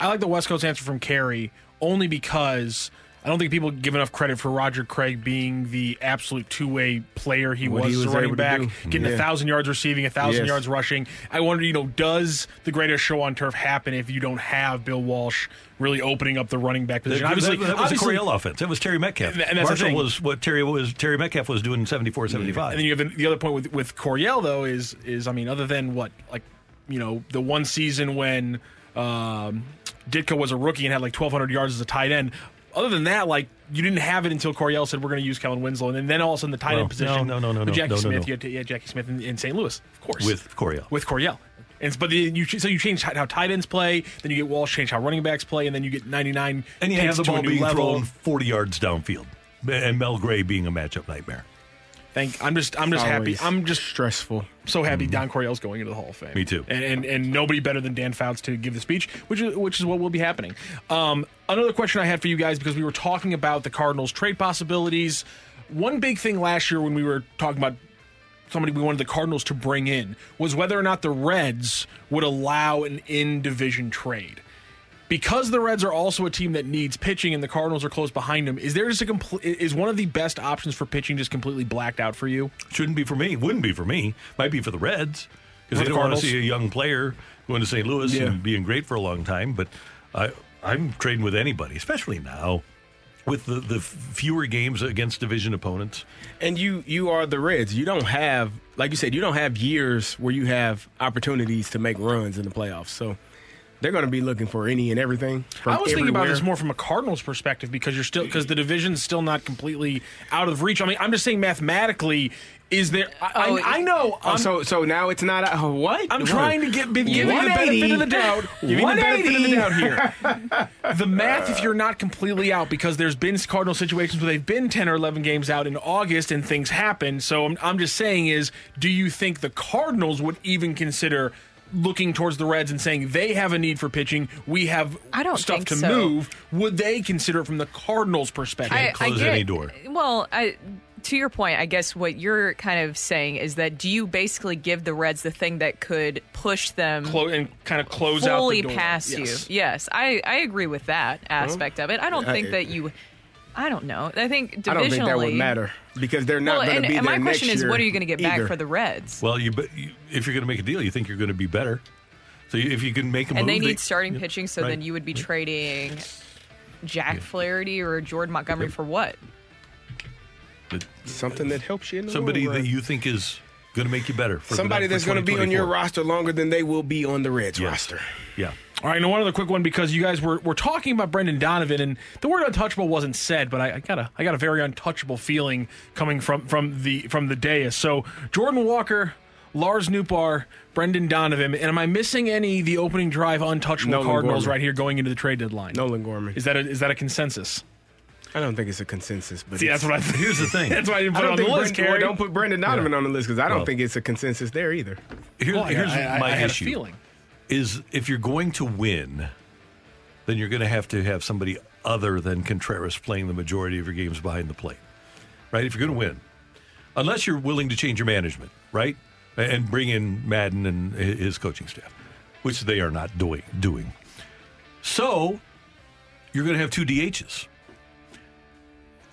I like the West Coast answer from Carey only because I don't think people give enough credit for Roger Craig being the absolute two way player he What was, he as was a running back, getting a Yeah. thousand yards receiving, a thousand Yes. yards rushing. I wonder, you know, does the greatest show on turf happen if you don't have Bill Walsh really opening up the running back position? That, obviously, that, that was obviously- a Coryell offense. It was Terry Metcalf. And- and that's Marshall was what Terry was. Terry Metcalf was doing in 74, 75. And then you have the, the other point with with Coryell though is is I mean other than what like you know the one season when um, Ditka was a rookie and had like 1,200 yards as a tight end. Other than that, like you didn't have it until Coryell said we're going to use Kellen Winslow, and then, then all of a sudden the tight end position. no, no, no, no, no, Jackie no, no, Smith. no. You, had, you had Jackie Smith in, in St. Louis, of course, with Coryell. with Coryell. And but the, you so you change how tight ends play, then you get Walsh change how running backs play, and then you get 99 And you have the it to a ball being level. thrown 40 yards downfield. And Mel Gray being a matchup nightmare. Thank. I'm just. I'm just happy. I'm just stressful. so happy Don Coryell's going into the Hall of Fame. Mm-hmm. Me too. And, and and nobody better than Dan Fouts to give the speech, which is which is what will be happening. Um, another question I had for you guys because we were talking about the Cardinals trade possibilities. One big thing last year when we were talking about somebody we wanted the Cardinals to bring in was whether or not the Reds would allow an in division trade. Because the Reds are also a team that needs pitching and the Cardinals are close behind them, is there just a complete is one of the best options for pitching just completely blacked out for you? Shouldn't be for me. Wouldn't be for me. Might be for the Reds because they the don't want to see a young player going to St. Louis Yeah. and being great for a long time. But I, I'm trading with anybody, especially now with the, the fewer games against division opponents. And you you are the Reds. You don't have like you said, you don't have years where you have opportunities to make runs in the playoffs. So they're going to be looking for any and everything. From I was thinking about this more from a Cardinals perspective because you're still because the division's still not completely out of reach. I mean, I'm just saying mathematically, is there? I, Oh, I, I know. Oh, I'm, so so now it's not a, what? I'm trying to get give you the benefit of the doubt. Give you the benefit of the doubt here. the math, if you're not completely out, because there's been Cardinal situations where they've been 10 or 11 games out in August and things happen. So I'm, I'm just saying is, do you think the Cardinals would even consider? Looking towards the Reds and saying they have a need for pitching, we have I don't stuff to so. move. Would they consider it from the Cardinals' perspective? I- I get- Well, I, to your point, I guess what you're kind of saying is that do you basically give the Reds the thing that could push them Clo- and kind of close out the fully door. past Yes. you? Yes, I, I agree with that aspect of it. I don't I- think that you. I don't know. I think divisionally. I don't think that would matter because they're not well, going and, to be and there my question next is, what are you going to get back for the Reds? Well, you, but you, if you're going to make a deal, you think you're going to be better. So you- if you can make a And move, they need starting yeah, pitching, so right. then you would be trading Jack Flaherty or Jordan Montgomery for what? But something that helps you in the somebody long run. that you think is going to make you better. For the Somebody next- that's going to be on your roster longer than they will be on the Reds roster. Yeah. All right, and one other quick one because you guys were, were talking about Brendan Donovan and the word untouchable wasn't said, but I, I got a I got a very untouchable feeling coming from from the from the dais. So Jordan Walker, Lars Nootbaar, Brendan Donovan, and am I missing any the opening drive untouchable Nolan Cardinals Gorman. right here going into the trade deadline? Nolan Gorman. Is that a, is that a consensus? I don't think it's a consensus, but See, that's what I. Here's the thing. that's why I didn't put I it don't on the list. Brendan- Carey. well, don't put Brendan Donovan on the list because I don't Well- think it's a consensus there either. Here- Well, here's I- I my had a issue. feeling. Is if you're going to win, then you're going to have to have somebody other than Contreras playing the majority of your games behind the plate, right? If you're going to win, unless you're willing to change your management, right, and bring in Madden and his coaching staff, which they are not doing. Doing so, you're going to have two DHs.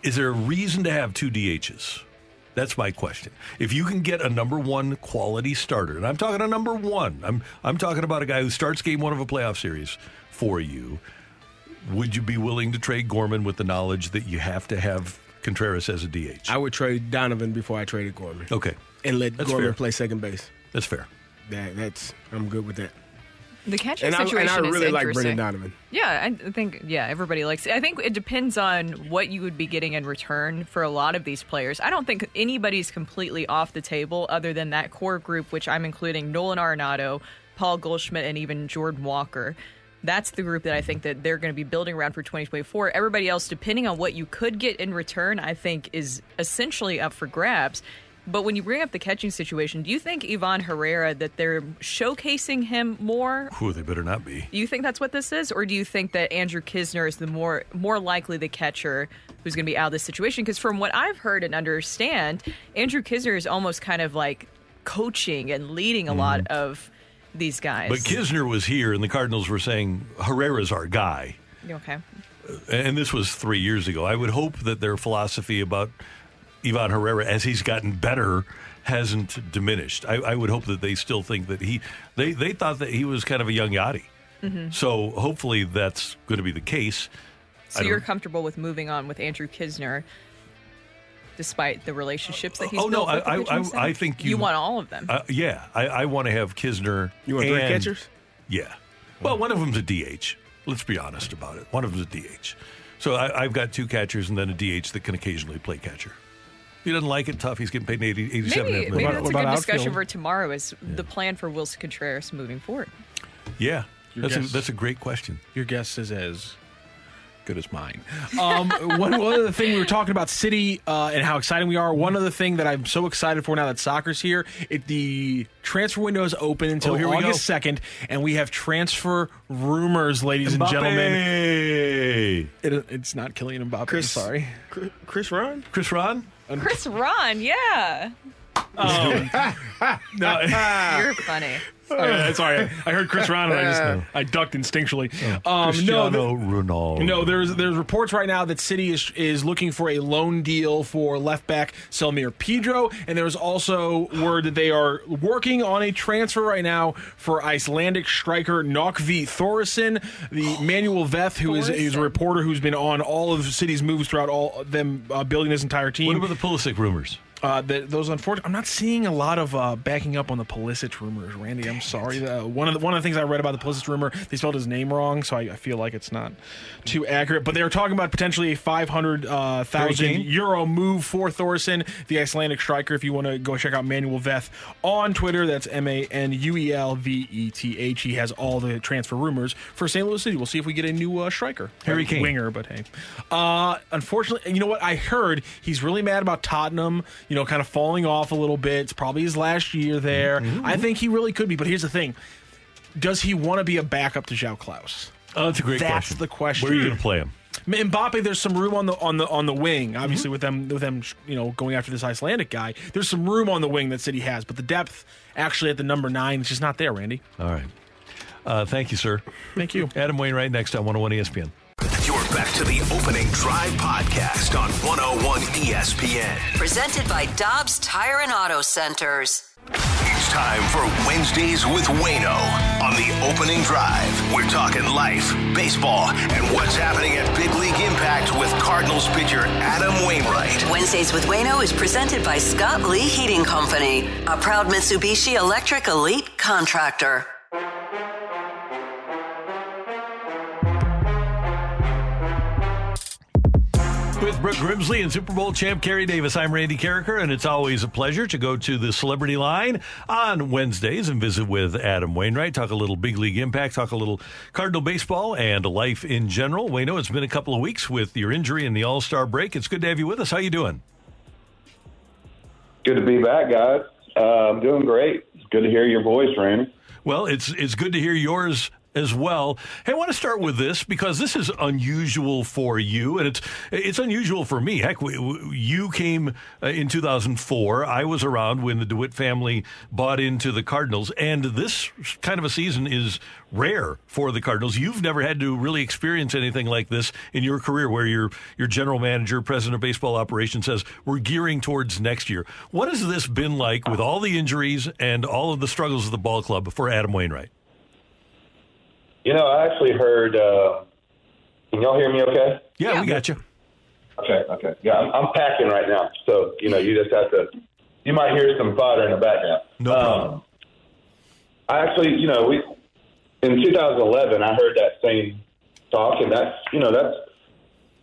Is there a reason to have two DHs? That's my question. If you can get a number one quality starter, and I'm talking a number one, I'm I'm talking about a guy who starts game one of a playoff series for you. Would you be willing to trade Gorman with the knowledge that you have to have Contreras as a DH? I would trade Donovan before I traded Gorman. Okay, And let That's Gorman fair. play second base. that's fair. That, that's I'm good with that. The catching and I, and situation I is really like interesting. Brendan Donovan. Yeah, I think yeah, everybody likes it. I think it depends on what you would be getting in return for a lot of these players. I don't think anybody's completely off the table other than that core group, which I'm including Nolan Arenado, Paul Goldschmidt, and even Jordan Walker. That's the group that I think that they're going to be building around for 2024. Everybody else, depending on what you could get in return, I think is essentially up for grabs. But when you bring up the catching situation, do you think Ivan Herrera that they're showcasing him more Whew, they better not be. do you think that's what this is, or do you think that Andrew Knizner is the more more likely the catcher who's going to be out of this situation? Because from what I've heard and understand, Andrew Knizner is almost kind of like coaching and leading a mm-hmm. lot of these guys. But Knizner was here, and the Cardinals were saying Herrera's our guy. okay, And this was three years ago. I would hope that their philosophy about Ivan Herrera, as he's gotten better, hasn't diminished. I, I would hope that they still think that he they they thought that he was kind of a young Yadi. Mhm. So hopefully that's going to be the case. so you're comfortable with moving on with Andrew Knizner. Despite the relationships that he's Oh, no, built with the I- I- I- I think you- want all of them. Uh, yeah, I, I want to have Knizner. You want three and- catchers? Yeah. Well, one of them's a DH. Let's be honest about it. One of them's a DH. So I, I've got two catchers and then a DH that can occasionally play catcher. He doesn't like it tough. He's getting paid 80, 87 maybe and a maybe that's a million. good discussion for tomorrow. Is the plan for Willson Contreras moving forward? Yeah, Your that's a, that's a great question. Your guess is as good as mine. Um, one, one other thing we were talking about City uh, and how exciting we are. One other thing that I'm so excited for now that soccer's here, it, the transfer window is open until Oh, here we August go. 2nd, and we have transfer rumors, ladies and gentlemen. Mbappe. It, it's not Kylian Mbappe. I'm sorry. Chris Ron? Chris Ron? Chris Ron, yeah. Um, no, You're funny. Uh, sorry, I heard Chris Ron and I just I ducked instinctually. Um, no, Cristiano Ronaldo. No, there's there's reports right now that City is is looking for a loan deal for left back Selmir Pidro, and there's also word that they are working on a transfer right now for Icelandic striker Nokvi Thorisson. The Manuel Veth, who is is a reporter who's been on all of City's moves throughout all them uh, building this entire team. What about the Pulisic rumors? Uh, that those unfortunate. I'm not seeing a lot of uh, backing up on the Pulisic rumors, Randy. I'm sorry. The, one of the one of the things I read about the Pulisic rumor, they spelled his name wrong, so I, I feel like it's not too accurate. But they were talking about potentially a 500,000 uh, thousand Harry Kane? euro move for Thorson, the Icelandic striker. If you want to go check out Manuel Veth on Twitter, that's M A N U E L V E T H. He has all the transfer rumors for St. Louis City. We'll see if we get a new uh, striker, Harry Kane. winger. But hey, uh, unfortunately, you know what? I heard he's really mad about Tottenham. You know, kind of falling off a little bit. It's probably his last year there. Mm-hmm. I think he really could be. But here's the thing: Does he want to be a backup to João Klauss? Oh, that's a great That's question. the question. Where are you going to play him? Mbappe, there's some room on the on the on the wing. Obviously, with them with them, you know, going after this Icelandic guy, there's some room on the wing that City has, but the depth actually at the number nine is just not there. Randy, All right. Uh, thank you, sir. Thank you. Adam Wainwright next on 101 ESPN. Back to the opening drive podcast on 101 ESPN. Presented by Dobbs Tire and Auto Centers. It's time for Wednesdays with Waino on the opening drive. We're talking life, baseball, and what's happening at Big League Impact with Cardinals pitcher Adam Wainwright. Wednesdays with Waino is presented by Scott Lee Heating Company, a proud Mitsubishi Electric Elite contractor. With Brooke Grimsley and Super Bowl champ Carey Davis, I'm Randy Karraker, and it's always a pleasure to go to the Celebrity Line on Wednesdays and visit with Adam Wainwright, talk a little big league impact, talk a little Cardinal baseball and life in general. Waino, it's been a couple of weeks with your injury and the All Star break. It's good to have you with us. How you doing? Good to be back, guys. Uh, I'm doing great. It's good to hear your voice, Randy. Well, it's it's good to hear yours as well. Hey, I want to start with this because this is unusual for you, and it's it's unusual for me. Heck, we, we- you came uh, in 2004. I was around when the DeWitt family bought into the Cardinals, and this kind of a season is rare for the Cardinals. You've never had to really experience anything like this in your career, where your your general manager, president of baseball operations, says we're gearing towards next year. What has this been like with all the injuries and all of the struggles of the ball club for Adam Wainwright? You know, I actually heard. Uh, can y'all hear me? Okay. Yeah, we got you. Okay. Okay. Yeah, I'm, I'm packing right now, so you know, you just have to. You might hear some fodder in the background. No problem. I actually, you know, we in 2011, I heard that same talk, and that's you know that's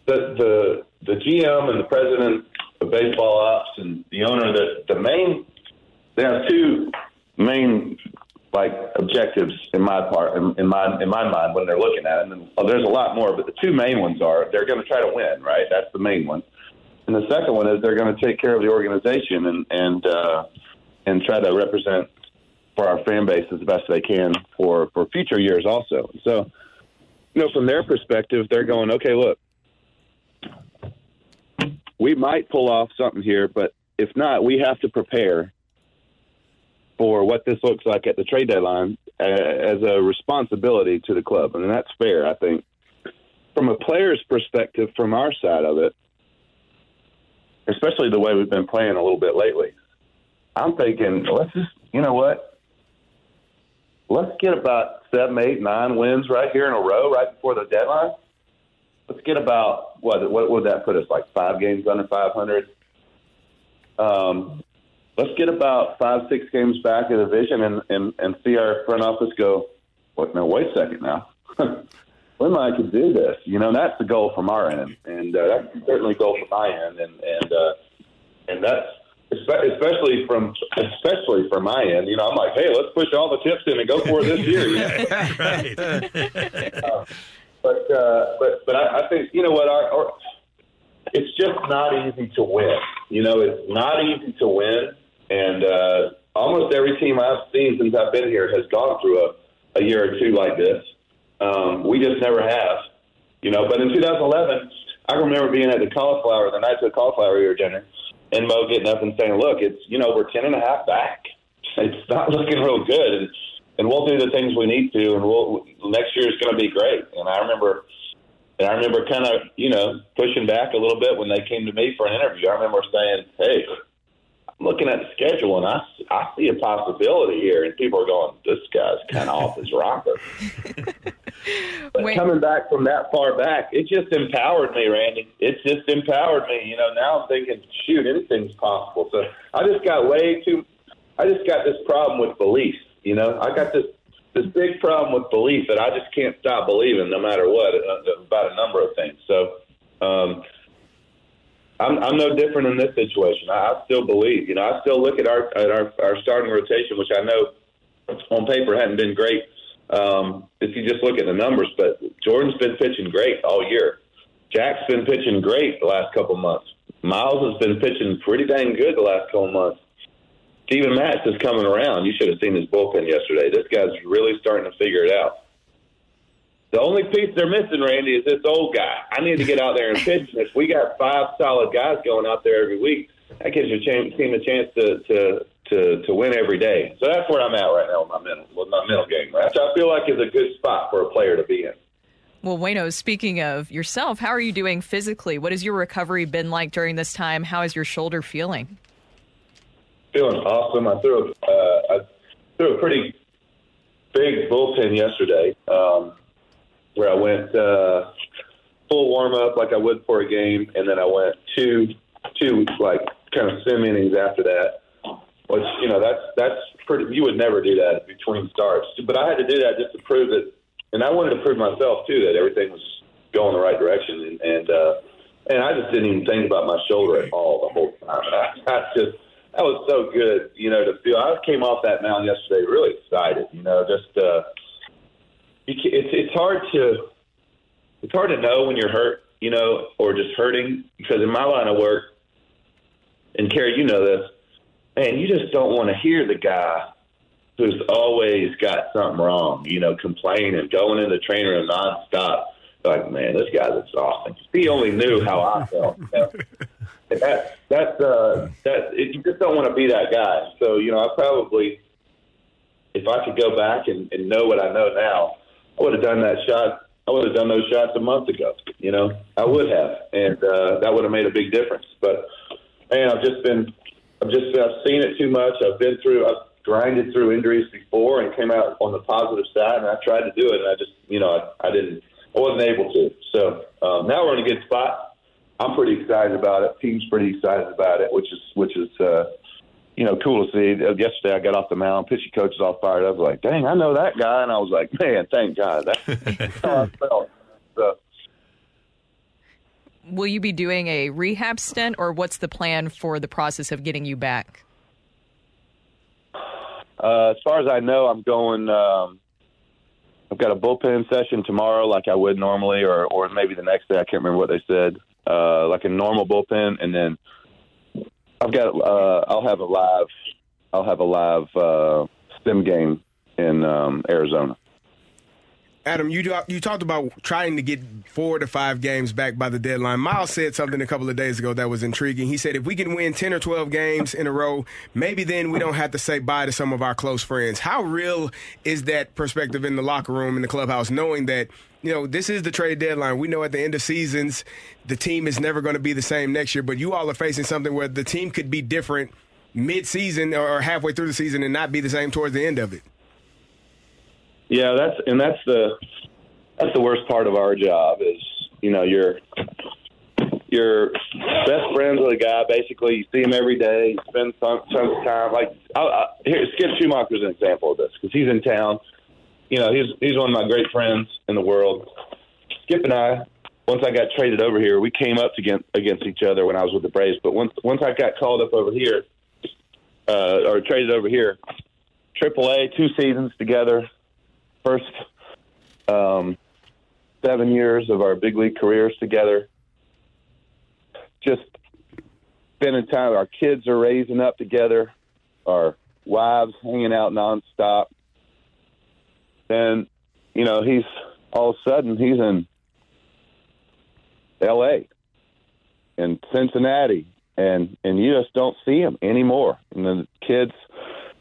the the the GM and the president of baseball ops and the owner. The the main they have two main like objectives in my part in, in my in my mind when they're looking at it. And oh, there's a lot more, but the two main ones are they're going to try to win, right? That's the main one. And the second one is they're going to take care of the organization and and uh, and try to represent for our fan base as best they can for for future years also. So, you know, from their perspective, they're going, okay, look, we might pull off something here, but if not, we have to prepare for what this looks like at the trade deadline uh, as a responsibility to the club, and that's fair, I think. From a player's perspective, from our side of it, especially the way we've been playing a little bit lately, I'm thinking, let's just, you know what? Let's get about seven, eight, nine wins right here in a row, right before the deadline. Let's get about what? What would that put us? Like five games under 500. Um, let's get about five, six games back in the division and, and, and see our front office go, what, no, wait a second now. we I could do this. You know, that's the goal from our end. And uh, that's certainly a goal from my end. And, and, uh, and that's, especially from especially from my end, you know, I'm like, hey, let's push all the chips in and go for it this year. You know? uh, but uh, but but I, I think you know what our, our it's just not easy to win. You know, it's not easy to win, and uh, almost every team I've seen since I've been here has gone through a, a year or two like this. Um, we just never have, you know. But in 2011, I remember being at the cauliflower, the night of the cauliflower year dinner, and Mo getting up and saying, "Look, it's you know we're ten and a half back. It's not looking real good, and, and we'll do the things we need to, and we'll next year is going to be great." And I remember and I remember kind of, you know, pushing back a little bit when they came to me for an interview. I remember saying, hey, I'm looking at the schedule and I, I see a possibility here. And people are going, this guy's kind of off his rocker. but Wait. coming back from that far back, it just empowered me, Randy. It just empowered me. You know, now I'm thinking, shoot, anything's possible. So I just got way too, I just got this problem with belief. You know, I got this this big problem with belief that I just can't stop believing no matter what uh, about a number of things. So um, I'm, I'm no different in this situation. I, I still believe. You know, I still look at our at our, our starting rotation, which I know on paper hadn't been great. Um, if you just look at the numbers, but Jordan's been pitching great all year. Jack's been pitching great the last couple months. Miles has been pitching pretty dang good the last couple months. Steven Matz is coming around. You should have seen his bullpen yesterday. This guy's really starting to figure it out. The only piece they're missing, Randy, is this old guy. I need to get out there and pitch. if we got five solid guys going out there every week, that gives your team a chance to, to to to win every day. So that's where I'm at right now with my mental with my mental game. Which I feel like is a good spot for a player to be in. Well, Waino, speaking of yourself, how are you doing physically? What has your recovery been like during this time? How is your shoulder feeling? feeling awesome. I threw a, uh, I threw a pretty big bullpen yesterday, um, where I went uh, full warm up like I would for a game, and then I went two two like kind of sim innings after that. Which you know that's that's pretty. You would never do that between starts, but I had to do that just to prove that, and I wanted to prove myself too that everything was going the right direction, and and, uh, and I just didn't even think about my shoulder at all the whole time. I, I just that was so good, you know, to feel. I came off that mound yesterday really excited, you know, just uh, it's it's hard to it's hard to know when you're hurt, you know, or just hurting because in my line of work, and Carey, you know this, man, you just don't want to hear the guy who's always got something wrong, you know, complaining, going in the training room nonstop. Like, man, this guy's exhausting. He only knew how I felt. You know? that that's uh that it, you just don't want to be that guy. So you know, I probably if I could go back and, and know what I know now, I would have done that shot. I would have done those shots a month ago. You know, I would have, and uh, that would have made a big difference. But man, I've just been, I've just I've seen it too much. I've been through, I've grinded through injuries before and came out on the positive side, and I tried to do it, and I just, you know, I, I didn't, I wasn't able to. So um, now we're in a good spot I'm pretty excited about it. Team's pretty excited about it, which is which is uh, you you know, cool to see. Uh, Yesterday, I got off the mound. Pitching coach is all fired up. Like, dang, I know that guy, and I was like, man, thank God. That's how I felt. So, Will you be doing a rehab stint, or what's the plan for the process of getting you back? Uh, as far as I know, I'm going. Um, I've got a bullpen session tomorrow, like I would normally, or or maybe the next day. I can't remember what they said. Uh, like a normal bullpen, and then I've got. Uh, I'll have a live. I'll have a live uh, game in um, Arizona. Adam, you talk- you talked about trying to get four to five games back by the deadline. Miles said something a couple of days ago that was intriguing. He said if we can win ten or twelve games in a row, maybe then we don't have to say bye to some of our close friends. How real is that perspective in the locker room in the clubhouse, knowing that you know this is the trade deadline? We know at the end of seasons, the team is never going to be the same next year. But you all are facing something where the team could be different mid-season or halfway through the season and not be the same towards the end of it. Yeah, that's and that's the that's the worst part of our job is you know you're you're best friends with a guy. Basically, you see him every day. Spend some of time. Like I, I, here, Skip Schumaker's an example of this because he's in town. You know, he's he's one of my great friends in the world. Skip and I, once I got traded over here, we came up against against each other when I was with the Braves. But once once I got called up over here, uh, or traded over here, AAA, two seasons together, first um, seven years of our big league careers together. Just spending time. Our kids are raising up together. Our wives hanging out nonstop. And you know, he's all of a sudden he's in L.A. and Cincinnati, and and you just don't see him anymore. And then kids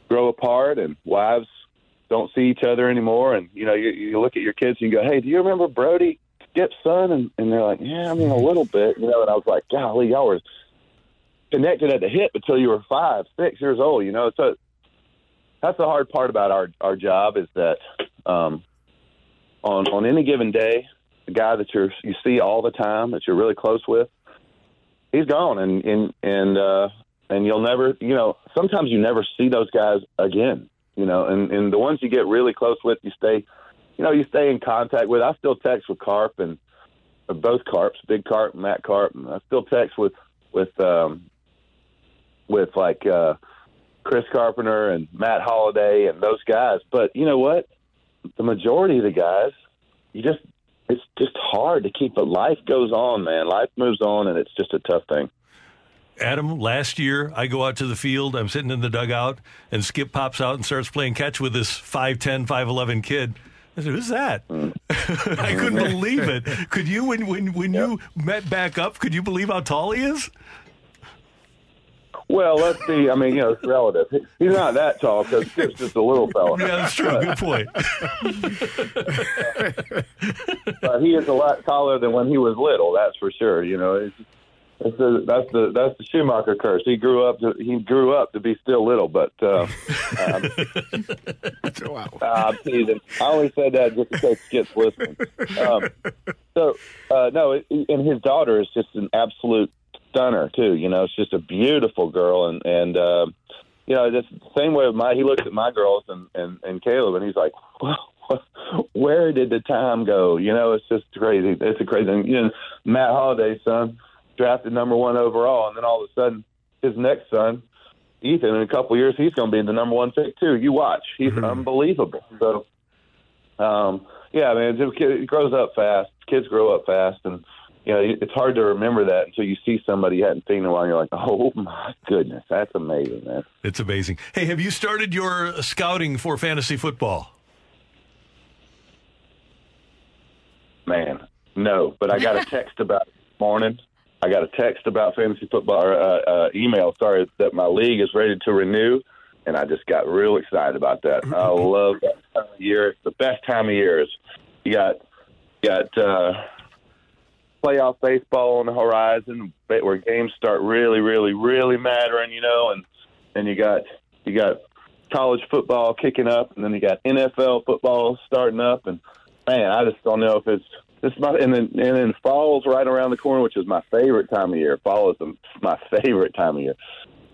grow apart, and wives don't see each other anymore. And you know, you, you look at your kids and you go, "Hey, do you remember Brody, Skip's son?" And, and they're like, "Yeah, I mean a little bit," you know. And I was like, "Golly, y'all were connected at the hip until you were five, six years old." You know, so that's the hard part about our our job is that um, on on any given day, the guy that you're you see all the time that you're really close with, he's gone, and and and uh, and you'll never, you know, sometimes you never see those guys again you know, and, and the ones you get really close with, you stay, you know, you stay in contact with. I still text with Carp and uh, both Carps, Big Carp, and Matt Carp. And I still text with with um, with like uh, Chris Carpenter and Matt Holliday and those guys. But you know what? The majority of the guys, you just it's just hard to keep. But life goes on, man. Life moves on, and it's just a tough thing. Adam, last year I go out to the field, I'm sitting in the dugout, and Skip pops out and starts playing catch with this 5'10, 5'11 kid. I said, Who's that? Mm. I couldn't believe it. Could you, when, when, when you met back up, could you believe how tall he is? Well, let's see. I mean, you know, it's relative. He's not that tall because Skip's just a little fella. Yeah, that's true. Good point. but he is a lot taller than when he was little. That's for sure. You know, it's, that's the that's the that's the Schumaker curse. He grew up to he grew up to be still little, but uh, um, wow. uh, I'm teasing. I only said that just in case Skip's listening. Um, so uh, no, it, and his daughter is just an absolute stunner too. You know, it's just a beautiful girl, and and uh, you know, just the same way with my he looks at my girls and and and Caleb, and he's like, well, where did the time go? You know, it's just crazy. It's a crazy thing. You know, Matt Holliday's son drafted number one overall, and then all of a sudden, his next son, Ethan, in a couple of years, he's going to be the number one pick too. You watch, he's unbelievable. So, um, yeah, man, it grows up fast. Kids grow up fast, and you know it's hard to remember that until you see somebody you hadn't seen in a while. And you're like, oh my goodness, that's amazing, man. It's amazing. Hey, have you started your scouting for fantasy football? Man, no, but I got a text about it this morning. I got a text about fantasy football, or uh, uh, email, sorry, that my league is ready to renew, and I just got real excited about that. I love that time of year. It's the best time of year. Is you got you got uh, playoff baseball on the horizon, where games start really, really, really mattering, you know, and and you got you got college football kicking up, and then you got NFL football starting up, and man, I just don't know if it's this my and then and then fall's right around the corner, which is my favorite time of year. Fall is the, my favorite time of year.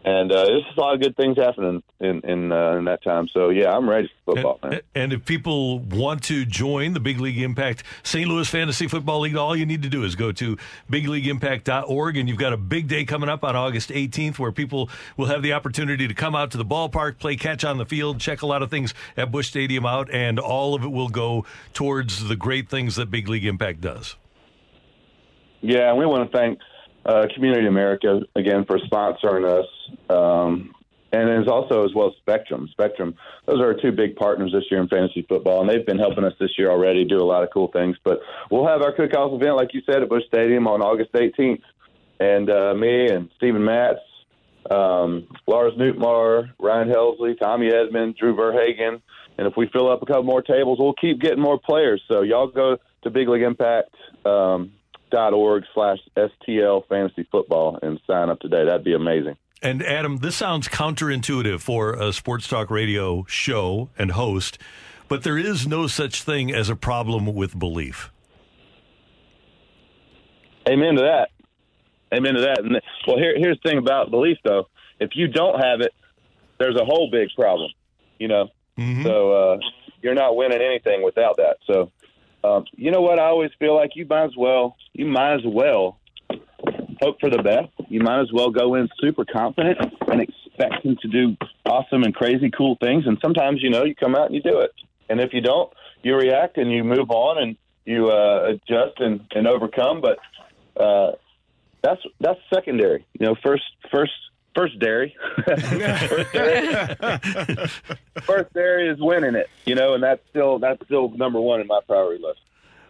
And uh, there's a lot of good things happening in in, uh, in that time. So yeah, I'm ready for football, man. And if people want to join the Big League Impact St. Louis Fantasy Football League, all you need to do is go to bigleagueimpact.org. And you've got a big day coming up on August 18th where people will have the opportunity to come out to the ballpark, play catch on the field, check a lot of things at Busch Stadium out, and all of it will go towards the great things that Big League Impact does. Yeah, and we want to thank uh, Community America again for sponsoring us, um, and there's also as well Spectrum. Spectrum, those are our two big partners this year in fantasy football, and they've been helping us this year already do a lot of cool things. But we'll have our cook-off event, like you said, at Busch Stadium on August 18th, and uh, me and Stephen Matz, um, Lars Nootbaar, Ryan Helsley, Tommy Edman, Drew Verhagen. And if we fill up a couple more tables, we'll keep getting more players. So y'all go to Big League Impact um, dot org slash STL fantasy football and sign up today. That'd be amazing. And Adam, this sounds counterintuitive for a sports talk radio show and host, but there is no such thing as a problem with belief. Amen to that. Amen to that. And well, here, here's the thing about belief, though. If you don't have it, there's a whole big problem. You know, so uh, you're not winning anything without that. So, um, you know what? I always feel like you might as well. You might as well hope for the best. You might as well go in super confident and expecting to do awesome and crazy cool things. And sometimes, you know, you come out and you do it. And if you don't, you react and you move on and you uh, adjust and, and overcome. But uh, that's that's secondary. You know, first first first dairy. first dairy. first dairy is winning it. You know, and that's still that's still number one in my priority list.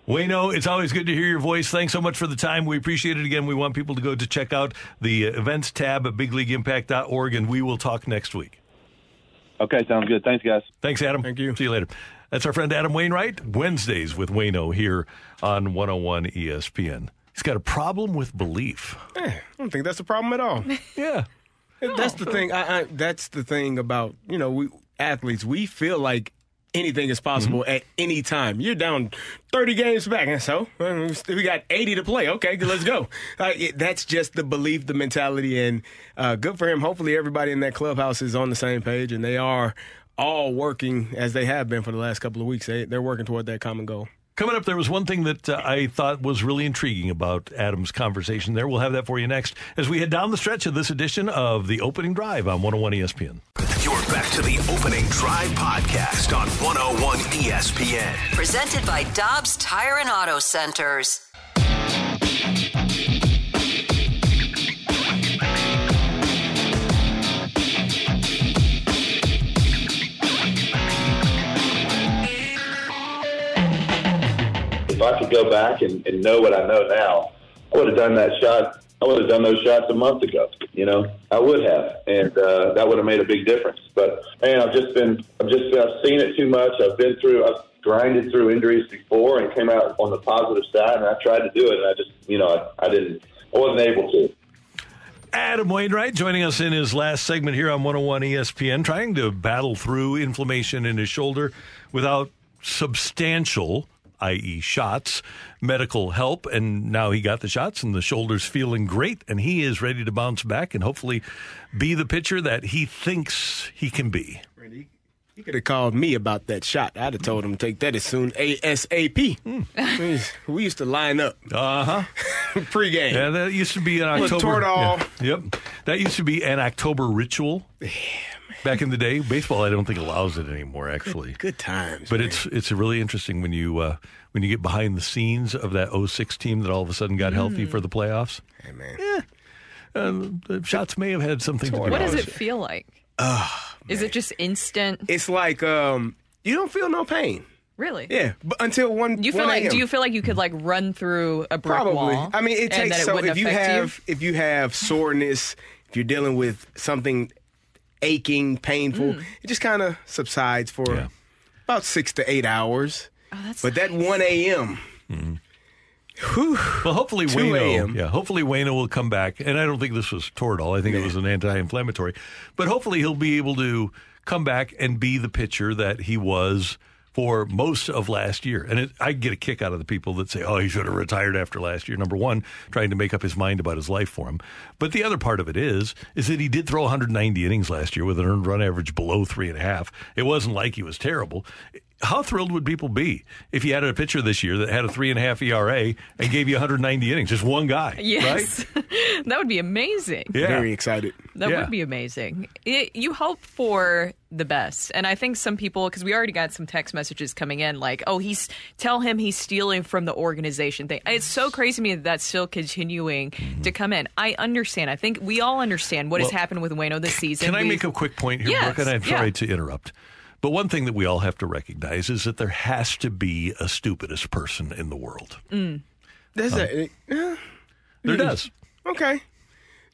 Waino, it's always good to hear your voice. Thanks so much for the time. We appreciate it again. We want people to go to check out the events tab at bigleagueimpact.org, and we will talk next week. Okay, sounds good. Thanks, guys. Thanks, Adam. Thank you. See you later. That's our friend Adam Wainwright. Wednesdays with Waino here on 101 ESPN. He's got a problem with belief. Eh, I don't think that's a problem at all. yeah, that's the thing. I, I, that's the thing about you know we athletes. We feel like anything is possible Mm-hmm. at any time. You're down 30 games back, and so we got 80 to play. Okay, let's go. Uh, it, that's just the belief, the mentality, and uh, good for him. Hopefully, everybody in that clubhouse is on the same page, and they are all working as they have been for the last couple of weeks. They, they're working toward that common goal. Coming up, there was one thing that uh, I thought was really intriguing about Adam's conversation there. We'll have that for you next as we head down the stretch of this edition of the opening drive on 101 ESPN. You're back to the opening drive podcast on 101 ESPN. Presented by Dobbs Tire and Auto Centers. If I could go back and, and know what I know now, I would have done that shot. I would have done those shots a month ago. You know, I would have, and uh, that would have made a big difference. But man, I've just been, I've just, I've seen it too much. I've been through, I've grinded through injuries before and came out on the positive side, and I tried to do it, and I just, you know, I, I didn't, I wasn't able to. Adam Wainwright joining us in his last segment here on 101 ESPN, trying to battle through inflammation in his shoulder without substantial, i.e., shots, medical help. And now he got the shots, and the shoulder's feeling great, and he is ready to bounce back and hopefully be the pitcher that he thinks he can be. He could have called me about that shot. I'd have told him to take that as soon ASAP. Hmm. we used to line up. Uh huh. Pre-game. Yeah, that used to be an October. Yeah, Yep, that used to be an October ritual. Back in the day, baseball I don't think allows it anymore. Actually, Good times. but it's it's really interesting when you uh, when you get behind the scenes of that 06 team that all of a sudden got healthy Mm. for the playoffs. Hey man, uh, the shots may have had something to do. What does it feel like? Is it just instant? It's like um, you don't feel no pain. Really? Yeah, but until one. Do you feel 1 like? Do you feel like you could like run through a brick Probably. wall? I mean, it takes that it so if you affect have if you have soreness, if you're dealing with something aching, painful, Mm. it just kind of subsides for about six to eight hours. Oh, that's but that one a.m. Whew, Well, hopefully 2 Waino, yeah, hopefully Waino will come back, and I don't think this was Toradol. I think it was an anti-inflammatory, but hopefully he'll be able to come back and be the pitcher that he was for most of last year. And it, I get a kick out of the people that say, oh, he should have retired after last year. Number one, trying to make up his mind about his life for him. But the other part of it is, is that he did throw 190 innings last year with an earned run average below three and a half. It wasn't like he was terrible. How thrilled would people be if you had a pitcher this year that had a three and a half ERA and gave you 190 innings? Just one guy, Yes. right? that would be amazing. Yeah. Very excited. That Yeah. would be amazing. It, you hope for the best. And I think some people, because we already got some text messages coming in like, oh, he's, tell him he's stealing from the organization thing. It's so crazy to me that that's still continuing to come in. I understand. I think we all understand what has Mm-hmm. Happened with Waino this season. Can I We- make a quick point here, Yes, Brooke? And I'm sorry yeah. to interrupt. But one thing that we all have to recognize is that there has to be a stupidest person in the world. Mm. There's Huh? a, uh, There does. Okay.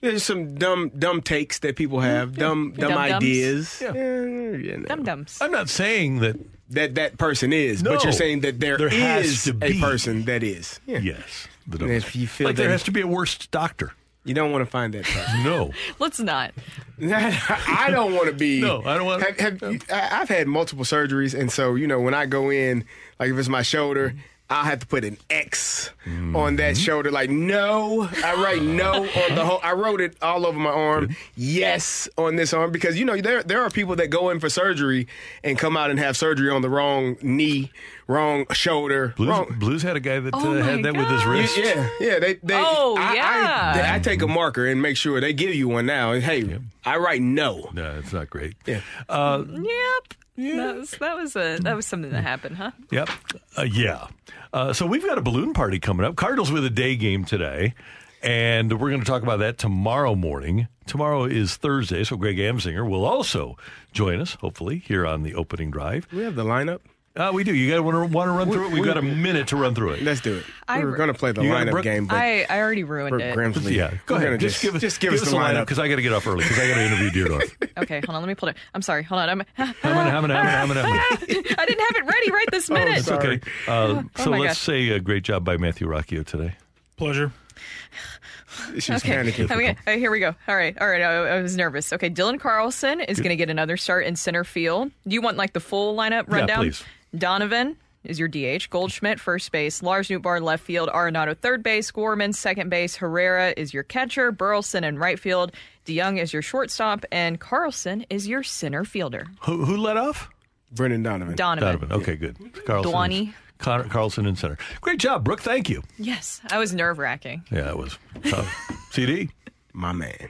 There's some dumb dumb takes that people have, dumb dumb Dum-dums. ideas. Yeah. you know. Dum dums. I'm not saying that that that person is, No. but you're saying that there There has is to a person that is. Yeah. Yes. The if you feel like there has to be a worst doctor. You don't want to find that person. No. Let's not. I don't want to be. No, I don't wanna- Have, have you- I- I've had multiple surgeries, and so you know when I go in, like if it's my shoulder. I'll have to put an X on that mm-hmm. shoulder. Like, no. I write no on the uh-huh. whole. I wrote it all over my arm. Yes on this arm. Because, you know, there, there are people that go in for surgery and come out and have surgery on the wrong knee, wrong shoulder. Blues, wrong. Blues had a guy that Oh uh, my had that with his wrist. Yeah, yeah. They, they, Oh, I, yeah. I, I take a marker and make sure they give you one now. Hey, I write no. No, it's not great. Yeah. Uh, Yep. That was that was a that was something that happened, huh? Yep. Uh, yeah. Uh, so we've got a balloon party coming up. Cardinals with a day game today. And we're going to talk about that tomorrow morning. Tomorrow is Thursday, so Greg Amsinger will also join us, hopefully, here on the opening drive. We have the lineup. Uh, we do. You guys want to want to run through it? We've we- got a minute to run through it. Let's do it. I- we were going to play the You lineup Brooke? game, but I, I already ruined it. Grimsley. Yeah, go we're ahead. gonna Just, give us just give, us the the lineup lineup. because I got to get off early because I got to interview Dierdorf. Okay, hold on. Let me pull it. I'm sorry. Hold on. I'm. How many? How many? How many? How many? How many? I didn't have it ready right this Oh, minute. It's okay. Uh, Oh so my let's gosh. say a great job by Matthew Rocchio today. Pleasure. She's Okay. panicking. I'm gonna- all right, here we go. All right, all right. I, I was nervous. Okay, Dylan Carlson is going to get another start in center field. Do you want like the full lineup rundown? Yeah, please. Donovan is your DH. Goldschmidt first base. Lars Nootbaar left field. Arenado third base. Gorman second base. Herrera is your catcher. Burleson in right field. DeJong is your shortstop, and Carlson is your center fielder. Who, who let off? Brendan Donovan. Donovan. Donovan. Okay, good. Carlson. Dwani. Con- Carlson in center. Great job, Brooke. Thank you. Yes, I was nerve wracking. Yeah, it was tough. CD. My man.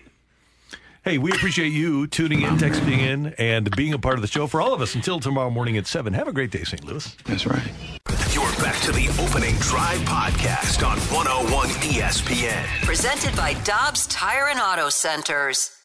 Hey, we appreciate you tuning in, texting in, and being a part of the show for all of us until tomorrow morning at 7. Have a great day, St. Louis. That's right. You're back to the opening drive podcast on 101 ESPN. Presented by Dobbs Tire and Auto Centers.